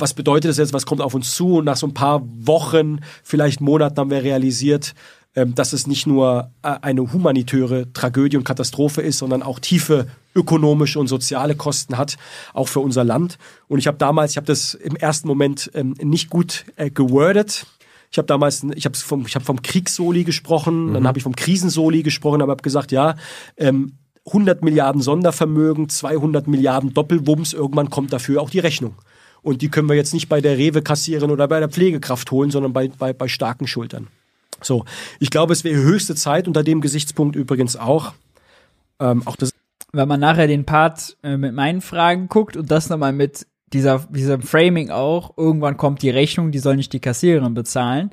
was bedeutet das jetzt, was kommt auf uns zu und nach so ein paar Wochen, vielleicht Monaten haben wir realisiert, ähm, dass es nicht nur äh, eine humanitäre Tragödie und Katastrophe ist, sondern auch tiefe ökonomische und soziale Kosten hat, auch für unser Land. Und ich habe damals, ich habe das im ersten Moment ähm, nicht gut äh, gewordet. Ich habe damals, ich habe vom, ich hab vom Kriegssoli gesprochen, mhm. dann habe ich vom Krisensoli gesprochen, aber habe gesagt, ja, ähm, 100 Milliarden Sondervermögen, 200 Milliarden Doppelwumms, irgendwann kommt dafür auch die Rechnung. Und die können wir jetzt nicht bei der Rewe-Kassierin oder bei der Pflegekraft holen, sondern bei, bei, bei starken Schultern. So, ich glaube, es wäre höchste Zeit, unter dem Gesichtspunkt übrigens auch, ähm, auch das. Wenn man nachher den Part äh, mit meinen Fragen guckt und das nochmal mit dieser, dieser Framing auch, irgendwann kommt die Rechnung, die soll nicht die Kassiererin bezahlen.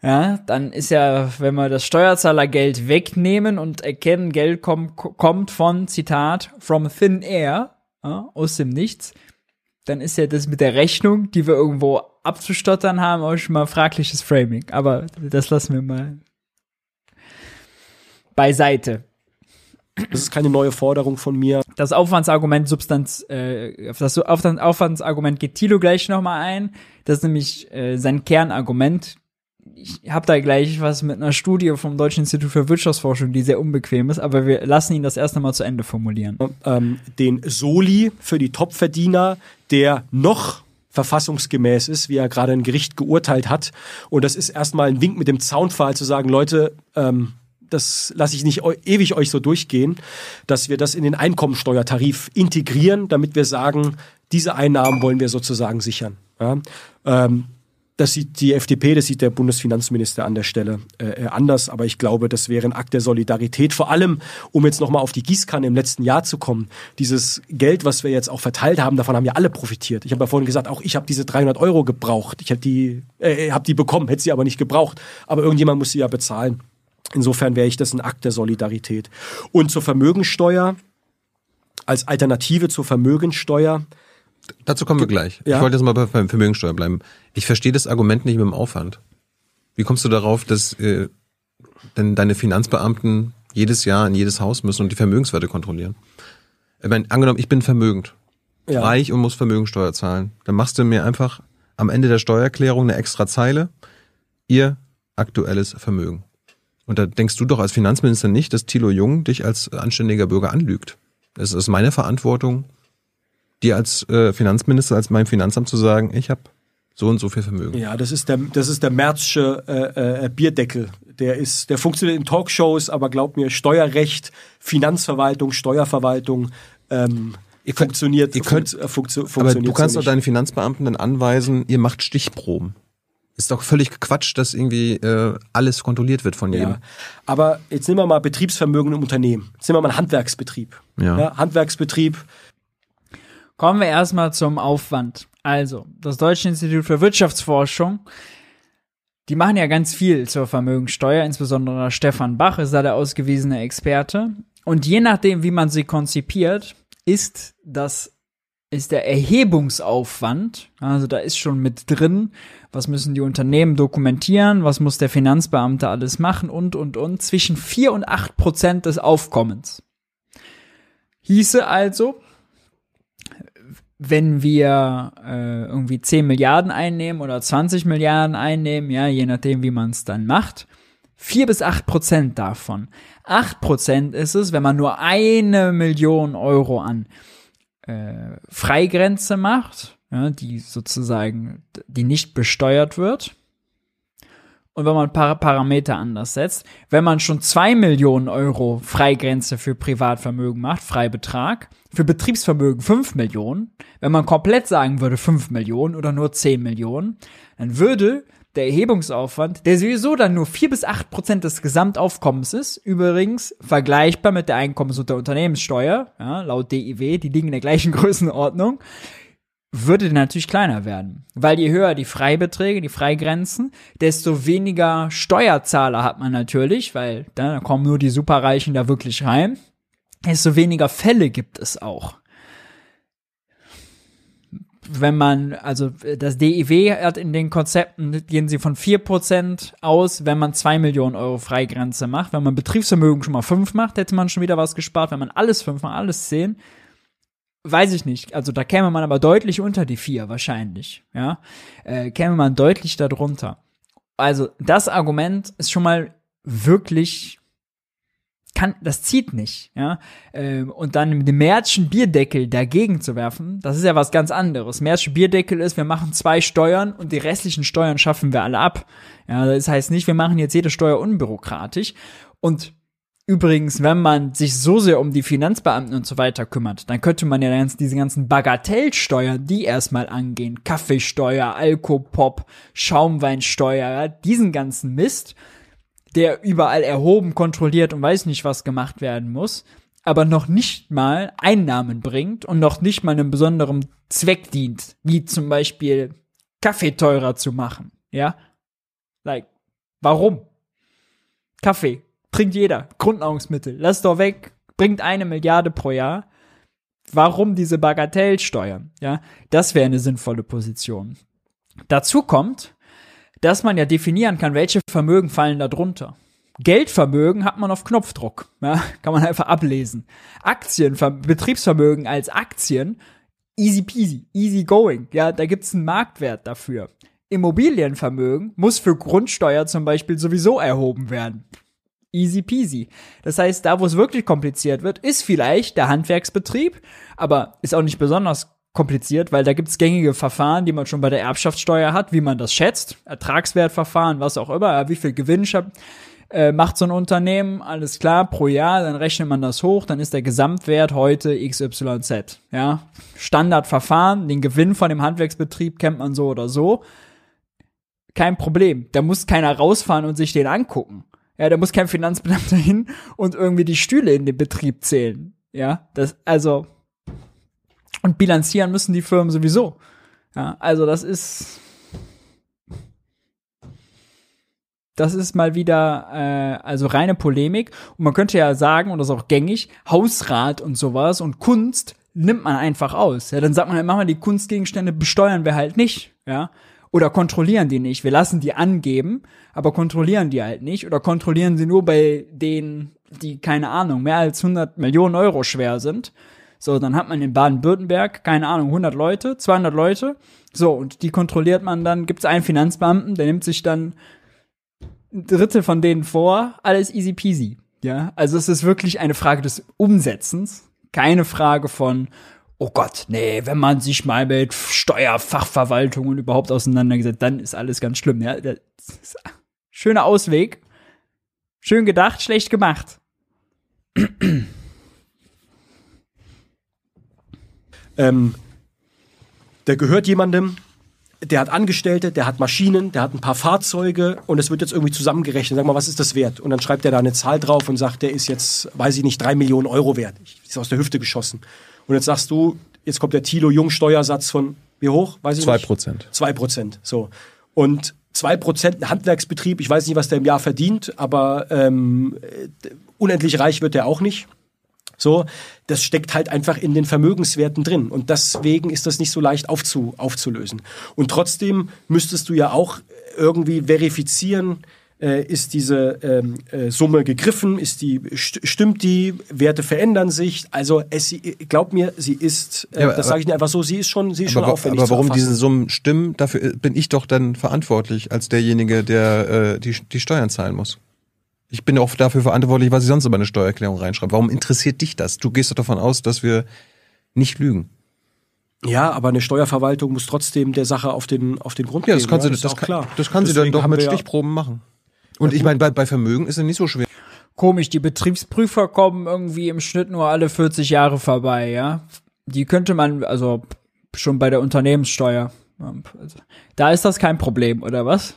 Ja, dann ist ja, wenn wir das Steuerzahlergeld wegnehmen und erkennen, Geld kommt, kommt von, Zitat, from thin air, ja, aus dem Nichts, dann ist ja das mit der Rechnung, die wir irgendwo abzustottern haben, auch schon mal fragliches Framing. Aber das lassen wir mal beiseite. Das ist keine neue Forderung von mir. Das Aufwandsargument Substanz, äh, auf das Aufwandsargument geht Thilo gleich nochmal ein. Das ist nämlich äh, sein Kernargument. Ich habe da gleich was mit einer Studie vom Deutschen Institut für Wirtschaftsforschung, die sehr unbequem ist, aber wir lassen ihn das erst einmal zu Ende formulieren. Ähm, den Soli für die Topverdiener, der noch verfassungsgemäß ist, wie er gerade ein Gericht geurteilt hat. Und das ist erstmal ein Wink mit dem Zaunpfahl zu sagen, Leute, ähm, das lasse ich nicht ewig euch so durchgehen, dass wir das in den Einkommensteuertarif integrieren, damit wir sagen, diese Einnahmen wollen wir sozusagen sichern. Ja? Ähm, das sieht die FDP, das sieht der Bundesfinanzminister an der Stelle äh, anders, aber ich glaube, das wäre ein Akt der Solidarität. Vor allem, um jetzt nochmal auf die Gießkanne im letzten Jahr zu kommen. Dieses Geld, was wir jetzt auch verteilt haben, davon haben ja alle profitiert. Ich habe ja vorhin gesagt, auch ich habe diese 300 Euro gebraucht. Ich habe die, äh, hab die bekommen, hätte sie aber nicht gebraucht. Aber irgendjemand muss sie ja bezahlen. Insofern wäre ich das ein Akt der Solidarität. Und zur Vermögensteuer, als Alternative zur Vermögensteuer. Dazu kommen wir gleich. Ja? Ich wollte jetzt mal beim Vermögensteuer bleiben. Ich verstehe das Argument nicht mit dem Aufwand. Wie kommst du darauf, dass äh, denn deine Finanzbeamten jedes Jahr in jedes Haus müssen und die Vermögenswerte kontrollieren? Ich meine, angenommen, ich bin vermögend, ja. reich und muss Vermögensteuer zahlen. Dann machst du mir einfach am Ende der Steuererklärung eine extra Zeile. Ihr aktuelles Vermögen. Und da denkst du doch als Finanzminister nicht, dass Thilo Jung dich als anständiger Bürger anlügt. Es ist meine Verantwortung, dir als äh, Finanzminister, als meinem Finanzamt zu sagen, ich habe so und so viel Vermögen. Ja, das ist der, das ist der Märzsche äh, äh, Bierdeckel. Der ist, der funktioniert in Talkshows, aber glaub mir, Steuerrecht, Finanzverwaltung, Steuerverwaltung, ähm, ihr könnt, funktioniert, ihr könnt, fun funktioniert aber du kannst so doch deinen Finanzbeamten dann anweisen, ihr macht Stichproben. Ist doch völlig Quatsch, dass irgendwie äh, alles kontrolliert wird von jedem. Ja. Aber jetzt nehmen wir mal Betriebsvermögen im Unternehmen. Jetzt nehmen wir mal einen Handwerksbetrieb. Ja. ja Handwerksbetrieb. Kommen wir erstmal zum Aufwand. Also, das Deutsche Institut für Wirtschaftsforschung, die machen ja ganz viel zur Vermögensteuer, insbesondere Stefan Bach ist da der ausgewiesene Experte. Und je nachdem, wie man sie konzipiert, ist das ist der Erhebungsaufwand, also da ist schon mit drin, was müssen die Unternehmen dokumentieren, was muss der Finanzbeamte alles machen und, und, und, zwischen vier und acht Prozent des Aufkommens. Hieße also, wenn wir äh, irgendwie 10 Milliarden einnehmen oder 20 Milliarden einnehmen, ja, je nachdem, wie man es dann macht, vier bis acht Prozent davon. Acht Prozent ist es, wenn man nur eine Million Euro an äh, Freigrenze macht, ja, die sozusagen, die nicht besteuert wird. Und wenn man ein Parameter anders setzt, wenn man schon zwei Millionen Euro Freigrenze für Privatvermögen macht, Freibetrag, für Betriebsvermögen fünf Millionen, wenn man komplett sagen würde fünf Millionen oder nur zehn Millionen, dann würde der Erhebungsaufwand, der sowieso dann nur vier bis acht Prozent des Gesamtaufkommens ist, übrigens vergleichbar mit der Einkommens- und der Unternehmenssteuer, ja, laut DIW, die liegen in der gleichen Größenordnung, würde natürlich kleiner werden. Weil je höher die Freibeträge, die Freigrenzen, desto weniger Steuerzahler hat man natürlich, weil da kommen nur die Superreichen da wirklich rein, desto weniger Fälle gibt es auch wenn man, also das DIW hat in den Konzepten, gehen sie von 4% aus, wenn man 2 Millionen Euro Freigrenze macht. Wenn man Betriebsvermögen schon mal 5 macht, hätte man schon wieder was gespart. Wenn man alles 5 macht, alles 10, weiß ich nicht. Also da käme man aber deutlich unter die 4 wahrscheinlich. Ja, äh, käme man deutlich darunter. Also das Argument ist schon mal wirklich kann, das zieht nicht, ja. Ähm, und dann mit dem Märschen Bierdeckel dagegen zu werfen, das ist ja was ganz anderes. Märschen Bierdeckel ist, wir machen zwei Steuern und die restlichen Steuern schaffen wir alle ab. Ja, das heißt nicht, wir machen jetzt jede Steuer unbürokratisch. Und übrigens, wenn man sich so sehr um die Finanzbeamten und so weiter kümmert, dann könnte man ja ganz, diese ganzen Bagatellsteuern, die erstmal angehen, Kaffeesteuer, Alkopop, Schaumweinsteuer, diesen ganzen Mist, der überall erhoben, kontrolliert und weiß nicht was gemacht werden muss, aber noch nicht mal Einnahmen bringt und noch nicht mal einem besonderen Zweck dient, wie zum Beispiel Kaffee teurer zu machen, ja? Like, warum? Kaffee trinkt jeder, Grundnahrungsmittel, lass doch weg, bringt eine Milliarde pro Jahr. Warum diese Bagatellsteuern? Ja, das wäre eine sinnvolle Position. Dazu kommt, dass man ja definieren kann, welche Vermögen fallen da drunter. Geldvermögen hat man auf Knopfdruck, ja, kann man einfach ablesen. Aktien, Betriebsvermögen als Aktien, easy peasy, easy going, ja, da gibt's einen Marktwert dafür. Immobilienvermögen muss für Grundsteuer zum Beispiel sowieso erhoben werden. Easy peasy. Das heißt, da wo es wirklich kompliziert wird, ist vielleicht der Handwerksbetrieb, aber ist auch nicht besonders kompliziert, weil da gibt es gängige Verfahren, die man schon bei der Erbschaftssteuer hat, wie man das schätzt, Ertragswertverfahren, was auch immer, wie viel Gewinn äh, macht so ein Unternehmen, alles klar, pro Jahr, dann rechnet man das hoch, dann ist der Gesamtwert heute XYZ. Ja, Standardverfahren, den Gewinn von dem Handwerksbetrieb kennt man so oder so. Kein Problem. Da muss keiner rausfahren und sich den angucken. Ja, da muss kein Finanzbeamter hin und irgendwie die Stühle in den Betrieb zählen. Ja, das, also, und bilanzieren müssen die Firmen sowieso. Ja, also das ist, das ist mal wieder äh, also reine Polemik. Und man könnte ja sagen, und das ist auch gängig, Hausrat und sowas und Kunst nimmt man einfach aus. Ja, dann sagt man halt, machen wir die Kunstgegenstände, besteuern wir halt nicht. Ja, oder kontrollieren die nicht. Wir lassen die angeben, aber kontrollieren die halt nicht. Oder kontrollieren sie nur bei denen, die, keine Ahnung, mehr als 100 Millionen Euro schwer sind. So, dann hat man in Baden-Württemberg, keine Ahnung, 100 Leute, 200 Leute. So, und die kontrolliert man dann, gibt es einen Finanzbeamten, der nimmt sich dann ein Drittel von denen vor, alles easy peasy. Ja, also es ist wirklich eine Frage des Umsetzens, keine Frage von, oh Gott, nee, wenn man sich mal mit Steuerfachverwaltungen überhaupt auseinandergesetzt, dann ist alles ganz schlimm. Ja, schöner Ausweg. Schön gedacht, schlecht gemacht. ähm, der gehört jemandem, der hat Angestellte, der hat Maschinen, der hat ein paar Fahrzeuge und es wird jetzt irgendwie zusammengerechnet. Sag mal, was ist das wert? Und dann schreibt er da eine Zahl drauf und sagt, der ist jetzt, weiß ich nicht, drei Millionen Euro wert. Ist aus der Hüfte geschossen. Und jetzt sagst du, jetzt kommt der Thilo Jung Steuersatz von wie hoch? Weiß ich Zwei Prozent. Zwei Prozent. So. Und zwei Prozent Handwerksbetrieb, ich weiß nicht, was der im Jahr verdient, aber ähm, unendlich reich wird der auch nicht. So, das steckt halt einfach in den Vermögenswerten drin. Und deswegen ist das nicht so leicht aufzu, aufzulösen. Und trotzdem müsstest du ja auch irgendwie verifizieren, äh, ist diese ähm, äh, Summe gegriffen, ist die st stimmt die, Werte verändern sich. Also es, glaub mir, sie ist, äh, ja, das sage ich nicht einfach so, sie ist schon, sie ist schon aufwendig. Aber warum diese Summen stimmen, dafür äh, bin ich doch dann verantwortlich als derjenige, der äh, die, die Steuern zahlen muss. Ich bin auch dafür verantwortlich, was ich sonst in meine Steuererklärung reinschreibe. Warum interessiert dich das? Du gehst doch davon aus, dass wir nicht lügen. Ja, aber eine Steuerverwaltung muss trotzdem der Sache auf den, auf den Grund ja, das gehen. Kann ja, sie, das, das, kann, klar. das kann Deswegen sie dann doch mit Stichproben machen. Und ich meine, bei, bei Vermögen ist es nicht so schwer. Komisch, die Betriebsprüfer kommen irgendwie im Schnitt nur alle 40 Jahre vorbei, ja. Die könnte man, also schon bei der Unternehmenssteuer. Also, da ist das kein Problem, oder was?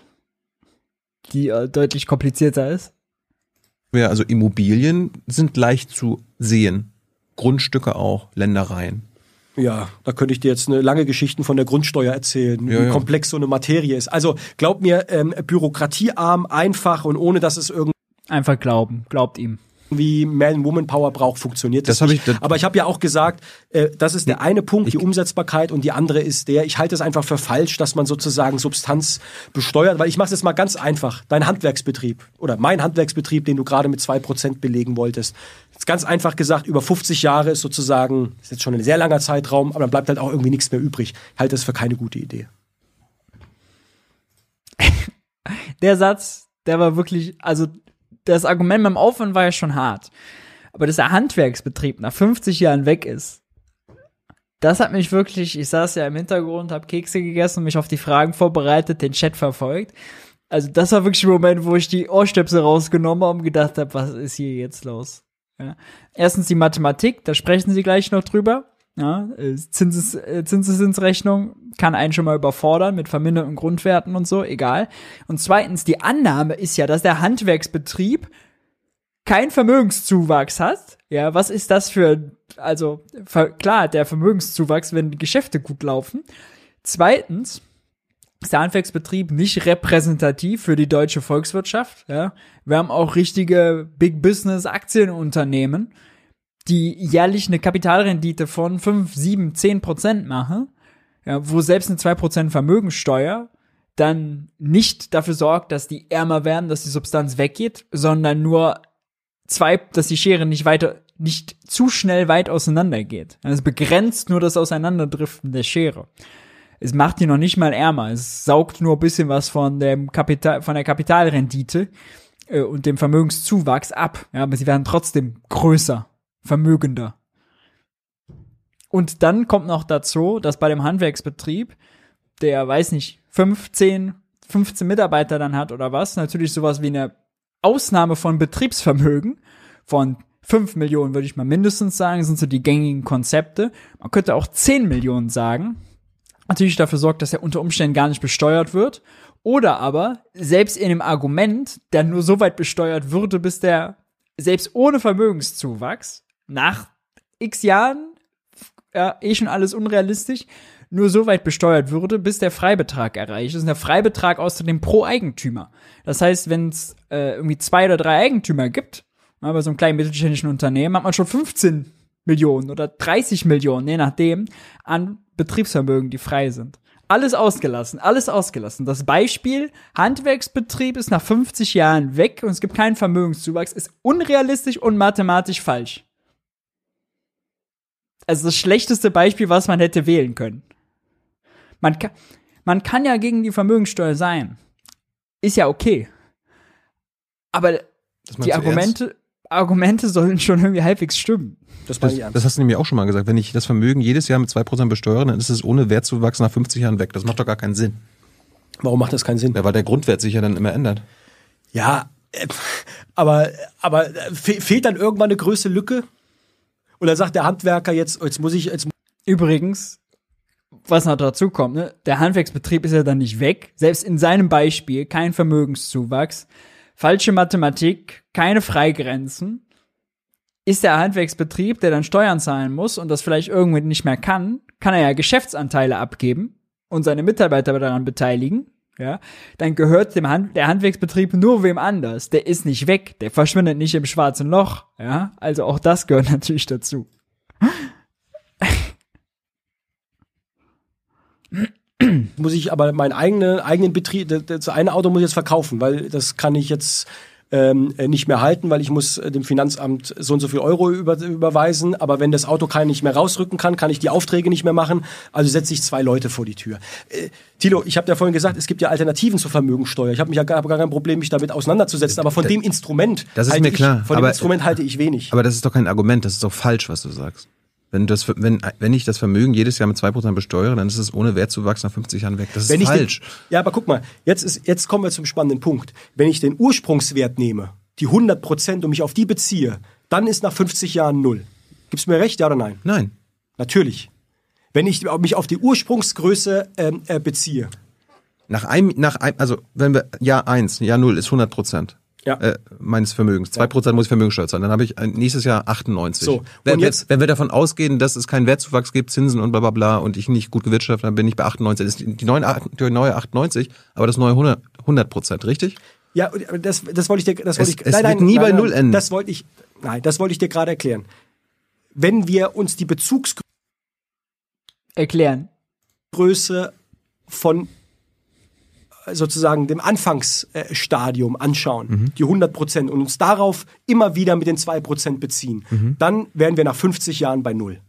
Die äh, deutlich komplizierter ist. Ja, also Immobilien sind leicht zu sehen. Grundstücke auch, Ländereien. Ja, da könnte ich dir jetzt eine lange Geschichte von der Grundsteuer erzählen, ja, wie ja. komplex so eine Materie ist. Also glaub mir, ähm, bürokratiearm, einfach und ohne dass es irgendwie einfach glauben, glaubt ihm wie Man-Woman-Power braucht, funktioniert das, das nicht. Ich, das Aber ich habe ja auch gesagt, äh, das ist der eine Punkt, die Umsetzbarkeit und die andere ist der, ich halte es einfach für falsch, dass man sozusagen Substanz besteuert, weil ich mache es jetzt mal ganz einfach. Dein Handwerksbetrieb oder mein Handwerksbetrieb, den du gerade mit zwei Prozent belegen wolltest, ist ganz einfach gesagt, über 50 Jahre ist sozusagen, ist jetzt schon ein sehr langer Zeitraum, aber dann bleibt halt auch irgendwie nichts mehr übrig. Ich halte das für keine gute Idee. Der Satz, der war wirklich, also das Argument beim Aufwand war ja schon hart. Aber dass der Handwerksbetrieb nach 50 Jahren weg ist, das hat mich wirklich, ich saß ja im Hintergrund, habe Kekse gegessen und mich auf die Fragen vorbereitet, den Chat verfolgt. Also das war wirklich ein Moment, wo ich die Ohrstöpsel rausgenommen habe und gedacht habe, was ist hier jetzt los? Ja. Erstens die Mathematik, da sprechen sie gleich noch drüber. Ja, äh, Zinses, äh, Zinseszinsrechnung kann einen schon mal überfordern mit verminderten Grundwerten und so, egal. Und zweitens, die Annahme ist ja, dass der Handwerksbetrieb keinen Vermögenszuwachs hat, Ja, was ist das für, also klar, der Vermögenszuwachs, wenn die Geschäfte gut laufen. Zweitens ist der nicht repräsentativ für die deutsche Volkswirtschaft. Ja, wir haben auch richtige Big Business Aktienunternehmen, die jährlich eine Kapitalrendite von 5, 7, 10 Prozent machen, ja, wo selbst eine 2 Prozent Vermögensteuer dann nicht dafür sorgt, dass die ärmer werden, dass die Substanz weggeht, sondern nur zwei, dass die Schere nicht weiter, nicht zu schnell weit auseinander geht. Also es begrenzt nur das Auseinanderdriften der Schere. Es macht die noch nicht mal ärmer. Es saugt nur ein bisschen was von dem Kapital, von der Kapitalrendite äh, und dem Vermögenszuwachs ab. Ja, aber sie werden trotzdem größer, vermögender. Und dann kommt noch dazu, dass bei dem Handwerksbetrieb, der weiß nicht, 15, 15 Mitarbeiter dann hat oder was, natürlich sowas wie eine Ausnahme von Betriebsvermögen von 5 Millionen würde ich mal mindestens sagen, sind so die gängigen Konzepte. Man könnte auch 10 Millionen sagen. Natürlich dafür sorgt, dass er unter Umständen gar nicht besteuert wird. Oder aber selbst in dem Argument, der nur so weit besteuert würde, bis der selbst ohne Vermögenszuwachs nach x Jahren, ja, eh schon alles unrealistisch, nur so weit besteuert würde, bis der Freibetrag erreicht ist. Und der Freibetrag außerdem pro Eigentümer. Das heißt, wenn es äh, irgendwie zwei oder drei Eigentümer gibt, bei so einem kleinen mittelständischen Unternehmen, hat man schon 15 Millionen oder 30 Millionen, je nachdem, an Betriebsvermögen, die frei sind. Alles ausgelassen, alles ausgelassen. Das Beispiel, Handwerksbetrieb ist nach 50 Jahren weg und es gibt keinen Vermögenszuwachs, ist unrealistisch und mathematisch falsch. Also das schlechteste Beispiel, was man hätte wählen können. Man kann, man kann ja gegen die Vermögensteuer sein. Ist ja okay. Aber die Argumente, Argumente sollen schon irgendwie halbwegs stimmen. Das, das, das, hast du nämlich auch schon mal gesagt. Wenn ich das Vermögen jedes Jahr mit 2% besteuere, dann ist es ohne Wertzuwachs nach 50 Jahren weg. Das macht doch gar keinen Sinn. Warum macht das keinen Sinn? Ja, weil der Grundwert sich ja dann immer ändert. Ja, äh, aber, aber äh, fehlt dann irgendwann eine größere Lücke? Oder sagt der Handwerker jetzt, jetzt muss ich, jetzt Übrigens, was noch dazu kommt, ne? der Handwerksbetrieb ist ja dann nicht weg. Selbst in seinem Beispiel kein Vermögenszuwachs, falsche Mathematik, keine Freigrenzen. Ist der Handwerksbetrieb, der dann Steuern zahlen muss und das vielleicht irgendwie nicht mehr kann, kann er ja Geschäftsanteile abgeben und seine Mitarbeiter daran beteiligen. Ja, dann gehört dem Hand der Handwerksbetrieb nur wem anders. Der ist nicht weg, der verschwindet nicht im schwarzen Loch. Ja, also auch das gehört natürlich dazu. muss ich aber meinen eigenen, eigenen Betrieb, das eine Auto muss ich jetzt verkaufen, weil das kann ich jetzt ähm, nicht mehr halten, weil ich muss äh, dem Finanzamt so und so viel Euro über, überweisen. Aber wenn das Auto kein nicht mehr rausrücken kann, kann ich die Aufträge nicht mehr machen. Also setze ich zwei Leute vor die Tür. Äh, Tilo, ich habe ja vorhin gesagt, es gibt ja Alternativen zur Vermögensteuer. Ich habe mich ja gar, gar kein Problem, mich damit auseinanderzusetzen. Aber von dem Instrument, das ist mir klar. Ich, von aber, dem Instrument halte ich wenig. Aber das ist doch kein Argument. Das ist doch falsch, was du sagst. Wenn, das, wenn, wenn ich das Vermögen jedes Jahr mit 2% besteuere, dann ist es ohne Wertzuwachs nach 50 Jahren weg. Das ist falsch. Den, ja, aber guck mal, jetzt, ist, jetzt kommen wir zum spannenden Punkt. Wenn ich den Ursprungswert nehme, die 100% und mich auf die beziehe, dann ist nach 50 Jahren null. Gibst du mir recht, ja oder nein? Nein. Natürlich. Wenn ich mich auf die Ursprungsgröße ähm, äh, beziehe. Nach einem, nach einem, also wenn wir Jahr 1, Jahr 0 ist 100 Prozent ja. äh, meines Vermögens. Zwei Prozent muss ich Vermögenssteuer zahlen. Dann habe ich nächstes Jahr 98. So, wenn, jetzt, wenn wir davon ausgehen, dass es keinen Wertzuwachs gibt, Zinsen und bla bla bla und ich nicht gut gewirtschaftet, dann bin ich bei 98. Das ist die neue, die neue 98, aber das neue 100 Prozent, richtig? Ja, das, das wollte ich dir, das wollte ich, es nein, wird nein, nie nein, bei Null enden. Das wollte ich, nein, das wollte ich dir gerade erklären. Wenn wir uns die Bezugsgröße erklären Größe von sozusagen dem Anfangsstadium anschauen, mhm. die 100 Prozent, und uns darauf immer wieder mit den 2 Prozent beziehen, mhm. dann wären wir nach 50 Jahren bei Null.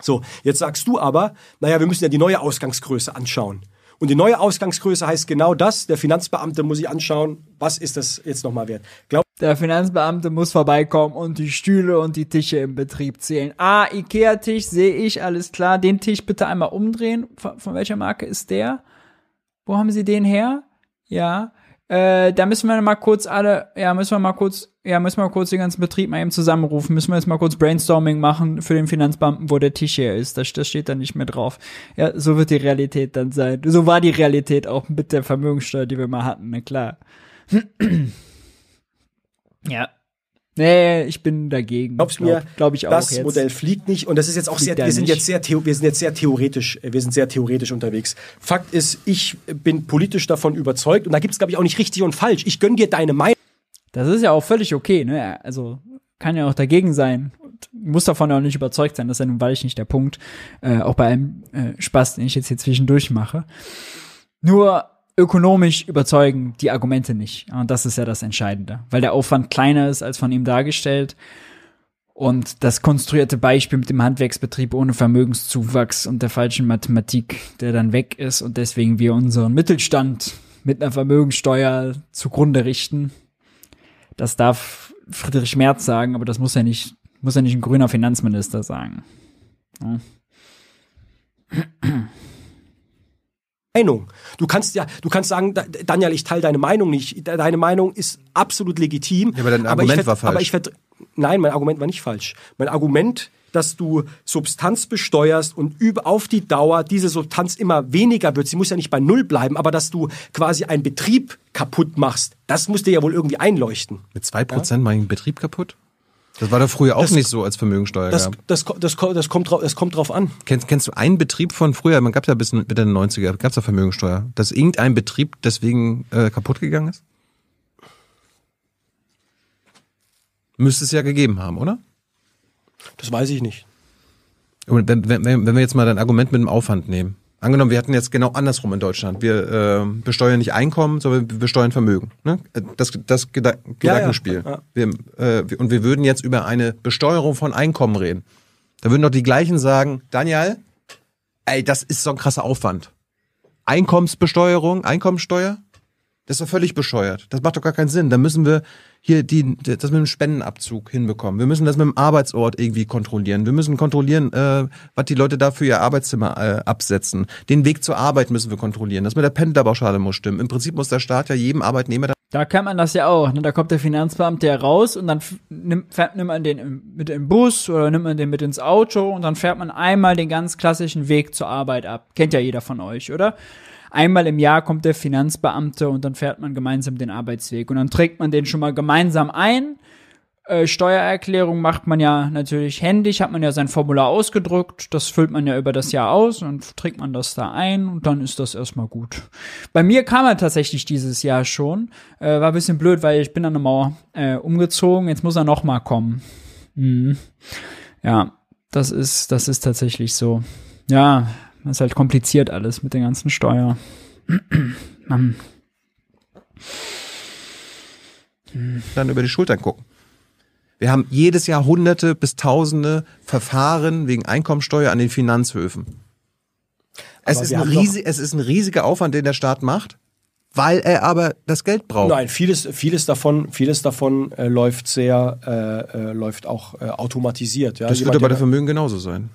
So, jetzt sagst du aber, naja, wir müssen ja die neue Ausgangsgröße anschauen. Und die neue Ausgangsgröße heißt genau das. Der Finanzbeamte muss sich anschauen, was ist das jetzt nochmal wert. Glaub der Finanzbeamte muss vorbeikommen und die Stühle und die Tische im Betrieb zählen. Ah, Ikea-Tisch sehe ich, alles klar. Den Tisch bitte einmal umdrehen. Von, von welcher Marke ist der? Wo haben Sie den her? Ja. Äh, da müssen wir mal kurz alle, ja, müssen wir mal kurz, ja, müssen wir kurz den ganzen Betrieb mal eben zusammenrufen. Müssen wir jetzt mal kurz Brainstorming machen für den Finanzbeamten, wo der Tisch hier ist. Das, das steht da nicht mehr drauf. Ja, so wird die Realität dann sein. So war die Realität auch mit der Vermögenssteuer, die wir mal hatten, na klar. ja. Nee, ich bin dagegen. Glaubst mir, glaube glaub ich auch. Das jetzt. Modell fliegt nicht und das ist jetzt auch sehr, wir sind jetzt sehr, wir sind jetzt sehr theoretisch, wir sind sehr theoretisch unterwegs. Fakt ist, ich bin politisch davon überzeugt und da gibt es, glaube ich, auch nicht richtig und falsch. Ich gönn dir deine Meinung. Das ist ja auch völlig okay, ne? Also kann ja auch dagegen sein. Und muss davon auch nicht überzeugt sein. Das ist ja nun weil ich nicht der Punkt. Äh, auch bei einem äh, Spaß, den ich jetzt hier zwischendurch mache. Nur ökonomisch überzeugen die Argumente nicht. Und das ist ja das Entscheidende, weil der Aufwand kleiner ist als von ihm dargestellt. Und das konstruierte Beispiel mit dem Handwerksbetrieb ohne Vermögenszuwachs und der falschen Mathematik, der dann weg ist und deswegen wir unseren Mittelstand mit einer Vermögensteuer zugrunde richten. Das darf Friedrich Merz sagen, aber das muss ja nicht, muss ja nicht ein grüner Finanzminister sagen. Ja. Meinung. Du kannst ja, du kannst sagen, Daniel, ich teile deine Meinung nicht. Deine Meinung ist absolut legitim. Ja, aber dein Argument aber war falsch. Aber ich nein, mein Argument war nicht falsch. Mein Argument, dass du Substanz besteuerst und über, auf die Dauer diese Substanz immer weniger wird. Sie muss ja nicht bei Null bleiben, aber dass du quasi einen Betrieb kaputt machst, das muss dir ja wohl irgendwie einleuchten. Mit zwei Prozent ja? mache ich einen Betrieb kaputt? Das war doch früher auch das, nicht so als Vermögensteuer. Das, das, das, das, kommt drauf, das kommt drauf an. Kennst, kennst du einen Betrieb von früher, man gab ja bis Mitte der 90er, gab es ja Vermögensteuer, dass irgendein Betrieb deswegen äh, kaputt gegangen ist? Müsste es ja gegeben haben, oder? Das weiß ich nicht. Und wenn, wenn, wenn wir jetzt mal dein Argument mit dem Aufwand nehmen. Angenommen, wir hatten jetzt genau andersrum in Deutschland. Wir äh, besteuern nicht Einkommen, sondern wir besteuern Vermögen. Ne? Das, das Geda Gedankenspiel. Ja, ja, ja. Wir, äh, und wir würden jetzt über eine Besteuerung von Einkommen reden. Da würden doch die gleichen sagen, Daniel, ey, das ist so ein krasser Aufwand. Einkommensbesteuerung, Einkommensteuer, das ist doch völlig bescheuert. Das macht doch gar keinen Sinn. Da müssen wir hier die, das mit dem Spendenabzug hinbekommen. Wir müssen das mit dem Arbeitsort irgendwie kontrollieren. Wir müssen kontrollieren, äh, was die Leute da für ihr Arbeitszimmer äh, absetzen. Den Weg zur Arbeit müssen wir kontrollieren. Das mit der Pendlerpauschale muss stimmen. Im Prinzip muss der Staat ja jedem Arbeitnehmer da kennt man das ja auch. Ne? Da kommt der Finanzbeamte ja raus und dann fährt, nimmt man den mit im Bus oder nimmt man den mit ins Auto und dann fährt man einmal den ganz klassischen Weg zur Arbeit ab. Kennt ja jeder von euch, oder? Einmal im Jahr kommt der Finanzbeamte und dann fährt man gemeinsam den Arbeitsweg und dann trägt man den schon mal gemeinsam ein. Äh, Steuererklärung macht man ja natürlich händisch, hat man ja sein Formular ausgedruckt, das füllt man ja über das Jahr aus und trägt man das da ein und dann ist das erstmal gut. Bei mir kam er tatsächlich dieses Jahr schon, äh, war ein bisschen blöd, weil ich bin an der Mauer äh, umgezogen, jetzt muss er noch mal kommen. Mhm. Ja, das ist, das ist tatsächlich so. Ja, ist halt kompliziert alles mit den ganzen Steuer. Dann über die Schultern gucken. Wir haben jedes Jahr Hunderte bis Tausende Verfahren wegen Einkommensteuer an den Finanzhöfen. Es ist, ein riesig, es ist ein riesiger Aufwand, den der Staat macht, weil er aber das Geld braucht. Nein, vieles, vieles davon, vieles davon äh, läuft sehr, äh, äh, läuft auch äh, automatisiert. Ja? Das Jemand, wird aber bei Vermögen genauso sein.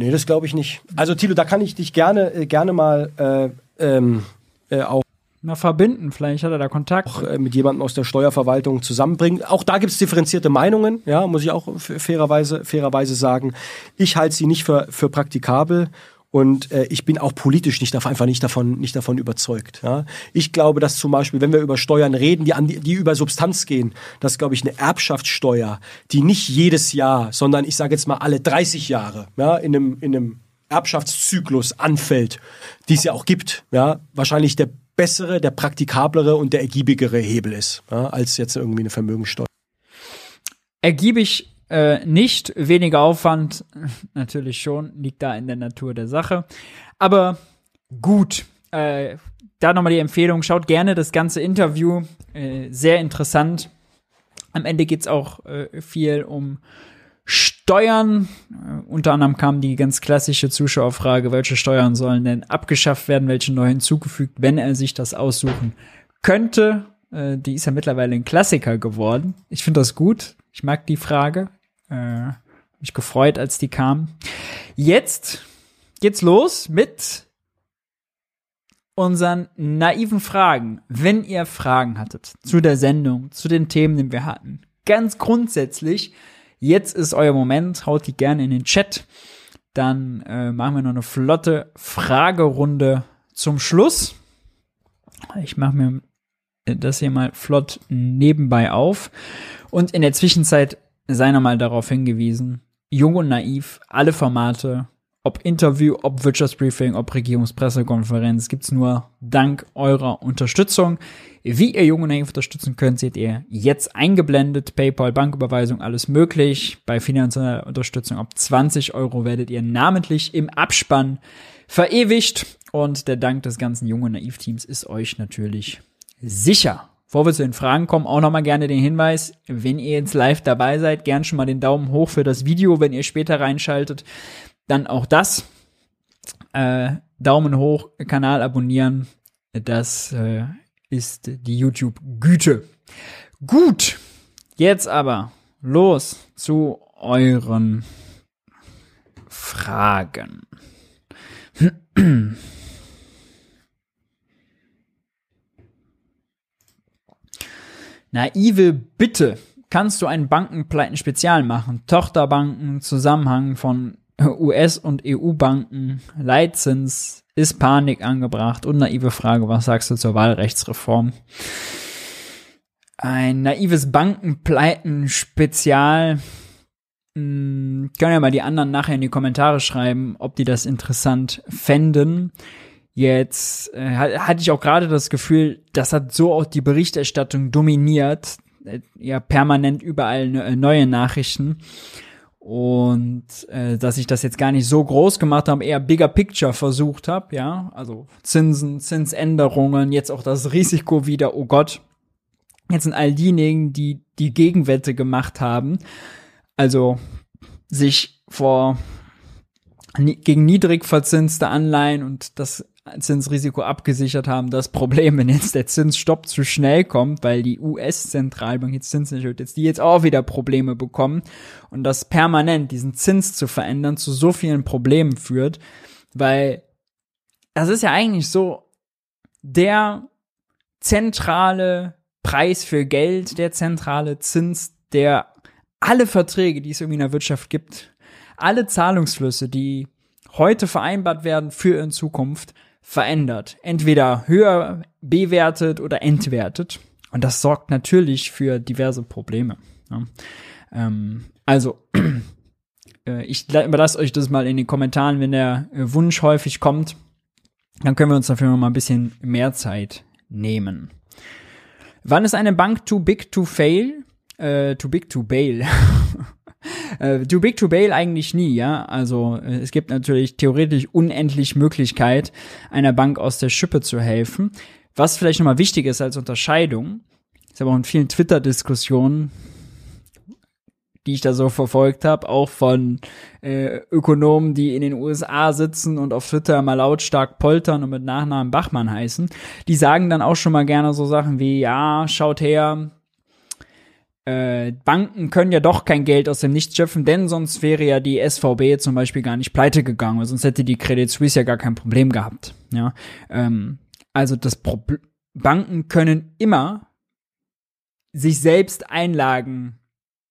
Nee, das glaube ich nicht. Also Tilo, da kann ich dich gerne, äh, gerne mal äh, ähm, äh, auch mal verbinden. Vielleicht hat er da Kontakt. Auch, äh, mit jemandem aus der Steuerverwaltung zusammenbringen. Auch da gibt es differenzierte Meinungen, ja, muss ich auch fairerweise, fairerweise sagen. Ich halte sie nicht für, für praktikabel und äh, ich bin auch politisch nicht einfach nicht davon, nicht davon überzeugt. Ja? Ich glaube, dass zum Beispiel, wenn wir über Steuern reden, die, an, die über Substanz gehen, dass, glaube ich, eine Erbschaftssteuer, die nicht jedes Jahr, sondern ich sage jetzt mal alle 30 Jahre ja, in, einem, in einem Erbschaftszyklus anfällt, die es ja auch gibt, ja, wahrscheinlich der bessere, der praktikablere und der ergiebigere Hebel ist, ja, als jetzt irgendwie eine Vermögensteuer. Ergiebig äh, nicht weniger Aufwand, natürlich schon, liegt da in der Natur der Sache. Aber gut, äh, da nochmal die Empfehlung, schaut gerne das ganze Interview, äh, sehr interessant. Am Ende geht es auch äh, viel um Steuern. Äh, unter anderem kam die ganz klassische Zuschauerfrage, welche Steuern sollen denn abgeschafft werden, welche neu hinzugefügt, wenn er sich das aussuchen könnte. Äh, die ist ja mittlerweile ein Klassiker geworden. Ich finde das gut. Ich mag die Frage. Äh, mich gefreut, als die kam. Jetzt geht's los mit unseren naiven Fragen. Wenn ihr Fragen hattet zu der Sendung, zu den Themen, die wir hatten, ganz grundsätzlich, jetzt ist euer Moment, haut die gerne in den Chat. Dann äh, machen wir noch eine flotte Fragerunde zum Schluss. Ich mache mir das hier mal flott nebenbei auf. Und in der Zwischenzeit sei nochmal darauf hingewiesen, jung und naiv, alle Formate, ob Interview, ob Wirtschaftsbriefing, ob Regierungspressekonferenz, gibt's nur dank eurer Unterstützung. Wie ihr Jung und Naiv unterstützen könnt, seht ihr jetzt eingeblendet. PayPal, Banküberweisung, alles möglich. Bei finanzieller Unterstützung ab 20 Euro werdet ihr namentlich im Abspann verewigt. Und der Dank des ganzen Jung und Naiv-Teams ist euch natürlich sicher. Bevor wir zu den Fragen kommen, auch nochmal gerne den Hinweis, wenn ihr jetzt live dabei seid, gern schon mal den Daumen hoch für das Video, wenn ihr später reinschaltet. Dann auch das. Äh, Daumen hoch, Kanal abonnieren. Das äh, ist die YouTube-Güte. Gut, jetzt aber los zu euren Fragen. Naive Bitte. Kannst du einen Bankenpleiten-Spezial machen? Tochterbanken, Zusammenhang von US- und EU-Banken, Leitzins, ist Panik angebracht und naive Frage, was sagst du zur Wahlrechtsreform? Ein naives Bankenpleiten-Spezial. Hm, können ja mal die anderen nachher in die Kommentare schreiben, ob die das interessant fänden. Jetzt äh, hatte ich auch gerade das Gefühl, das hat so auch die Berichterstattung dominiert. Äh, ja, permanent überall ne, neue Nachrichten. Und äh, dass ich das jetzt gar nicht so groß gemacht habe, eher bigger picture versucht habe, ja, also Zinsen, Zinsänderungen, jetzt auch das Risiko wieder, oh Gott, jetzt sind all diejenigen, die die Gegenwette gemacht haben, also sich vor gegen niedrig verzinste Anleihen und das Zinsrisiko abgesichert haben. Das Problem, wenn jetzt der Zinsstopp zu schnell kommt, weil die US-Zentralbank jetzt Zins nicht jetzt die jetzt auch wieder Probleme bekommen und das permanent diesen Zins zu verändern zu so vielen Problemen führt, weil das ist ja eigentlich so der zentrale Preis für Geld, der zentrale Zins, der alle Verträge, die es irgendwie in der Wirtschaft gibt, alle Zahlungsflüsse, die heute vereinbart werden für in Zukunft, verändert. Entweder höher bewertet oder entwertet. Und das sorgt natürlich für diverse Probleme. Ja. Ähm, also, äh, ich überlasse euch das mal in den Kommentaren, wenn der äh, Wunsch häufig kommt. Dann können wir uns dafür noch mal ein bisschen mehr Zeit nehmen. Wann ist eine Bank too big to fail? Äh, too big to bail. Äh, too big to bail eigentlich nie, ja. Also äh, es gibt natürlich theoretisch unendlich Möglichkeit, einer Bank aus der Schippe zu helfen. Was vielleicht nochmal wichtig ist als Unterscheidung, ist aber auch in vielen Twitter-Diskussionen, die ich da so verfolgt habe, auch von äh, Ökonomen, die in den USA sitzen und auf Twitter mal lautstark poltern und mit Nachnamen Bachmann heißen, die sagen dann auch schon mal gerne so Sachen wie, ja, schaut her, äh, Banken können ja doch kein Geld aus dem Nichts schöpfen, denn sonst wäre ja die SVB zum Beispiel gar nicht pleite gegangen, sonst hätte die Credit Suisse ja gar kein Problem gehabt. Ja, ähm, also das Problem, Banken können immer sich selbst Einlagen,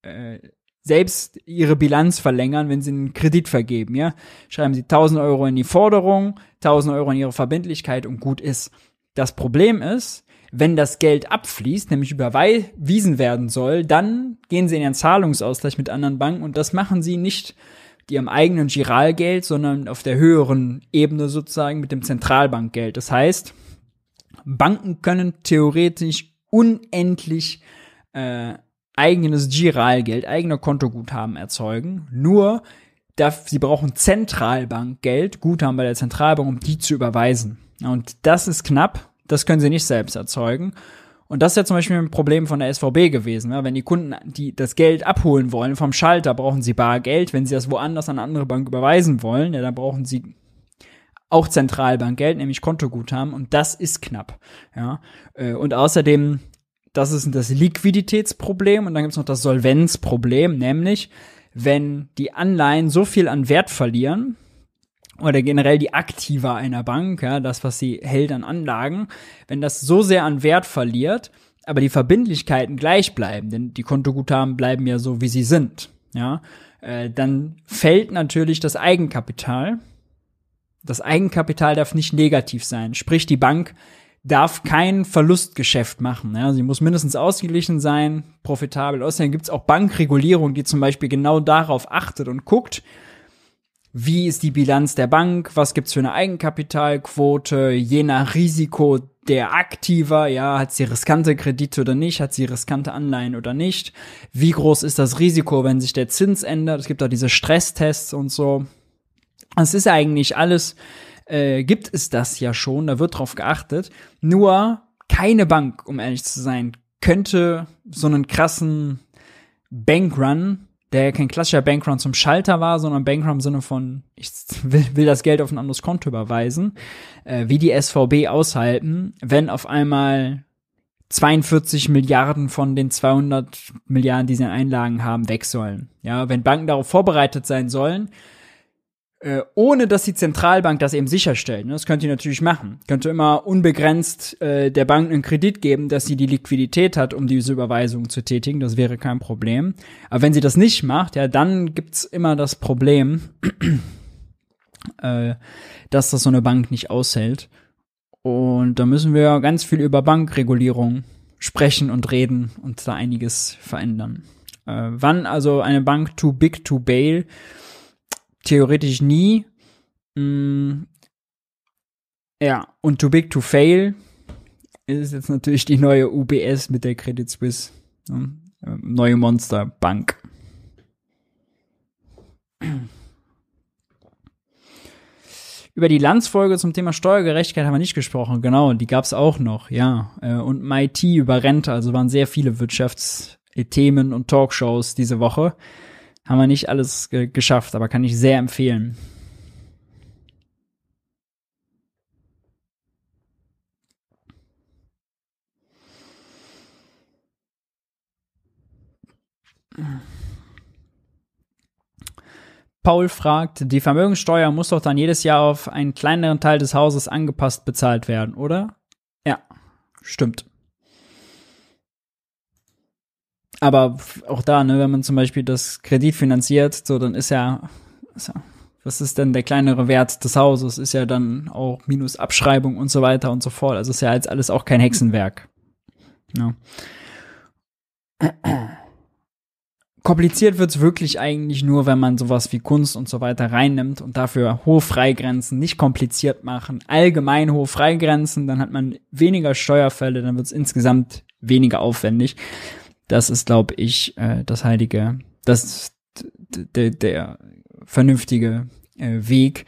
äh, selbst ihre Bilanz verlängern, wenn sie einen Kredit vergeben. Ja, schreiben sie 1000 Euro in die Forderung, 1000 Euro in ihre Verbindlichkeit und gut ist. Das Problem ist, wenn das Geld abfließt, nämlich überwiesen werden soll, dann gehen sie in den Zahlungsausgleich mit anderen Banken und das machen sie nicht mit ihrem eigenen Giralgeld, sondern auf der höheren Ebene sozusagen mit dem Zentralbankgeld. Das heißt, Banken können theoretisch unendlich äh, eigenes Giralgeld, eigene Kontoguthaben erzeugen. Nur, sie brauchen Zentralbankgeld, Guthaben bei der Zentralbank, um die zu überweisen. Und das ist knapp. Das können sie nicht selbst erzeugen. Und das ist ja zum Beispiel ein Problem von der SVB gewesen. Ja? Wenn die Kunden die das Geld abholen wollen vom Schalter, brauchen sie Bargeld. Wenn sie das woanders an eine andere Bank überweisen wollen, ja, dann brauchen sie auch Zentralbankgeld, nämlich Kontoguthaben. Und das ist knapp. Ja? Äh, und außerdem, das ist das Liquiditätsproblem. Und dann gibt es noch das Solvenzproblem, nämlich wenn die Anleihen so viel an Wert verlieren, oder generell die Aktiva einer Bank, ja, das, was sie hält an Anlagen, wenn das so sehr an Wert verliert, aber die Verbindlichkeiten gleich bleiben, denn die Kontoguthaben bleiben ja so, wie sie sind, ja, äh, dann fällt natürlich das Eigenkapital. Das Eigenkapital darf nicht negativ sein, sprich die Bank darf kein Verlustgeschäft machen. Ja? Sie muss mindestens ausgeglichen sein, profitabel. Außerdem gibt es auch Bankregulierung, die zum Beispiel genau darauf achtet und guckt, wie ist die Bilanz der Bank, was gibt's für eine Eigenkapitalquote, je nach Risiko der Aktiver, ja, hat sie riskante Kredite oder nicht, hat sie riskante Anleihen oder nicht, wie groß ist das Risiko, wenn sich der Zins ändert, es gibt auch diese Stresstests und so. Es ist eigentlich alles, äh, gibt es das ja schon, da wird drauf geachtet, nur keine Bank, um ehrlich zu sein, könnte so einen krassen Bankrun der ja kein klassischer Bankrun zum Schalter war, sondern Bankrun im Sinne von, ich will, will das Geld auf ein anderes Konto überweisen, äh, wie die SVB aushalten, wenn auf einmal 42 Milliarden von den 200 Milliarden, die sie in Einlagen haben, weg sollen. Ja, wenn Banken darauf vorbereitet sein sollen, äh, ohne dass die Zentralbank das eben sicherstellt. Ne? Das könnt ihr natürlich machen. Könnte immer unbegrenzt äh, der Bank einen Kredit geben, dass sie die Liquidität hat, um diese Überweisung zu tätigen. Das wäre kein Problem. Aber wenn sie das nicht macht, ja, dann gibt's immer das Problem, äh, dass das so eine Bank nicht aushält. Und da müssen wir ganz viel über Bankregulierung sprechen und reden und da einiges verändern. Äh, wann also eine Bank too big to bail theoretisch nie. Mm, ja, und Too Big to Fail ist jetzt natürlich die neue UBS mit der Credit Suisse. Ne? Neue Monsterbank. Über die Landsfolge zum Thema Steuergerechtigkeit haben wir nicht gesprochen. Genau, die gab es auch noch, ja. Äh, und MIT über Rente, also waren sehr viele Wirtschaftsthemen und Talkshows diese Woche. Haben wir nicht alles ge geschafft, aber kann ich sehr empfehlen. Paul fragt, die Vermögenssteuer muss doch dann jedes Jahr auf einen kleineren Teil des Hauses angepasst bezahlt werden, oder? Ja, stimmt. Aber auch da, ne, wenn man zum Beispiel das Kredit finanziert, so, dann ist ja, ist ja, was ist denn der kleinere Wert des Hauses? Ist ja dann auch minus Abschreibung und so weiter und so fort. Also ist ja jetzt alles auch kein Hexenwerk. Ja. Kompliziert wird's wirklich eigentlich nur, wenn man sowas wie Kunst und so weiter reinnimmt und dafür hohe Freigrenzen nicht kompliziert machen, allgemein hohe Freigrenzen, dann hat man weniger Steuerfälle, dann wird's insgesamt weniger aufwendig. Das ist, glaube ich, äh, das heilige, das der, der vernünftige äh, Weg,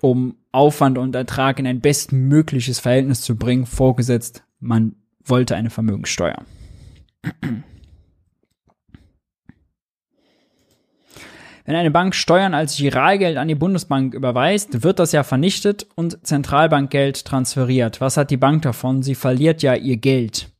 um Aufwand und Ertrag in ein bestmögliches Verhältnis zu bringen, vorgesetzt, man wollte eine Vermögenssteuer. Wenn eine Bank Steuern als Giralgeld an die Bundesbank überweist, wird das ja vernichtet und Zentralbankgeld transferiert. Was hat die Bank davon? Sie verliert ja ihr Geld.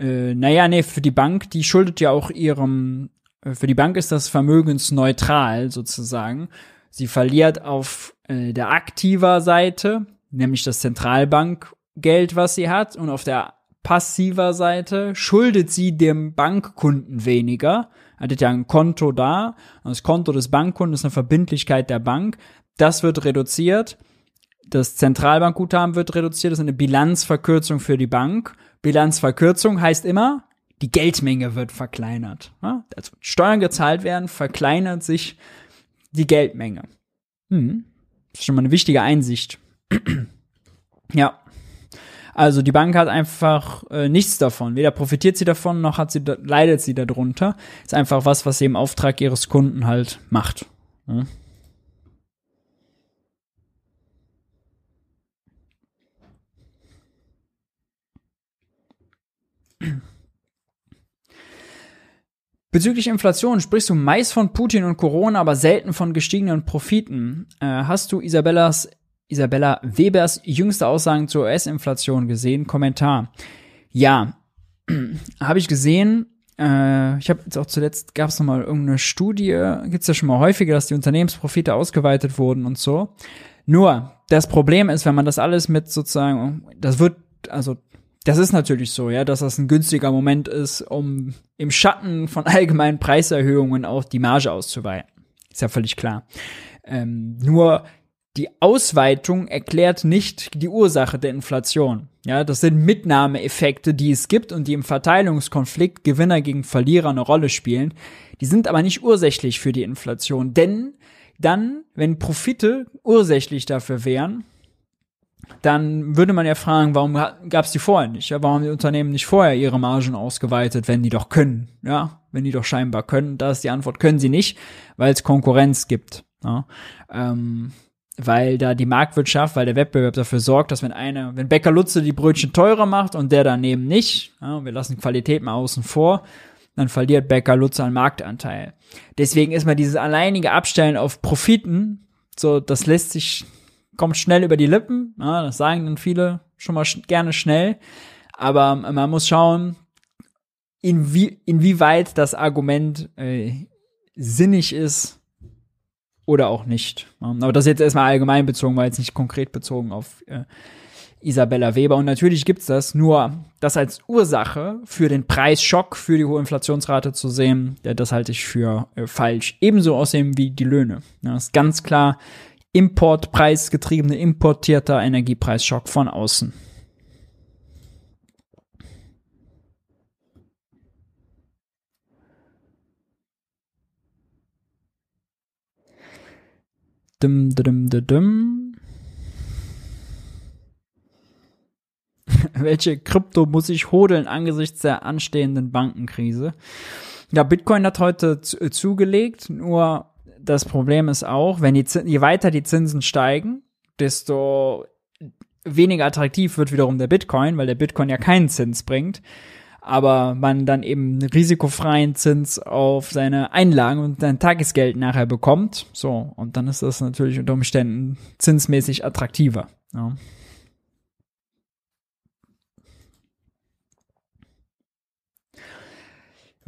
Äh, naja, nee, für die Bank, die schuldet ja auch ihrem, äh, für die Bank ist das vermögensneutral sozusagen. Sie verliert auf äh, der aktiver Seite, nämlich das Zentralbankgeld, was sie hat, und auf der passiver Seite schuldet sie dem Bankkunden weniger. Er hat ja ein Konto da. Das Konto des Bankkunden ist eine Verbindlichkeit der Bank. Das wird reduziert. Das Zentralbankguthaben wird reduziert. Das ist eine Bilanzverkürzung für die Bank. Bilanzverkürzung heißt immer, die Geldmenge wird verkleinert. Also Steuern gezahlt werden, verkleinert sich die Geldmenge. Hm. Das ist schon mal eine wichtige Einsicht. ja. Also die Bank hat einfach äh, nichts davon. Weder profitiert sie davon, noch hat sie leidet sie darunter. Ist einfach was, was sie im Auftrag ihres Kunden halt macht. Ja. Bezüglich Inflation sprichst du meist von Putin und Corona, aber selten von gestiegenen Profiten. Äh, hast du Isabellas, Isabella Webers jüngste Aussagen zur US-Inflation gesehen? Kommentar. Ja, habe ich gesehen. Äh, ich habe jetzt auch zuletzt, gab es noch mal irgendeine Studie, gibt's ja schon mal häufiger, dass die Unternehmensprofite ausgeweitet wurden und so. Nur, das Problem ist, wenn man das alles mit sozusagen, das wird, also das ist natürlich so, ja, dass das ein günstiger Moment ist, um im Schatten von allgemeinen Preiserhöhungen auch die Marge auszuweiten. Ist ja völlig klar. Ähm, nur die Ausweitung erklärt nicht die Ursache der Inflation. Ja, das sind Mitnahmeeffekte, die es gibt und die im Verteilungskonflikt Gewinner gegen Verlierer eine Rolle spielen. Die sind aber nicht ursächlich für die Inflation, denn dann, wenn Profite ursächlich dafür wären, dann würde man ja fragen, warum gab es die vorher nicht? Ja, warum haben die Unternehmen nicht vorher ihre Margen ausgeweitet, wenn die doch können? Ja, wenn die doch scheinbar können. Da ist die Antwort, können sie nicht, weil es Konkurrenz gibt. Ja, ähm, weil da die Marktwirtschaft, weil der Wettbewerb dafür sorgt, dass wenn einer, wenn Bäcker Lutze die Brötchen teurer macht und der daneben nicht, ja, wir lassen Qualität mal außen vor, dann verliert Bäcker Lutze an Marktanteil. Deswegen ist mal dieses alleinige Abstellen auf Profiten, so, das lässt sich kommt schnell über die Lippen. Ja, das sagen dann viele schon mal sch gerne schnell. Aber man muss schauen, inwie inwieweit das Argument äh, sinnig ist oder auch nicht. Aber das ist jetzt erstmal allgemein bezogen, weil jetzt nicht konkret bezogen auf äh, Isabella Weber. Und natürlich gibt's das, nur das als Ursache für den Preisschock, für die hohe Inflationsrate zu sehen, das halte ich für äh, falsch. Ebenso aussehen wie die Löhne. Ja, ist ganz klar importpreisgetriebene, importierter Energiepreisschock von außen. Dum, dum, dum, dum. Welche Krypto muss ich hodeln angesichts der anstehenden Bankenkrise? Ja, Bitcoin hat heute zugelegt, nur das Problem ist auch, wenn die, je weiter die Zinsen steigen, desto weniger attraktiv wird wiederum der Bitcoin, weil der Bitcoin ja keinen Zins bringt, aber man dann eben einen risikofreien Zins auf seine Einlagen und sein Tagesgeld nachher bekommt. So, und dann ist das natürlich unter Umständen zinsmäßig attraktiver. Ja.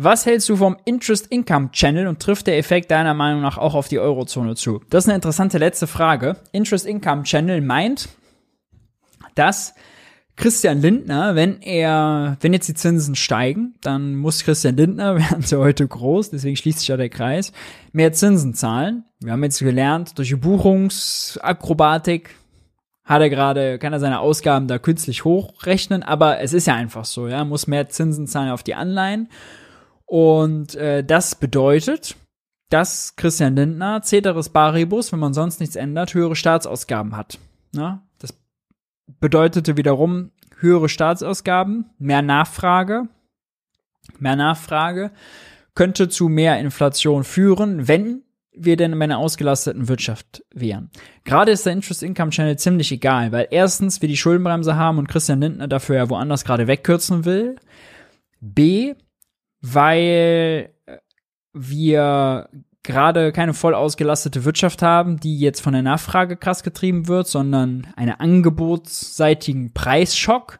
Was hältst du vom Interest Income Channel und trifft der Effekt deiner Meinung nach auch auf die Eurozone zu? Das ist eine interessante letzte Frage. Interest Income Channel meint, dass Christian Lindner, wenn er, wenn jetzt die Zinsen steigen, dann muss Christian Lindner, wir sie heute groß, deswegen schließt sich ja der Kreis, mehr Zinsen zahlen. Wir haben jetzt gelernt, durch die Buchungsakrobatik hat er gerade, kann er seine Ausgaben da künstlich hochrechnen, aber es ist ja einfach so, ja, muss mehr Zinsen zahlen auf die Anleihen. Und äh, das bedeutet, dass Christian Lindner, Ceteris Baribus, wenn man sonst nichts ändert, höhere Staatsausgaben hat. Ja? Das bedeutete wiederum höhere Staatsausgaben, mehr Nachfrage. Mehr Nachfrage könnte zu mehr Inflation führen, wenn wir denn in einer ausgelasteten Wirtschaft wären. Gerade ist der Interest Income Channel ziemlich egal, weil erstens wir die Schuldenbremse haben und Christian Lindner dafür ja woanders gerade wegkürzen will. B, weil äh, wir gerade keine voll ausgelastete Wirtschaft haben, die jetzt von der Nachfrage krass getrieben wird, sondern einen angebotsseitigen Preisschock.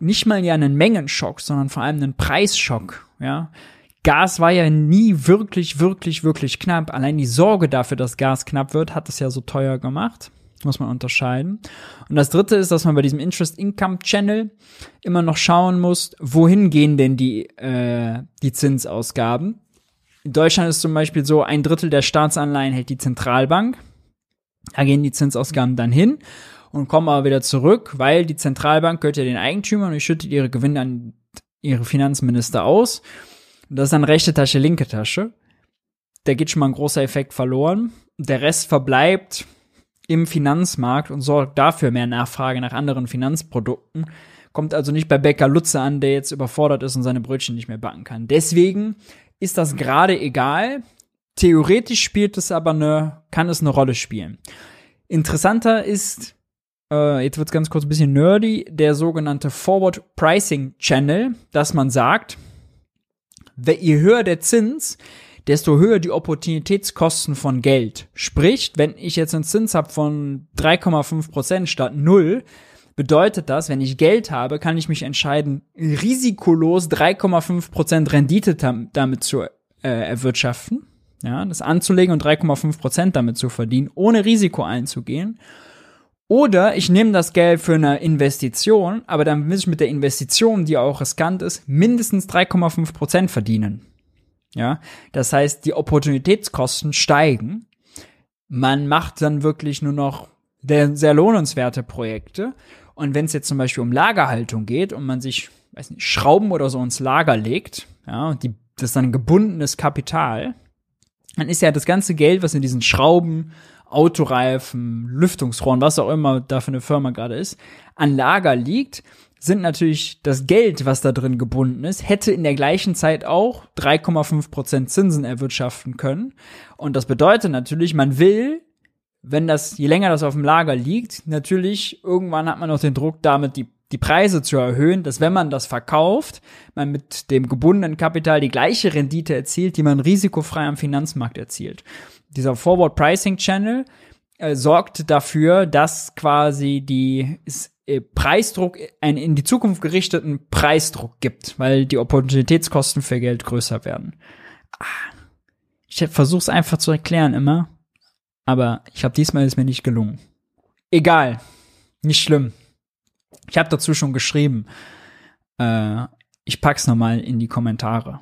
Nicht mal ja einen Mengenschock, sondern vor allem einen Preisschock, ja. Gas war ja nie wirklich, wirklich, wirklich knapp. Allein die Sorge dafür, dass Gas knapp wird, hat es ja so teuer gemacht muss man unterscheiden. Und das dritte ist, dass man bei diesem Interest Income Channel immer noch schauen muss, wohin gehen denn die, äh, die Zinsausgaben. In Deutschland ist zum Beispiel so, ein Drittel der Staatsanleihen hält die Zentralbank. Da gehen die Zinsausgaben dann hin und kommen aber wieder zurück, weil die Zentralbank gehört ja den Eigentümern und schüttet ihre Gewinne an ihre Finanzminister aus. Das ist dann rechte Tasche, linke Tasche. Da geht schon mal ein großer Effekt verloren. Der Rest verbleibt im Finanzmarkt und sorgt dafür mehr Nachfrage nach anderen Finanzprodukten. Kommt also nicht bei Bäcker Lutze an, der jetzt überfordert ist und seine Brötchen nicht mehr backen kann. Deswegen ist das gerade egal. Theoretisch spielt es aber eine, kann es eine Rolle spielen. Interessanter ist, äh, jetzt wird es ganz kurz ein bisschen nerdy, der sogenannte Forward Pricing Channel, dass man sagt, je höher der Zins, desto höher die Opportunitätskosten von Geld. Sprich, wenn ich jetzt einen Zins habe von 3,5 Prozent statt 0, bedeutet das, wenn ich Geld habe, kann ich mich entscheiden, risikolos 3,5 Prozent Rendite damit zu äh, erwirtschaften, ja, das anzulegen und 3,5 Prozent damit zu verdienen, ohne Risiko einzugehen. Oder ich nehme das Geld für eine Investition, aber dann muss ich mit der Investition, die auch riskant ist, mindestens 3,5 Prozent verdienen. Ja, das heißt, die Opportunitätskosten steigen. Man macht dann wirklich nur noch sehr lohnenswerte Projekte Und wenn es jetzt zum Beispiel um Lagerhaltung geht und man sich, weiß nicht, Schrauben oder so ins Lager legt, ja, und die, das ist dann gebundenes Kapital, dann ist ja das ganze Geld, was in diesen Schrauben, Autoreifen, Lüftungsrohren, was auch immer da für eine Firma gerade ist, an Lager liegt, sind natürlich das Geld, was da drin gebunden ist, hätte in der gleichen Zeit auch 3,5 Prozent Zinsen erwirtschaften können. Und das bedeutet natürlich, man will, wenn das, je länger das auf dem Lager liegt, natürlich irgendwann hat man auch den Druck, damit die die Preise zu erhöhen, dass wenn man das verkauft, man mit dem gebundenen Kapital die gleiche Rendite erzielt, die man risikofrei am Finanzmarkt erzielt. Dieser Forward Pricing Channel äh, sorgt dafür, dass quasi die äh, Preisdruck, einen in die Zukunft gerichteten Preisdruck gibt, weil die Opportunitätskosten für Geld größer werden. Ah, ich versuche es einfach zu erklären immer, aber ich habe diesmal ist mir nicht gelungen. Egal, nicht schlimm. Ich habe dazu schon geschrieben. Äh, ich pack's nochmal in die Kommentare.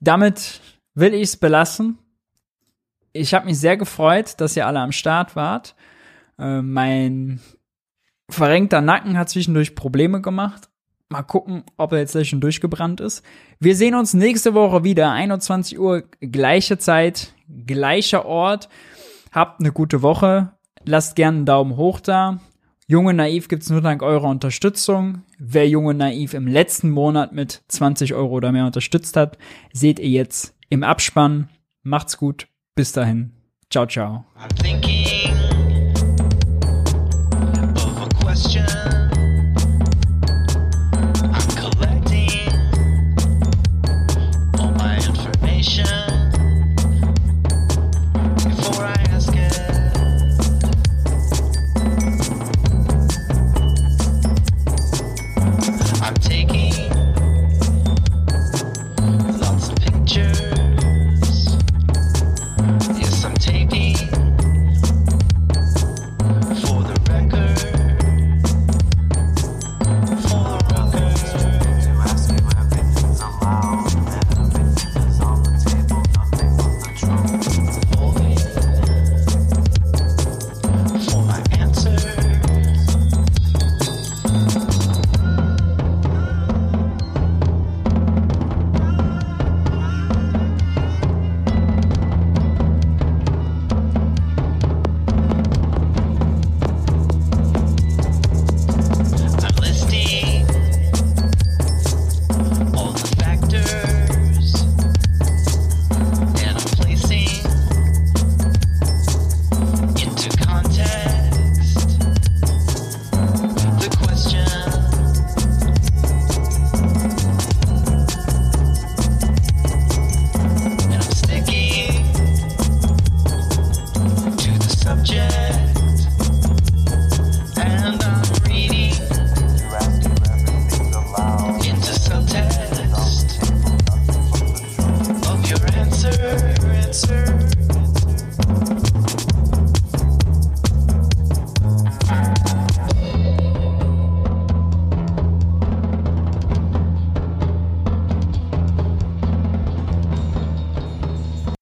Damit will ich es belassen. Ich habe mich sehr gefreut, dass ihr alle am Start wart. Äh, mein verrenkter Nacken hat zwischendurch Probleme gemacht. Mal gucken, ob er jetzt gleich schon durchgebrannt ist. Wir sehen uns nächste Woche wieder, 21 Uhr, gleiche Zeit, gleicher Ort. Habt eine gute Woche. Lasst gerne einen Daumen hoch da. Junge Naiv gibt's nur dank eurer Unterstützung. Wer Junge Naiv im letzten Monat mit 20 Euro oder mehr unterstützt hat, seht ihr jetzt im Abspann. Macht's gut. Bis dahin. Ciao, ciao.